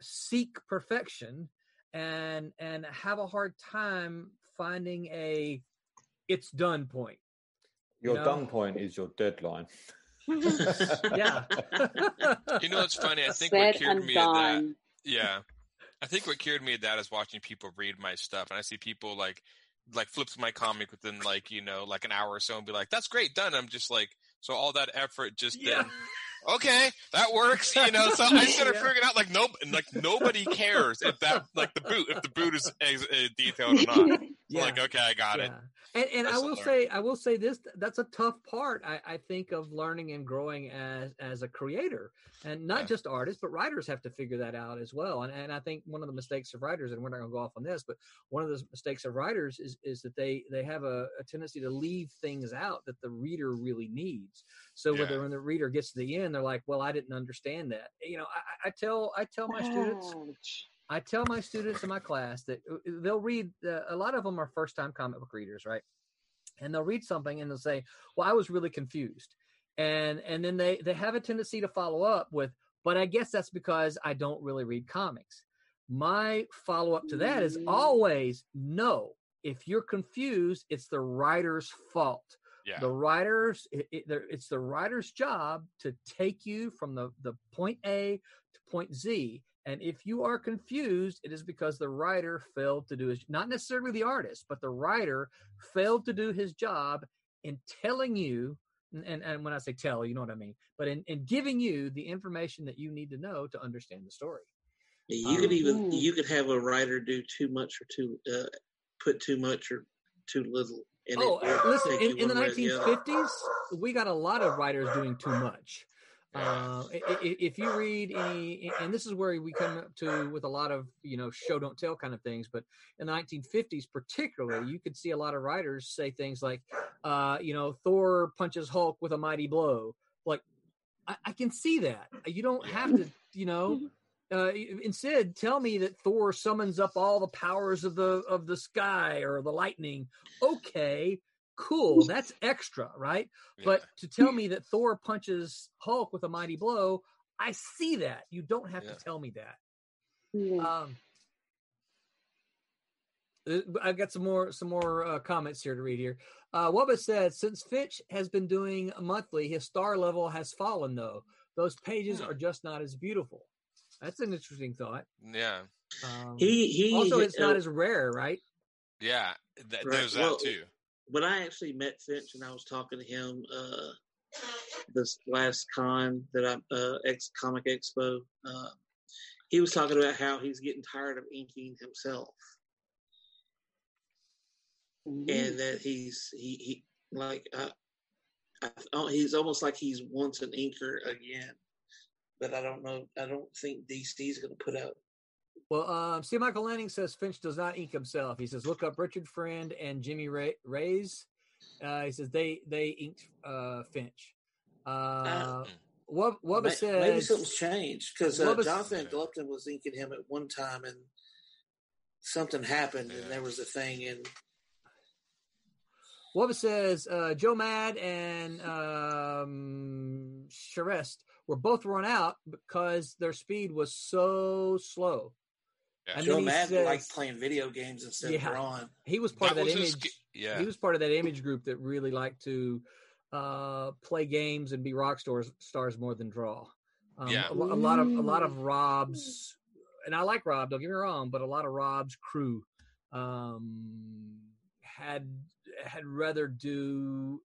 seek perfection and and have a hard time finding a it's done point. Your No. done point is your deadline. Yeah. You know, it's funny. I think Said what cured and me of that. Yeah, I think what cured me of that is watching people read my stuff, and I see people like like flip to my comic within like you know like an hour or so and be like, "That's great, done." I'm just like, so all that effort just Yeah. then. Okay, that works. You know, so I started Yeah. figuring out like no, like nobody cares if that like the boot if the boot is uh, detailed or not. Yeah. Like, okay, I got it. And and I will learned. say I will say this that's a tough part I, I think of learning and growing as as a creator and not Yeah. just artists but writers have to figure that out as well and and I think one of the mistakes of writers and we're not going to go off on this but one of the mistakes of writers is is that they they have a, a tendency to leave things out that the reader really needs so Yeah. whether when the reader gets to the end they're like well I didn't understand that you know I, I I tell I tell my students Ouch. I tell my students in my class that uh, they'll read, uh, a lot of them are first time comic book readers, right? And they'll read something and they'll say, well, I was really confused. And, and then they, they have a tendency to follow up with, but I guess that's because I don't really read comics. My follow up to that is Mm. always no. If you're confused, it's the writer's fault Yeah, the writers it, it, it's the writer's job to take you from the the point a to point z and if you are confused it is because the writer failed to do his not necessarily the artist but the writer failed to do his job in telling you and, and, and when i say tell you know what i mean but in, in giving you the information that you need to know to understand the story You could even Um, you could have a writer do too much or too uh, put too much or too little. And oh it will listen in, in the one way or the other. 1950s we got a lot of writers doing too much Uh, if you read any, and this is where we come up to with a lot of you know show don't tell kind of things, but in the 1950s particularly, you could see a lot of writers say things like, uh, you know, Thor punches Hulk with a mighty blow. Like, I, I can see that. You don't have to, you know. Uh, instead, tell me that Thor summons up all the powers of the of the sky or the lightning. Okay, cool. That's extra, right? Yeah. But to tell me that Thor punches Hulk with a mighty blow, I see that. You don't have Yeah. to tell me that. Yeah. Um, uh, I've got some more some more uh, comments here to read here. Uh, Wubba said, since Fitch has been doing monthly, his star level has fallen though. Those pages Hmm. are just not as beautiful. That's an interesting thought. yeah, Um, He he also, it's not uh, as rare, right? yeah. Th- Right, There's that well, too. When I actually met Finch and I was talking to him uh, this last con that I uh, ex Comic Expo, uh, he was talking about how he's getting tired of inking himself Mm. and that he's he, he like uh, I, oh, he's almost like he's wants an inker again. But I don't know. I don't think DC's going to put out. Well, um, C. Michael Lanning says Finch does not ink himself. He says look up Richard Friend and Jimmy Ray- Rays. Uh, he says they they inked uh, Finch. Uh, Wub, Wubba May- says maybe something's changed because uh, Wubba- Jonathan Glapion was inking him at one time and something happened Yeah. and there was a thing and Wubba says uh, Joe Mad and um, Charest were both run out because their speed was so slow. Yeah. And Joe then Madden says- liked playing video games instead Yeah. of drawing. He was part That of that was his image. g- yeah. He was part of that image group that really liked to uh, play games and be rock stars stars more than draw. Um, Yeah. a, a lot of a lot of Rob's, and I like Rob. Don't get me wrong, but a lot of Rob's crew um, had had rather do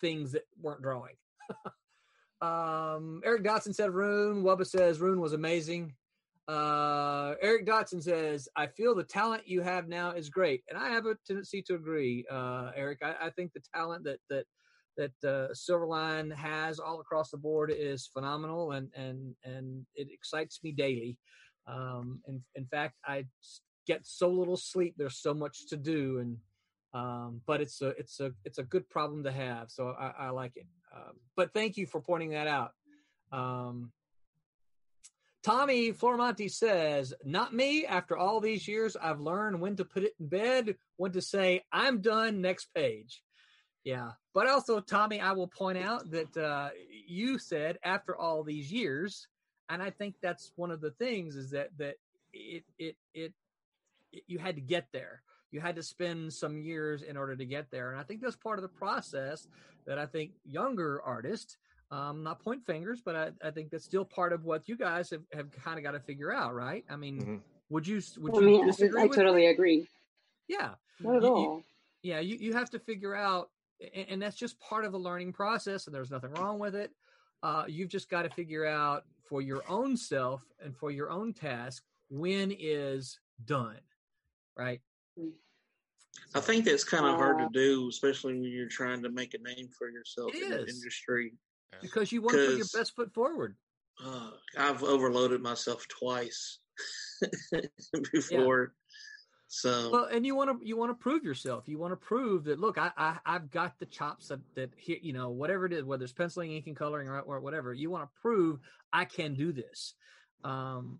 things that weren't drawing. um, Eric Dotson said Rune. Wubba says Rune was amazing. Uh, Eric Dotson says, I feel the talent you have now is great. And I have a tendency to agree, uh, Eric. I, I think the talent that, that, that uh, Silverline has all across the board is phenomenal and, and, and it excites me daily. Um, and in fact, I get so little sleep. There's so much to do. And, um, but it's a, it's a, it's a good problem to have. So I, I like it. Um, but thank you for pointing that out. Um, Tommy Flormonti says, Not me. After all these years, I've learned when to put it in bed, when to say, I'm done, next page. Yeah. But also, Tommy, I will point out that uh, you said after all these years, and I think that's one of the things is that that it it it, it you had to get there. you had to spend some years in order to get there. And I think that's part of the process that I think younger artists, um, not point fingers, but I, I think that's still part of what you guys have, have kind of got to figure out, right? I mean, Mhm. would you would I you mean, disagree I with totally me? agree. Yeah, Not at You- you- all. yeah you, you have to figure out and, and that's just part of the learning process and there's nothing wrong with it uh, you've just got to figure out for your own self and for your own task when is done right I think that's kind of hard to Uh, do, especially when you're trying to make a name for yourself It in the industry. Because you want to put your best foot forward. Uh, I've overloaded myself twice before, so well and you want to you want to prove yourself. You want to prove that look I, I i've got the chops that that here you know whatever it is whether it's penciling ink and coloring or, or whatever you want to prove i can do this. Um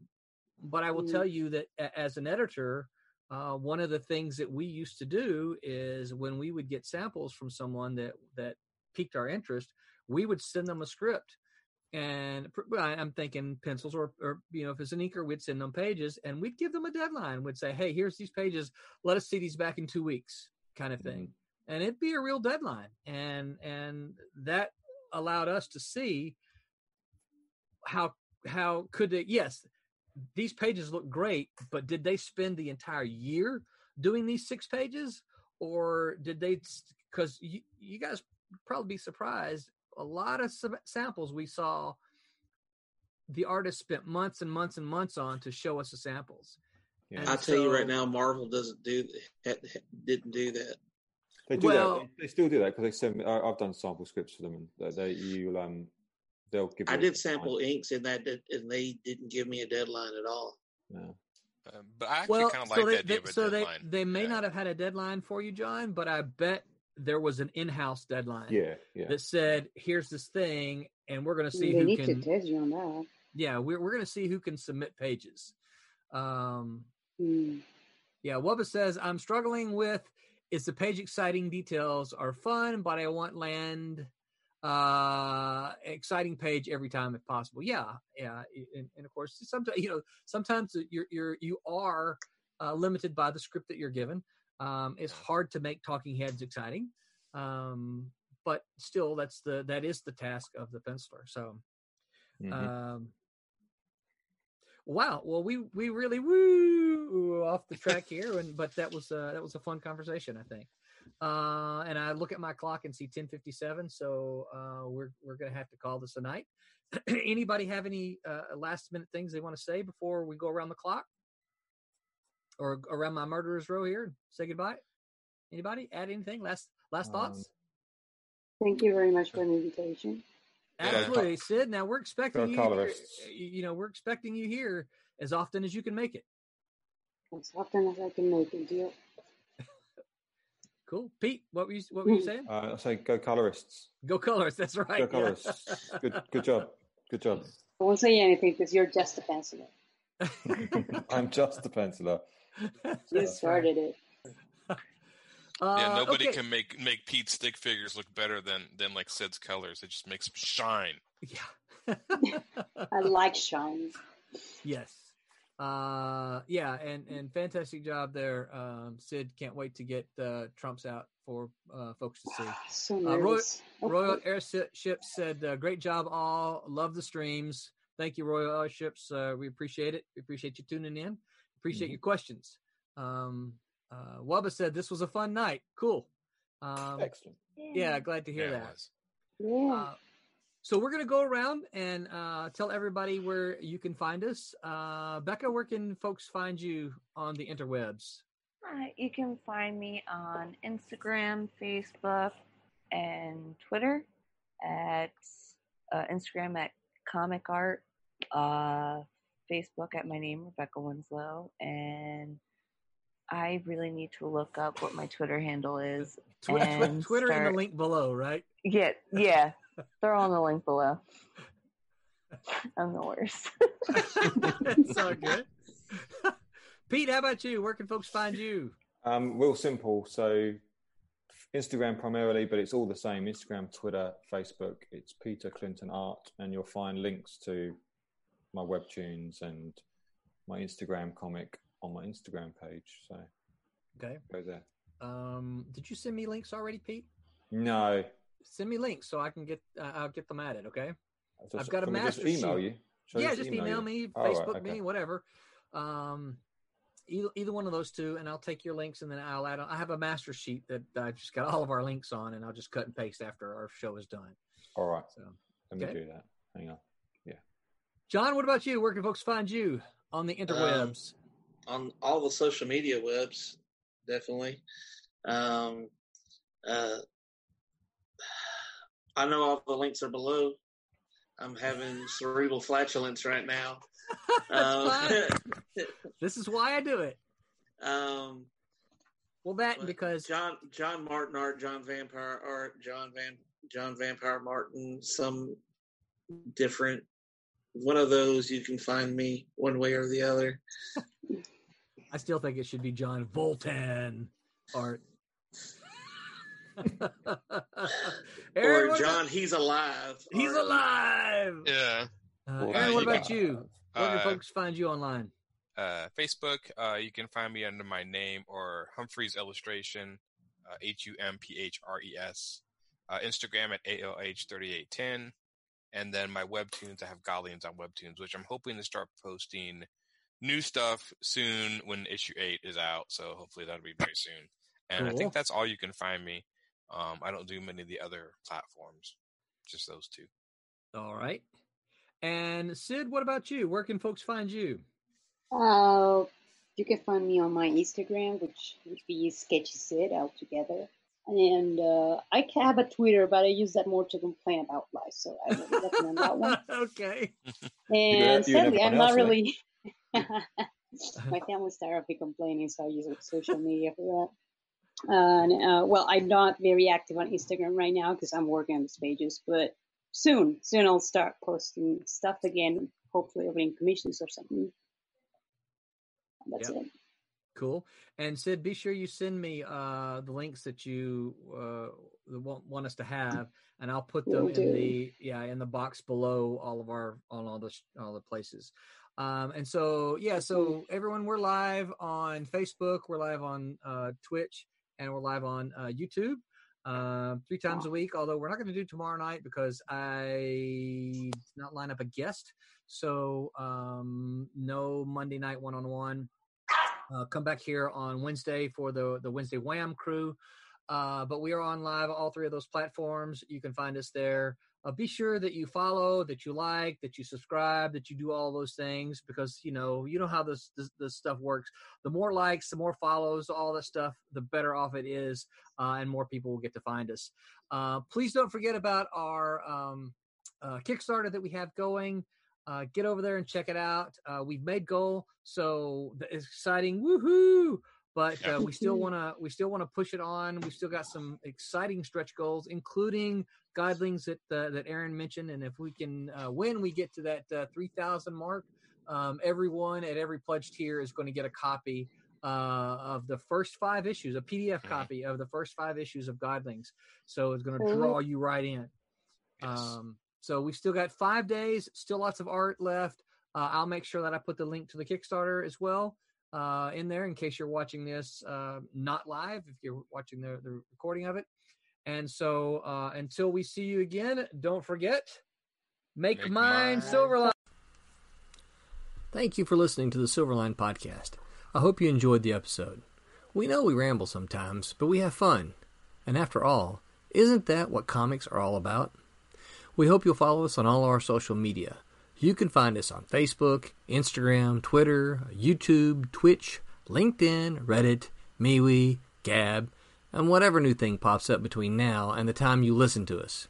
but i will Mm. tell you that as an editor uh, one of the things that we used to do is when we would get samples from someone that that piqued our interest we would send them a script and I'm thinking pencils or, or you know if it's an inker, we'd send them pages and we'd give them a deadline. We'd say, hey, here's these pages. Let us see these back in two weeks, kind of mm-hmm. thing. And it'd be a real deadline, and and that allowed us to see how how could they? Yes, these pages look great, but did they spend the entire year doing these six pages, or did they? Because you, you guys probably be surprised a lot of sab- samples we saw the artist spent months and months and months on to show us the samples Yeah. And I tell you right now, Marvel doesn't do had, had- didn't do that. They do Well- that. They still do that because they send me. I, I've done sample scripts for them, and they, they you um they'll give. I did deadline. sample inks and that, did- and they didn't give me a deadline at all. No. Uh, but I actually well kind of like so the they, idea they of a so they they may Yeah. not have had a deadline for you john but i bet there was an in-house deadline Yeah, yeah. that said here's this thing and we're going to see they who need can to test you on that. yeah we're, we're going to see who can submit pages um Hmm. Yeah, Wubba says I'm struggling with is the page exciting details are fun, but I want land uh exciting page every time if possible. Yeah, yeah, and, and of course sometimes you know sometimes you're you're you are uh, limited by the script that you're given. Um, it's hard to make talking heads exciting, um, but still that's the that is the task of the penciler. So. Mhm. Um, wow. Well, we we really woo off the track here, and but that was uh, that was a fun conversation, I think. Uh, and I look at my clock and see ten fifty seven, so uh, we're we're gonna have to call this a night. Anybody have any uh, last minute things they want to say before we go around the clock, or around my murderer's row here? and Say goodbye. Anybody add anything? Last last Um, thoughts? Thank you very much for the invitation. Yeah. Absolutely, Sid. Now we're expecting you. Here, you know, we're expecting you here as often as you can make it. As often as I can make it, deal. Cool, Pete. What were you What were you saying? Uh, I say go colorists. Go colorists. That's right. Go yeah. colorists. good, good job. Good job. I won't say anything because you're just a penciler. I'm just a penciler. You started it. yeah, Uh, nobody okay. can make make Pete's stick figures look better than than like Sid's colors. It just makes them shine. Yeah. I like shine. yes. Uh, yeah, and and fantastic job there, um, Sid. Can't wait to get uh, Trumps out for uh, folks to see. So Uh, Roy- nervous. Royal Airship said, uh, "Great job, all. Love the streams. Thank you, Royal Airships. Uh, we appreciate it. We appreciate you tuning in. Appreciate Mhm. your questions." Um, uh, Wubba said, "This was a fun night. Cool. Um, Excellent. yeah, glad to hear yeah, that. Yeah. Uh, so we're gonna go around and uh, tell everybody where you can find us. Uh, Becca, where can folks find you on the interwebs? Uh, you can find me on Instagram, Facebook, and Twitter at uh, Instagram at Comic Art, uh, Facebook at my name, Rebecca Winslow, and I really need to look up what my Twitter handle is. Twi- twi- And Twitter in the link below, right? Yeah, yeah, they're all in the link below. I'm the worst. it's all good. Pete, how about you? Where can folks find you? Um, real simple. So Instagram primarily, but it's all the same. Instagram, Twitter, Facebook. It's Peter Clinton Art, and you'll find links to my webtoons and my Instagram comic on my Instagram page. So Okay. Go there. Um, did you send me links already, Pete? No. Send me links so I can get uh, I'll get them added. Okay. Just- I've got a we just master email sheet. you. Shall I yeah, just email, you? me, Oh, right, Facebook okay. me, whatever. Um, either, either one of those two, and I'll take your links and then I'll add. on. I have a master sheet that I've just got all of our links on, and I'll just cut and paste after our show is done. All right. So, Let me okay. do that. Hang on. John, what about you? Where can folks find you on the interwebs? on all the social media webs, definitely. Um, uh, I know all the links are below. I'm having cerebral flatulence right now. Um, this is why I do it. um, Well, that because John John Martin art, John Vampire art, John Van John Vampire Martin, some different one of those you can find me one way or the other. I still think it should be John Voltan art. Aaron, or John, about- he's alive. he's art. alive. Yeah. Uh, Well, Aaron, what about can- you? Where can uh, folks find you online? Uh, Facebook, uh, you can find me under my name or Humphreys Illustration, uh, H U M P H R E S. Uh, Instagram at ALH3810. And then my webtoons, I have Godlings on webtoons, which I'm hoping to start posting new stuff soon when issue 8 is out. So hopefully that'll be very soon. And I think that's all you can find me. Um, I don't do many of the other platforms, just those two. All right. And Sid, what about you? Where can folks find you? Uh, you can find me on my Instagram, which would be Sketchy Sid altogether. And uh, I ca- have a Twitter, but I use that more to complain about life, so I would recommend that one. okay. And you and sadly, I'm not really. my family's tired of me complaining, so I use like, social media for that. And uh, well, I'm not very active on Instagram right now because I'm working on these pages, but soon, soon I'll start posting stuff again. Hopefully, opening commissions or something. That's Yep. it. Cool. And Sid, be sure you send me uh, the links that you uh, want, want us to have, and I'll put them Will in do. the yeah in the box below all of our on all the all the places. Um, and so yeah, so everyone, we're live on Facebook, we're live on uh, Twitch, and we're live on uh, YouTube uh, three times a week. Although we're not going to do tomorrow night because I did not line up a guest, so um, no Monday night one on one. Uh, come back here on Wednesday for the the Wednesday Wham crew. Uh, but we are on live all three of those platforms. You can find us there. Uh, be sure that you follow, that you like, that you subscribe, that you do all those things because you know you know how this this, this stuff works. The more likes, the more follows, all that stuff, the better off it is, uh, and more people will get to find us. Uh, please don't forget about our um, uh, Kickstarter that we have going uh, get over there and check it out. Uh, we've made goal, so it's exciting. Woohoo! But uh, we still want to we still want to push it on. We've still got some exciting stretch goals, including Godlings that uh, that Aaron mentioned. And if we can uh, when we get to that uh, three thousand mark, um, everyone at every pledge tier is going to get a copy uh, of the first five issues, a PDF Mhm. copy of the first five issues of Godlings. So it's going to draw you right in. Yes. Um, so we've still got five days, still lots of art left. Uh, I'll make sure that I put the link to the Kickstarter as well uh, in there in case you're watching this uh, not live, if you're watching the, the recording of it. And so uh, until we see you again, don't forget, make, Make mine mine Silverline. Thank you for listening to the Silverline podcast. I hope you enjoyed the episode. We know we ramble sometimes, but we have fun. And after all, isn't that what comics are all about? We hope you'll follow us on all our social media. You can find us on Facebook, Instagram, Twitter, YouTube, Twitch, LinkedIn, Reddit, MeWe, Gab, and whatever new thing pops up between now and the time you listen to us.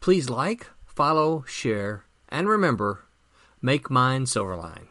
Please like, follow, share, and remember, make mine Silverline.